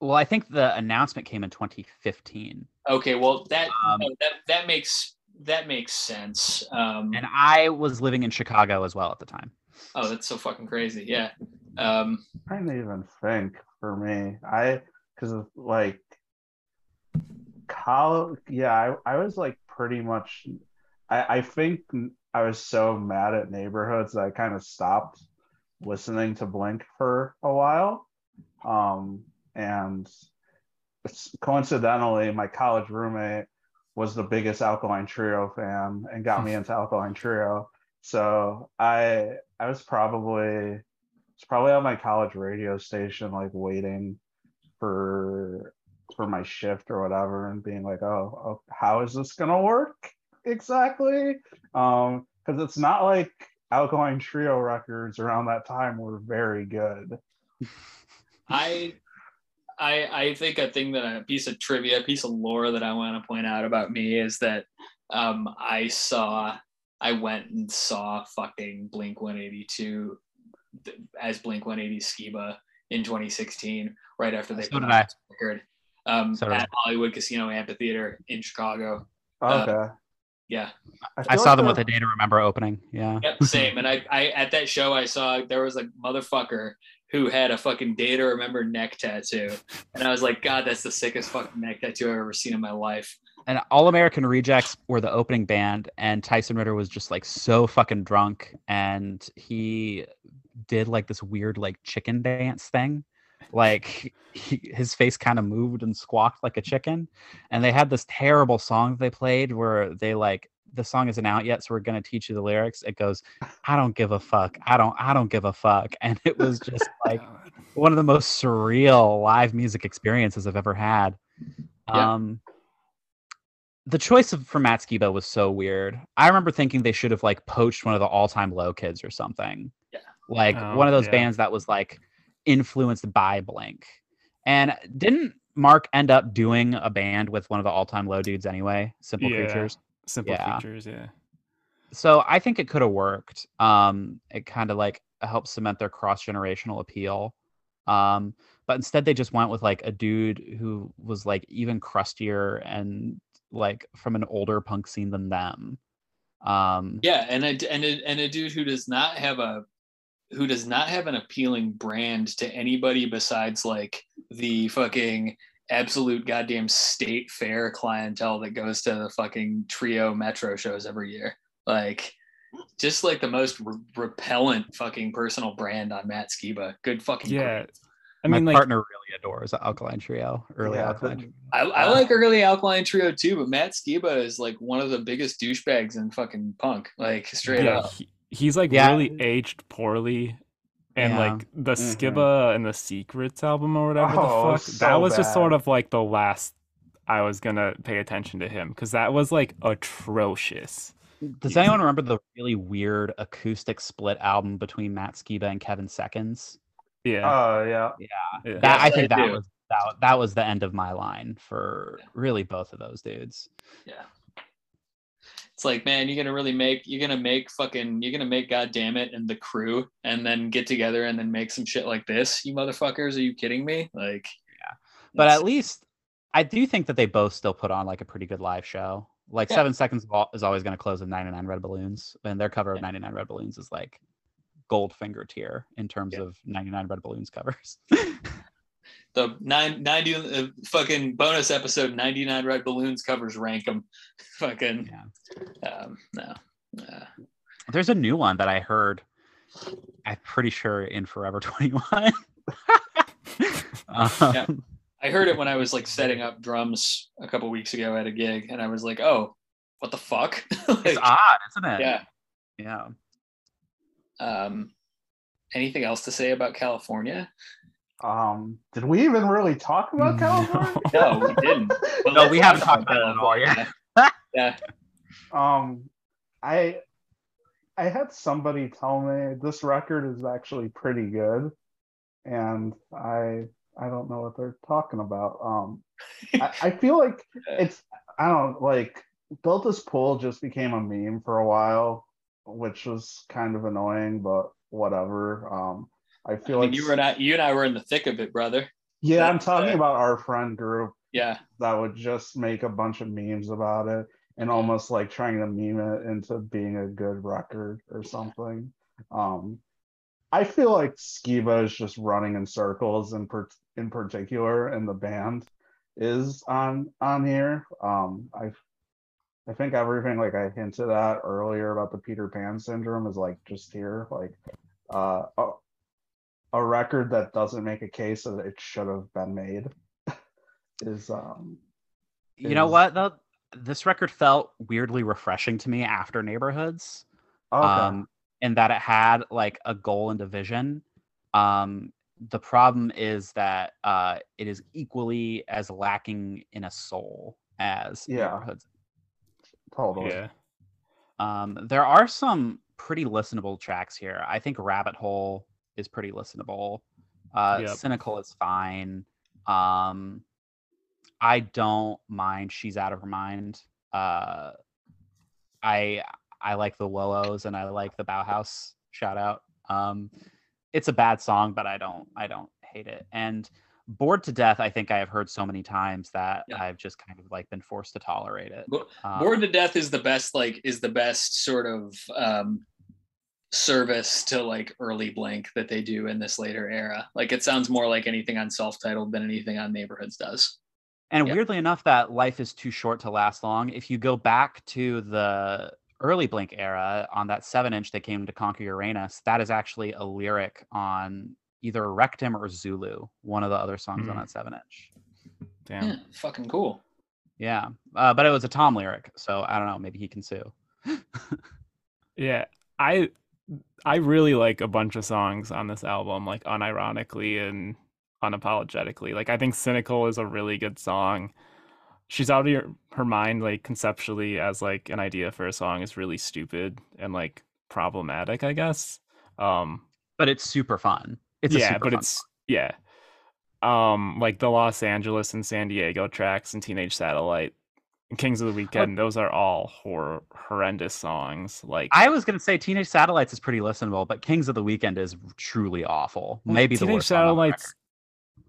Well, I think the announcement came in 2015, Okay, well that Um, no, that that makes that makes sense. Um, and I was living in Chicago as well at the time. Oh, that's so fucking crazy. Yeah. Um, I didn't even think for me. I because like college. Yeah, I, I was like pretty much. I I think I was so mad at neighborhoods that I kind of stopped listening to Blink for a while. Um, and coincidentally, my college roommate was the biggest Alkaline Trio fan and got me into Alkaline Trio. So I I was probably it's probably on my college radio station, like waiting for for my shift or whatever, and being like, oh, oh how is this gonna work exactly? Um, because it's not like Alkaline Trio records around that time were very good. I, I, I think a thing that a piece of trivia, a piece of lore that I want to point out about me is that um, I saw, I went and saw fucking Blink 182 th- as Blink 180 Skiba in 2016, right after they So put did out I. this record um, So at Hollywood Casino Amphitheater in Chicago. Okay. Uh, Yeah, I feel saw like them with the- a Day to Remember opening. Yeah. Yep, same. And I, I at that show I saw there was a motherfucker who had a fucking day to remember neck tattoo. And I was like, God, that's the sickest fucking neck tattoo I've ever seen in my life. And All American Rejects were the opening band, and Tyson Ritter was just like so fucking drunk, and he did like this weird like chicken dance thing. Like he, his face kind of moved and squawked like a chicken. And they had this terrible song they played where they like the song isn't out yet, so we're gonna teach you the lyrics. It goes, I don't give a fuck. I don't I don't give a fuck. And it was just like one of the most surreal live music experiences I've ever had. Yeah. Um, the choice of for Matt Skiba was so weird. I remember thinking they should have like poached one of the All Time Low kids or something. Yeah. Like Oh, one of those yeah. bands that was like influenced by Blink. And didn't Mark end up doing a band with one of the All Time Low dudes anyway, Simple Yeah. Creatures? Simple Yeah. Creatures, yeah. so I think it could have worked. Um, it kind of like helped cement their cross generational appeal. Um, but instead they just went with like a dude who was like even crustier and like from an older punk scene than them. Um, Yeah, and a and a, and a dude who does not have a who does not have an appealing brand to anybody besides like the fucking absolute goddamn state fair clientele that goes to the fucking trio metro shows every year. Like just like the most re- repellent fucking personal brand on Matt Skiba. Good fucking Yeah. grades. I mean, my like, partner really adores Alkaline Trio, early Yeah, Alkaline. Trio. I, I uh, like early Alkaline Trio too, but Matt Skiba is like one of the biggest douchebags in fucking punk. Like straight yeah, up. he, he's like Yeah. really aged poorly. And Yeah. like the Mhm. Skiba and the Sekrets album or whatever Oh, the fuck, so that was just sort of like the last I was gonna pay attention to him because that was like atrocious. Does anyone remember the really weird acoustic split album between Matt Skiba and Kevin Seconds? Yeah, Oh yeah. yeah. That I think I that do. was that, wa- that was the end of my line for really both of those dudes. Yeah. It's like, man, you're gonna really make you're gonna make fucking you're gonna make goddamn it and the crew and then get together and then make some shit like this. You motherfuckers, are you kidding me? Like Yeah. But at least I do think that they both still put on like a pretty good live show. Like Yeah. Seven Seconds is always going to close with 99 Red Balloons, and their cover of Yeah. 99 Red Balloons is like Goldfinger tier in terms Yeah. of 99 Red Balloons covers. the nine, 90 uh, fucking bonus episode 99 red balloons covers rank them fucking um no uh, There's a new one that I heard. I'm pretty sure in Forever 21. um, Yeah. i heard it when i was like setting up drums a couple weeks ago at a gig and i was like oh what the fuck It's odd, isn't it? yeah Yeah. um anything else to say about california Um, did we even really talk about No. California? no we didn't But No, we haven't talked about it at all yet. yeah Um, I I had somebody tell me this record is actually pretty good, and I I don't know what they're talking about. Um, I, I feel like it's I don't like built this pool just became a meme for a while, which was kind of annoying, but whatever. Um, I I feel mean, like you were not you and i were in the thick of it brother yeah, I'm talking uh, about our friend group yeah that would just make a bunch of memes about it and almost like trying to meme it into being a good record or something. Um, I feel like Skiba is just running in circles in per- in particular, and the band is on on here. Um, I I think everything like I hinted at earlier about the Peter Pan syndrome is like just here, like uh, a, a record that doesn't make a case that it should have been made is um You know what though? This record felt weirdly refreshing to me after Neighborhoods. okay. um, in that it had like a goal and a vision. Um, the problem is that uh, it is equally as lacking in a soul as Yeah. Neighborhoods. totally. Yeah. Um, there are some pretty listenable tracks here. I think Rabbit Hole is pretty listenable. Uh, Yep. Cynical is fine. Um, I don't mind She's Out of Her Mind. Uh, I I like the Willows and I like the Bauhaus shout out. Um, it's a bad song, but I don't I don't hate it. And Bored to Death, I think I have heard so many times that Yeah. I've just kind of like been forced to tolerate it. Bo- Um, bored to death is the best like is the best sort of um service to like early blink that they do in this later era like it sounds more like anything on self-titled than anything on neighborhoods does And Yeah. weirdly enough, that life is too short to last long. If you go back to the early Blink era on that seven inch they came to conquer Uranus, that is actually a lyric on either Rectum or Zulu, one of the other songs on Hmm. that seven inch. Damn. yeah fucking cool Yeah. Uh, but it was a Tom lyric. So I don't know. Maybe he can sue. Yeah, I I really like a bunch of songs on this album, like unironically and unapologetically. Like I think "Cynical" is a really good song. She's out of your, her mind, like conceptually as like an idea for a song is really stupid and like problematic, I guess. Um, But it's super fun. It's a yeah, super but fun it's yeah. Um, like the Los Angeles and San Diego tracks and Teenage Satellite, Kings of the Weekend. Those are all hor- horrendous songs. Like I was gonna say Teenage Satellites is pretty listenable, but Kings of the Weekend is truly awful. Well, Maybe Teenage worst the record. Satellites.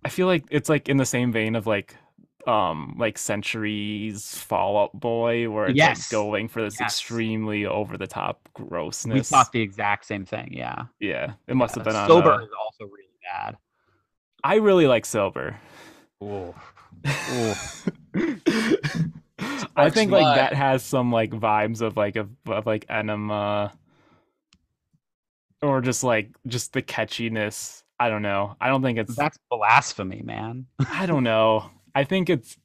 I feel like it's like in the same vein of like um like Centuries Fall Out Boy, where it's Yes. like going for this Yes. extremely over the top grossness. We thought the exact same thing. Yeah. yeah, it must have Yeah, been on. Sober uh, is also really bad. I really like Sober. Ooh. I think like that has some like vibes of like of, of like enema or just like just the catchiness. I don't know. I don't think it's That's blasphemy, man. I don't know. I think it's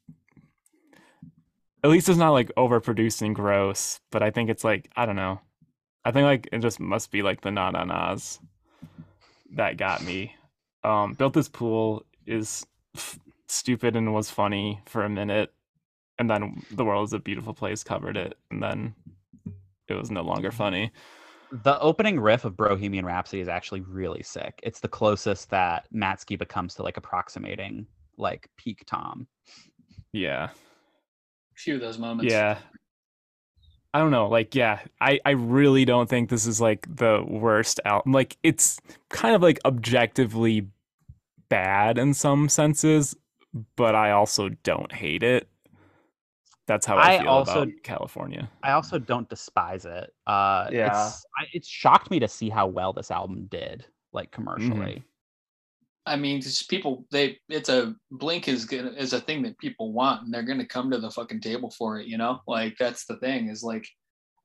at least it's not like overproduced and gross, but I think it's like I don't know. I think like it just must be like the na na nas that got me. Um, built this pool is f- stupid and was funny for a minute, and then the world is a beautiful place covered it, and then it was no longer funny. The opening riff of Bohemian Rhapsody is actually really sick. It's the closest that Matt Skiba comes to like approximating like peak Tom. Yeah. A few of those moments Yeah. I don't know. Like, yeah, I, I really don't think this is like the worst album. Like, it's kind of like objectively bad in some senses, but I also don't hate it. That's how I, I feel also- about California. I also don't despise it. Uh, Yeah. it's I, it's shocked me to see how well this album did, like commercially. I mean, just people they it's a blink is gonna is a thing that people want and they're gonna come to the fucking table for it, you know? Like that's the thing, is like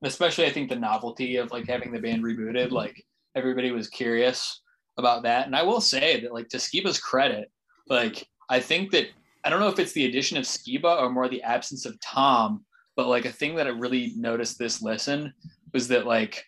especially I think the novelty of like having the band rebooted, like everybody was curious about that. And I will say that like to Skiba's credit, like I think that I don't know if it's the addition of Skiba or more the absence of Tom, but like a thing that I really noticed this listen was that like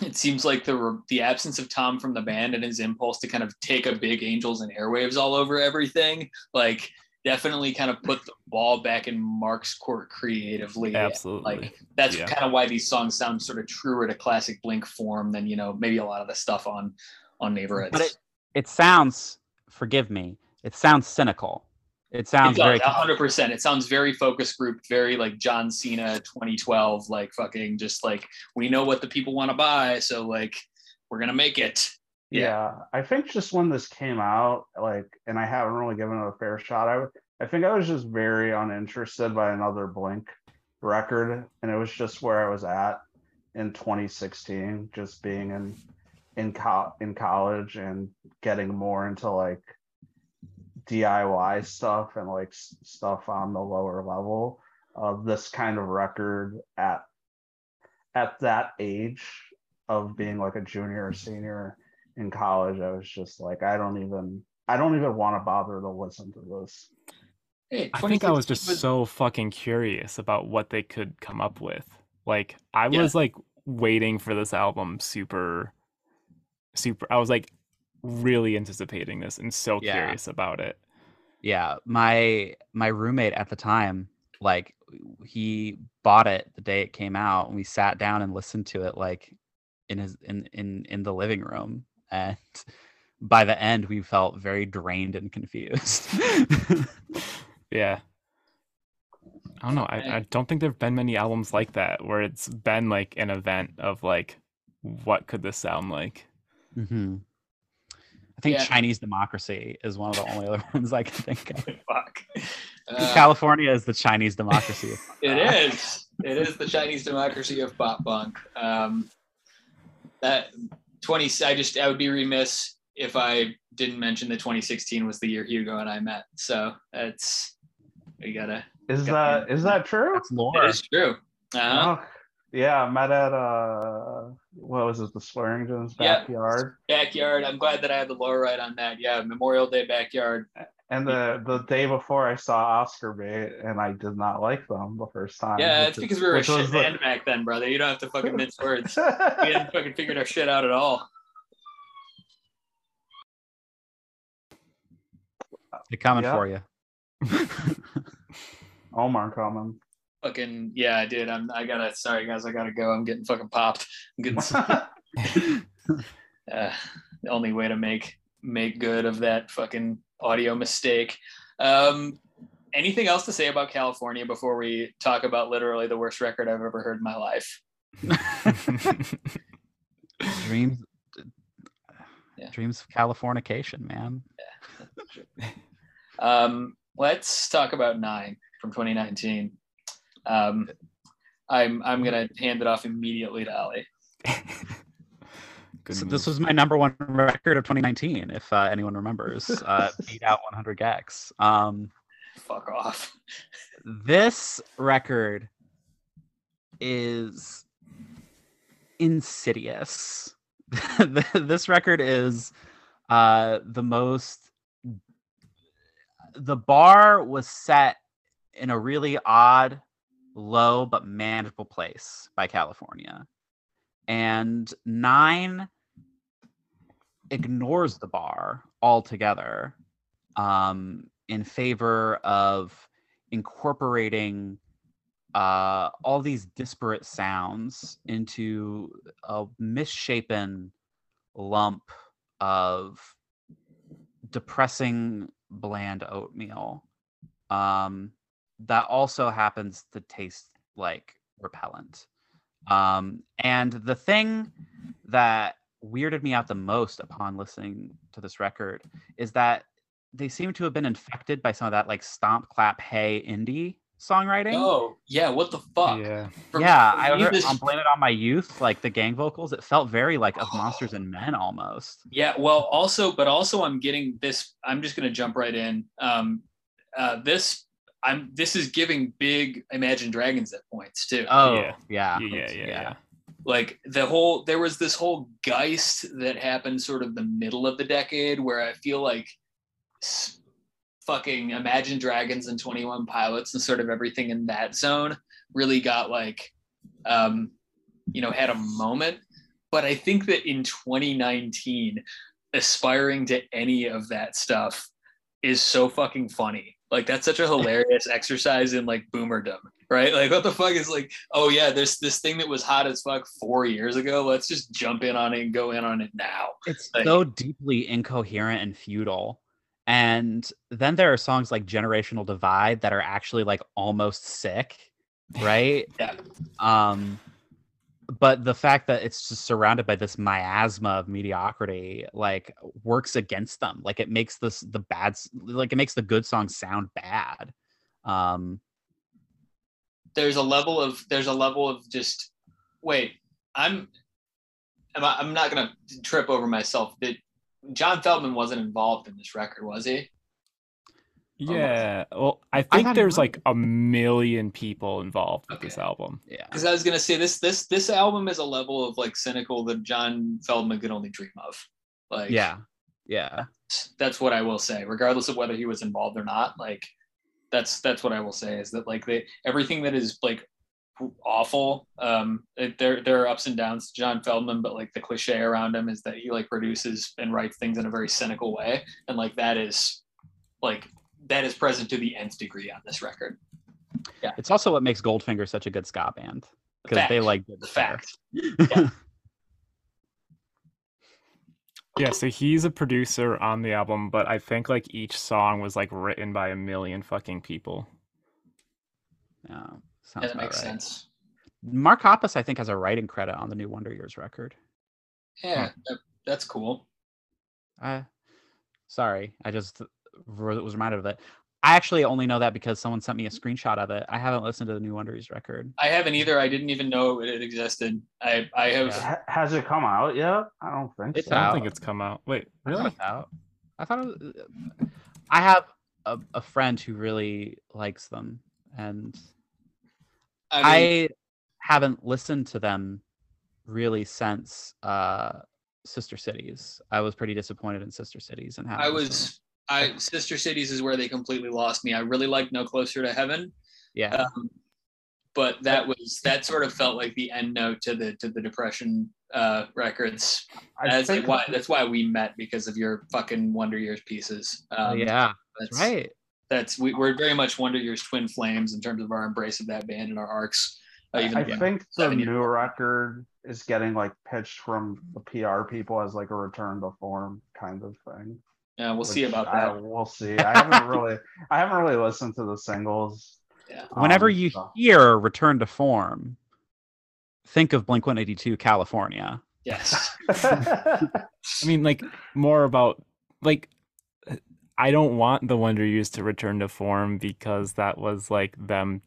it seems like the the absence of Tom from the band and his impulse to kind of take a big angels and airwaves all over everything, like definitely kind of put the ball back in Mark's court creatively. Absolutely. Like that's Yeah. kind of why these songs sound sort of truer to classic Blink form than you know maybe a lot of the stuff on on neighborhoods. But it, it sounds, forgive me, it sounds cynical. It It sounds very hundred percent. It sounds very focus group, very like John Cena 2012, like fucking just like we know what the people want to buy, so like we're gonna make it. Yeah. Yeah. I think just when this came out, like, and I haven't really given it a fair shot. I I think I was just very uninterested by another Blink record, and it was just where I was at in 2016, just being in in co- in college and getting more into like DIY stuff and like s- stuff on the lower level. of this kind of record at at that age of being like a junior or senior in college, I was just like, I don't even I don't even want to bother to listen to this. Hey, I think I was 2016 just so fucking curious about what they could come up with. Like I Yeah. was like waiting for this album super super I was like really anticipating this and so Yeah. curious about it. yeah my my roommate at the time like he bought it the day it came out and we sat down and listened to it like in his in in in the living room and by the end we felt very drained and confused Yeah. I don't know. I, I don't think there've been many albums like that where it's been like an event of like what could this sound like? hmm i think Yeah. chinese democracy is one of the only other ones i can think of Fuck. Uh, california is the chinese democracy of punk It rock. is. It is the Chinese democracy of pop punk. Um, that 20. I just I would be remiss if I didn't mention that 2016 was the year Hugo and I met. So that's we gotta. Is Yeah. that is that true? that's lore It is true. Uh-huh. Oh, yeah, I met at uh what was it, the Swearington's Yeah. backyard. Backyard. I'm glad that I had the lower right on that. Yeah, Memorial Day backyard. And the the day before I saw Oscar Bait and I did not like them the first time. Yeah, which it's is- because we were a which was shit the- band back then, brother. You don't have to fucking mince words. We hadn't fucking figured our shit out at all. they're coming Yeah. for you Omar coming. Fucking yeah, I did. I'm. I gotta. Sorry guys, I gotta go. I'm getting fucking popped. I'm getting. uh, the only way to make make good of that fucking audio mistake. Um, anything else to say about California before we talk about literally the worst record I've ever heard in my life? dreams Yeah. dreams of californication man Um, let's talk about nine from 2019. Um, I'm I'm gonna hand it off immediately to Ellie. Good so move. this was my number one record of 2019 if uh, anyone remembers uh, beat out 100 gecs um, Fuck off. this record is insidious this record is uh, the most the bar was set in a really odd low but manageable place by california. And nine ignores the bar altogether um, in favor of incorporating uh, all these disparate sounds into a misshapen lump of depressing bland oatmeal. Um, that also happens to taste like repellent um, and the thing that weirded me out the most upon listening to this record is that they seem to have been infected by some of that like stomp clap hey indie songwriting. Oh yeah, what the fuck? Yeah. For- yeah, I me, heard, this- I'm Blame It on My Youth, like the gang vocals. It felt very like of Monsters and Men almost. Yeah, well, also, but also, I'm getting this. I'm just gonna jump right in. Um, uh, this, I'm. This is giving big Imagine Dragons at points too. Oh, Yeah. yeah. Yeah, yeah, yeah. yeah. like the whole there was this whole geist that happened sort of the middle of the decade where I feel like fucking Imagine Dragons and 21 Pilots and sort of everything in that zone really got like um you know had a moment but I think that in 2019 aspiring to any of that stuff is so fucking funny like that's such a hilarious exercise in like boomerdom right like what the fuck is like oh yeah there's this thing that was hot as fuck four years ago let's just jump in on it and go in on it now It's Like- so deeply incoherent and futile. And then there are songs like Generational Divide that are actually like almost sick, right? Yeah. Um but the fact that it's just surrounded by this miasma of mediocrity like works against them. Like it makes this the bad like it makes the good songs sound bad. Um there's a level of there's a level of just wait i'm am I, i'm not gonna trip over myself that john feldmann wasn't involved in this record was he Yeah. Well, I think he there's like a million people involved with this album. yeah. because i was gonna say this this this album is a level of like cynical that john feldmann could only dream of like Yeah. Yeah. that's what I will say, regardless of whether he was involved or not. Like, that's that's what I will say is that like they everything that is like awful. Um, it, there there are ups and downs to John Feldmann, but like the cliche around him is that he like produces and writes things in a very cynical way, and like that is like that is present to the nth degree on this record. Yeah, it's also what makes Goldfinger such a good ska band because they like The the fair. fact. Yeah, so he's a producer on the album, but I think like each song was like written by a million fucking people. Yeah, Yeah, sounds that about makes right. sense. Mark Hoppus, I think, has a writing credit on the new Wonder Years record. Yeah, that, that's cool. Uh, sorry, I just r- was reminded of it. I actually only know that because someone sent me a screenshot of it. I haven't listened to the new Wonder Years record. I haven't either. I didn't even know it existed. I I have. Yeah. Has it come out yet? I don't think It's so. I don't think it's come out. Wait, I thought really? it was out. I thought it was, I have a, a friend who really likes them, and I, I, haven't listened to them really since uh, Sister Cities. I was pretty disappointed in Sister Cities and how I was I Sister Cities is where they completely lost me. I really liked No Closer to Heaven, yeah. um, but that was that sort of felt like the end note to the to the Depression uh, records. I That's like think why that's why we met because of your fucking Wonder Years pieces. Um, yeah, that's right. That's we, we're very much Wonder Years twin flames in terms of our embrace of that band and our arcs. Uh, even I yeah. think the Seven years new record is getting like pitched from the PR people as like a return to form kind of thing. Yeah, we'll see which about I- that. we'll see. I haven't really, I haven't really listened to the singles. Yeah. Whenever um, you so- hear "Return to Form," think of Blink One Eighty Two, California. Yes. I mean, like more about like I don't want the Wonder Years to return to form because that was like them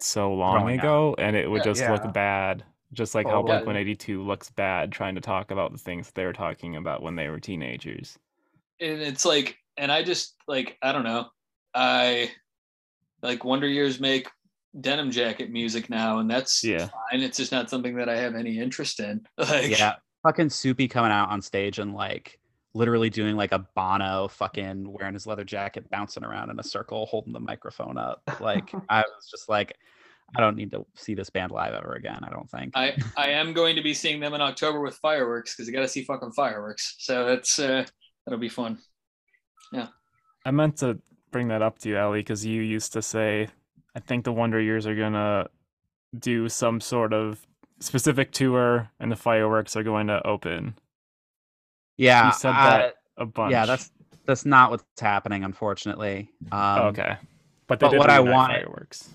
so long Growing ago, and it would Yeah. just Yeah. look bad. Just like how Blink One Eighty Two looks bad trying to talk about the things they were talking about when they were teenagers. And it's like and i just like i don't know i like wonder years make denim jacket music now and that's Yeah. fine it's just not something that i have any interest in like Yeah, fucking Soupy coming out on stage and like literally doing like a Bono, fucking wearing his leather jacket, bouncing around in a circle, holding the microphone up. Like I was just like, I don't need to see this band live ever again. I don't think. i i am going to be seeing them in october with fireworks because i gotta see fucking fireworks so that's uh that'll be fun Yeah. I meant to bring that up to you, Ellie, because you used to say, I think the Wonder Years are gonna do some sort of specific tour, and the fireworks are going to open yeah, you said I- that a bunch. yeah, that's that's not what's happening, unfortunately. Um, Oh, okay. But they but what I reunite wanted- fireworks.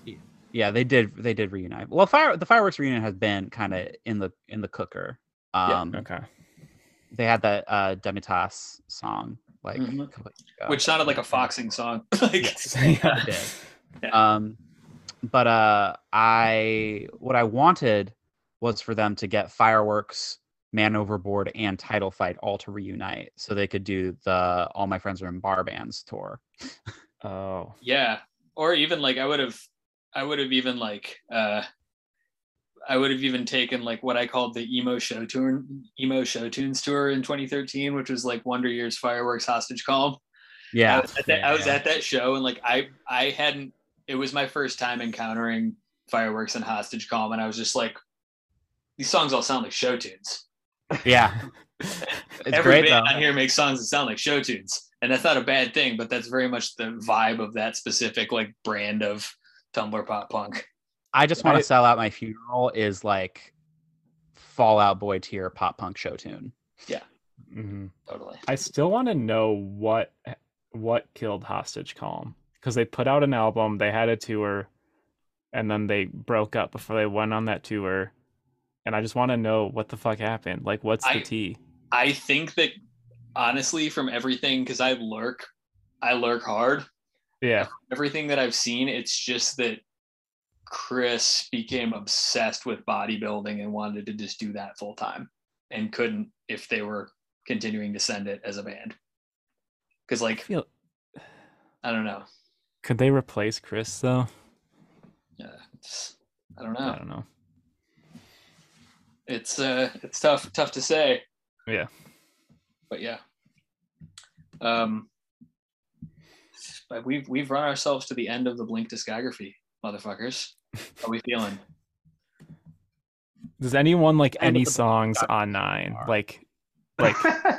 Yeah, they did. They did reunite. Well, fire the fireworks reunion has been kind of in the in the cooker. Yeah, Um, Okay. They had that uh, Demitas song like Mhm. a couple weeks ago. which sounded like a foxing song like Yes. It did. Yeah. Um, but uh, I what I wanted was for them to get fireworks, man overboard, and title fight all to reunite, so they could do the all my friends are in bar bands tour. Oh, Yeah. Or even like I would have I would have even like uh I would have even taken like what I called the emo show tour emo show tunes tour in 2013, which was like Wonder Years Fireworks Hostage Calm. I Yeah, was, at that, I was yeah. at that show and like I I hadn't it was my first time encountering fireworks and hostage calm and I was just like these songs all sound like show tunes. yeah. It's Every great though. band on here makes songs that sound like show tunes. And that's not a bad thing, but that's very much the vibe of that specific like brand of Tumblr pop punk. I just want to sell out my funeral is like Fall Out Boy tier pop punk show tune. Yeah. Mhm. Totally. I still want to know what what killed Hostage Calm because they put out an album, they had a tour, and then they broke up before they went on that tour. And I just want to know what the fuck happened. Like, what's I- the tea? I think that honestly, from everything, because I lurk, I lurk hard. Yeah, Everything that I've seen, it's just that Chris became obsessed with bodybuilding and wanted to just do that full time and couldn't if they were continuing to send it as a band. Because I like feel. I don't know. Could they replace Chris though? Yeah, it's, I don't know. I don't know. It's uh, it's tough, tough to say. Yeah. But yeah. Um. But we've we've run ourselves to the end of the Blink discography, motherfuckers. How we feeling? Does anyone like any songs on Nine? Like, like,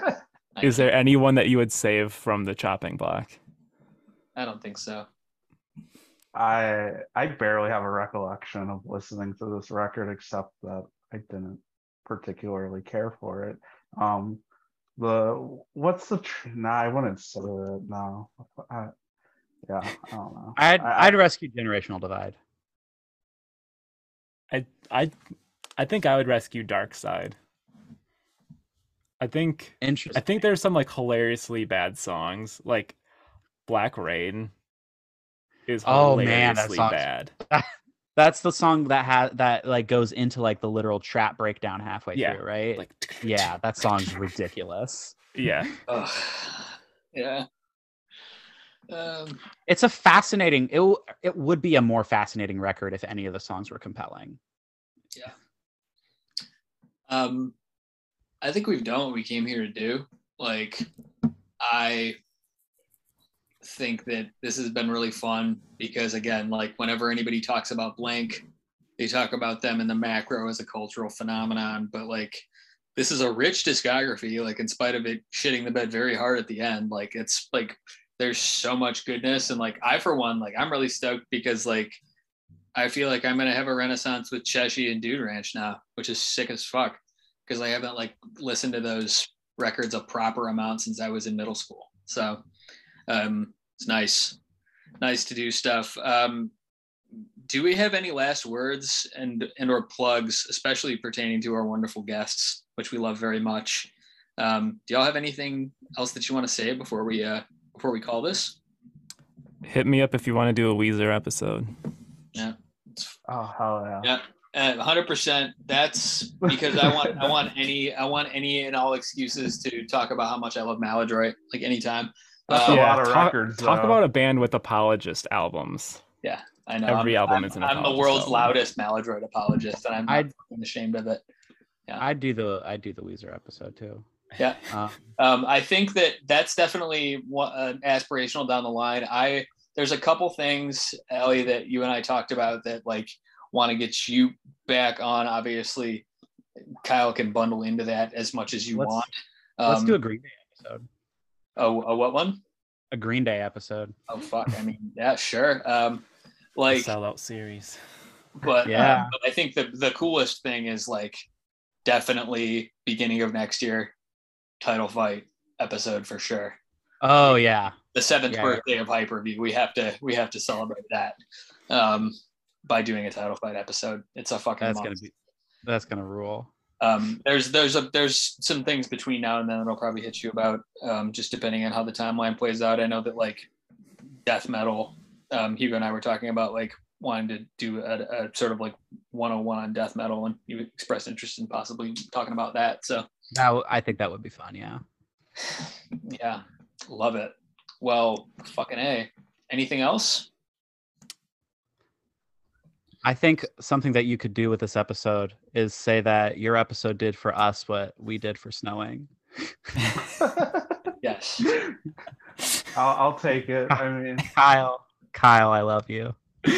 is there anyone that you would save from the chopping block? I don't think so. I I barely have a recollection of listening to this record except that I didn't particularly care for it. Um, the what's the tr- nah? I wouldn't say that No, I, yeah, I don't know. I'd I- I'd rescue generational divide. I I I think I would rescue Dark Side. I think Interesting. I think there's some like hilariously bad songs, like Black Rain is Oh, man, that song's- bad. That's the song that has that like goes into like the literal trap breakdown halfway Yeah, through, right? Like yeah, that song's ridiculous. yeah. Ugh. yeah. Um. It's a fascinating. It w- it would be a more fascinating record if any of the songs were compelling. Yeah. Um, I think we've done what we came here to do. Like, I think that this has been really fun because, again, like whenever anybody talks about blink, they talk about them in the macro as a cultural phenomenon. But like, this is a rich discography. Like, in spite of it shitting the bed very hard at the end, like it's like there's so much goodness. And like, I for one, like, I'm really stoked because like. I feel like I'm gonna have a renaissance with Cheshi and Dude Ranch now, which is sick as fuck because I haven't like listened to those records a proper amount since I was in middle school. So um, it's nice, nice to do stuff. Um, do we have any last words and and or plugs, especially pertaining to our wonderful guests, which we love very much? Um, do y'all have anything else that you want to say before we uh, before we call this? Hit me up if you want to do a Weezer episode. It's Oh hell yeah! Yeah. Uh, hundred percent. That's because I want I want any I want any and all excuses to talk about how much I love Maladroit like anytime. That's a Um, lot of talk, records, Talk though. about a band with apologist albums. Yeah, I know every I'm, album I'm, is an I'm the world's album. loudest Maladroit apologist, and I'm not I'd- fucking ashamed of it. Yeah. I'd do the I'd do the Weezer episode too. Yeah. Uh, Um, I think that that's definitely one, uh, aspirational down the line. I there's a couple things, Ellie, that you and I talked about that like want to get you back on. Obviously, Kyle can bundle into that as much as you Let's- want. let's Um, do a Green Day episode. Oh, a what one? A Green Day episode. Oh fuck! I mean, yeah, sure. Um, like, sellout series. but Yeah. yeah, I think the the coolest thing is like definitely beginning of next year, title fight episode for sure. Oh yeah. The seventh Yeah. birthday of Hyperview. We have to we have to celebrate that um, by doing a title fight episode. It's a fucking. That's gonna be that's gonna rule. Um, there's there's a there's some things between now and then that'll probably hit you about um, just depending on how the timeline plays out. I know that like death metal, um, Hugo and I were talking about like wanting to do a, a sort of like 101 on death metal, and you expressed interest in possibly talking about that. So That w- I think that would be fun. Yeah. yeah, love it. Well, fucking a. Anything else? I think something that you could do with this episode is say that your episode did for us what we did for snowing. Yes. I'll, I'll take it. I mean, Kyle, Kyle, I love you.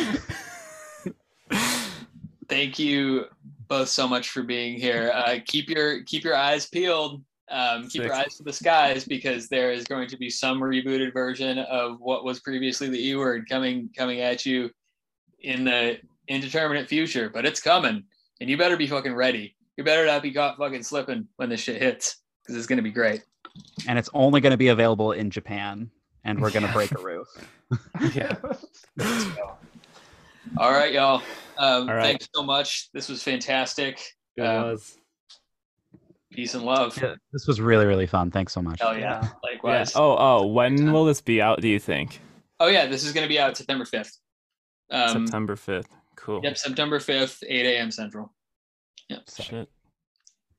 Thank you both so much for being here. Uh, keep your keep your eyes peeled. Um, keep your eyes to the skies because there is going to be some rebooted version of what was previously the E word coming coming at you in the indeterminate future. But it's coming, and you better be fucking ready. You better not be caught fucking slipping when this shit hits because it's gonna be great. And it's only going to be available in Japan, and we're going to Yeah. break a roof. yeah. All right, y'all. Um, All right. Thanks so much. This was fantastic. It Um, was. Peace and love. Yeah, This was really, really fun. Thanks so much. Hell yeah. Yeah. Likewise. Oh, oh, when will this be out, do you think? Oh yeah, this is going to be out September fifth. Um, September 5th. Cool. Yep, September fifth, eight a.m. Central. Yep. Shit.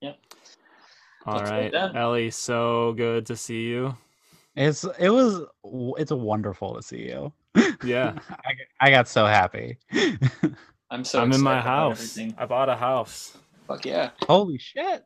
Yep. All Talk to right. Ellie, so good to see you. It's it was it's wonderful to see you. Yeah. I, I got so happy. I'm so. I'm in my house. everything. I bought a house. Fuck yeah. Holy shit!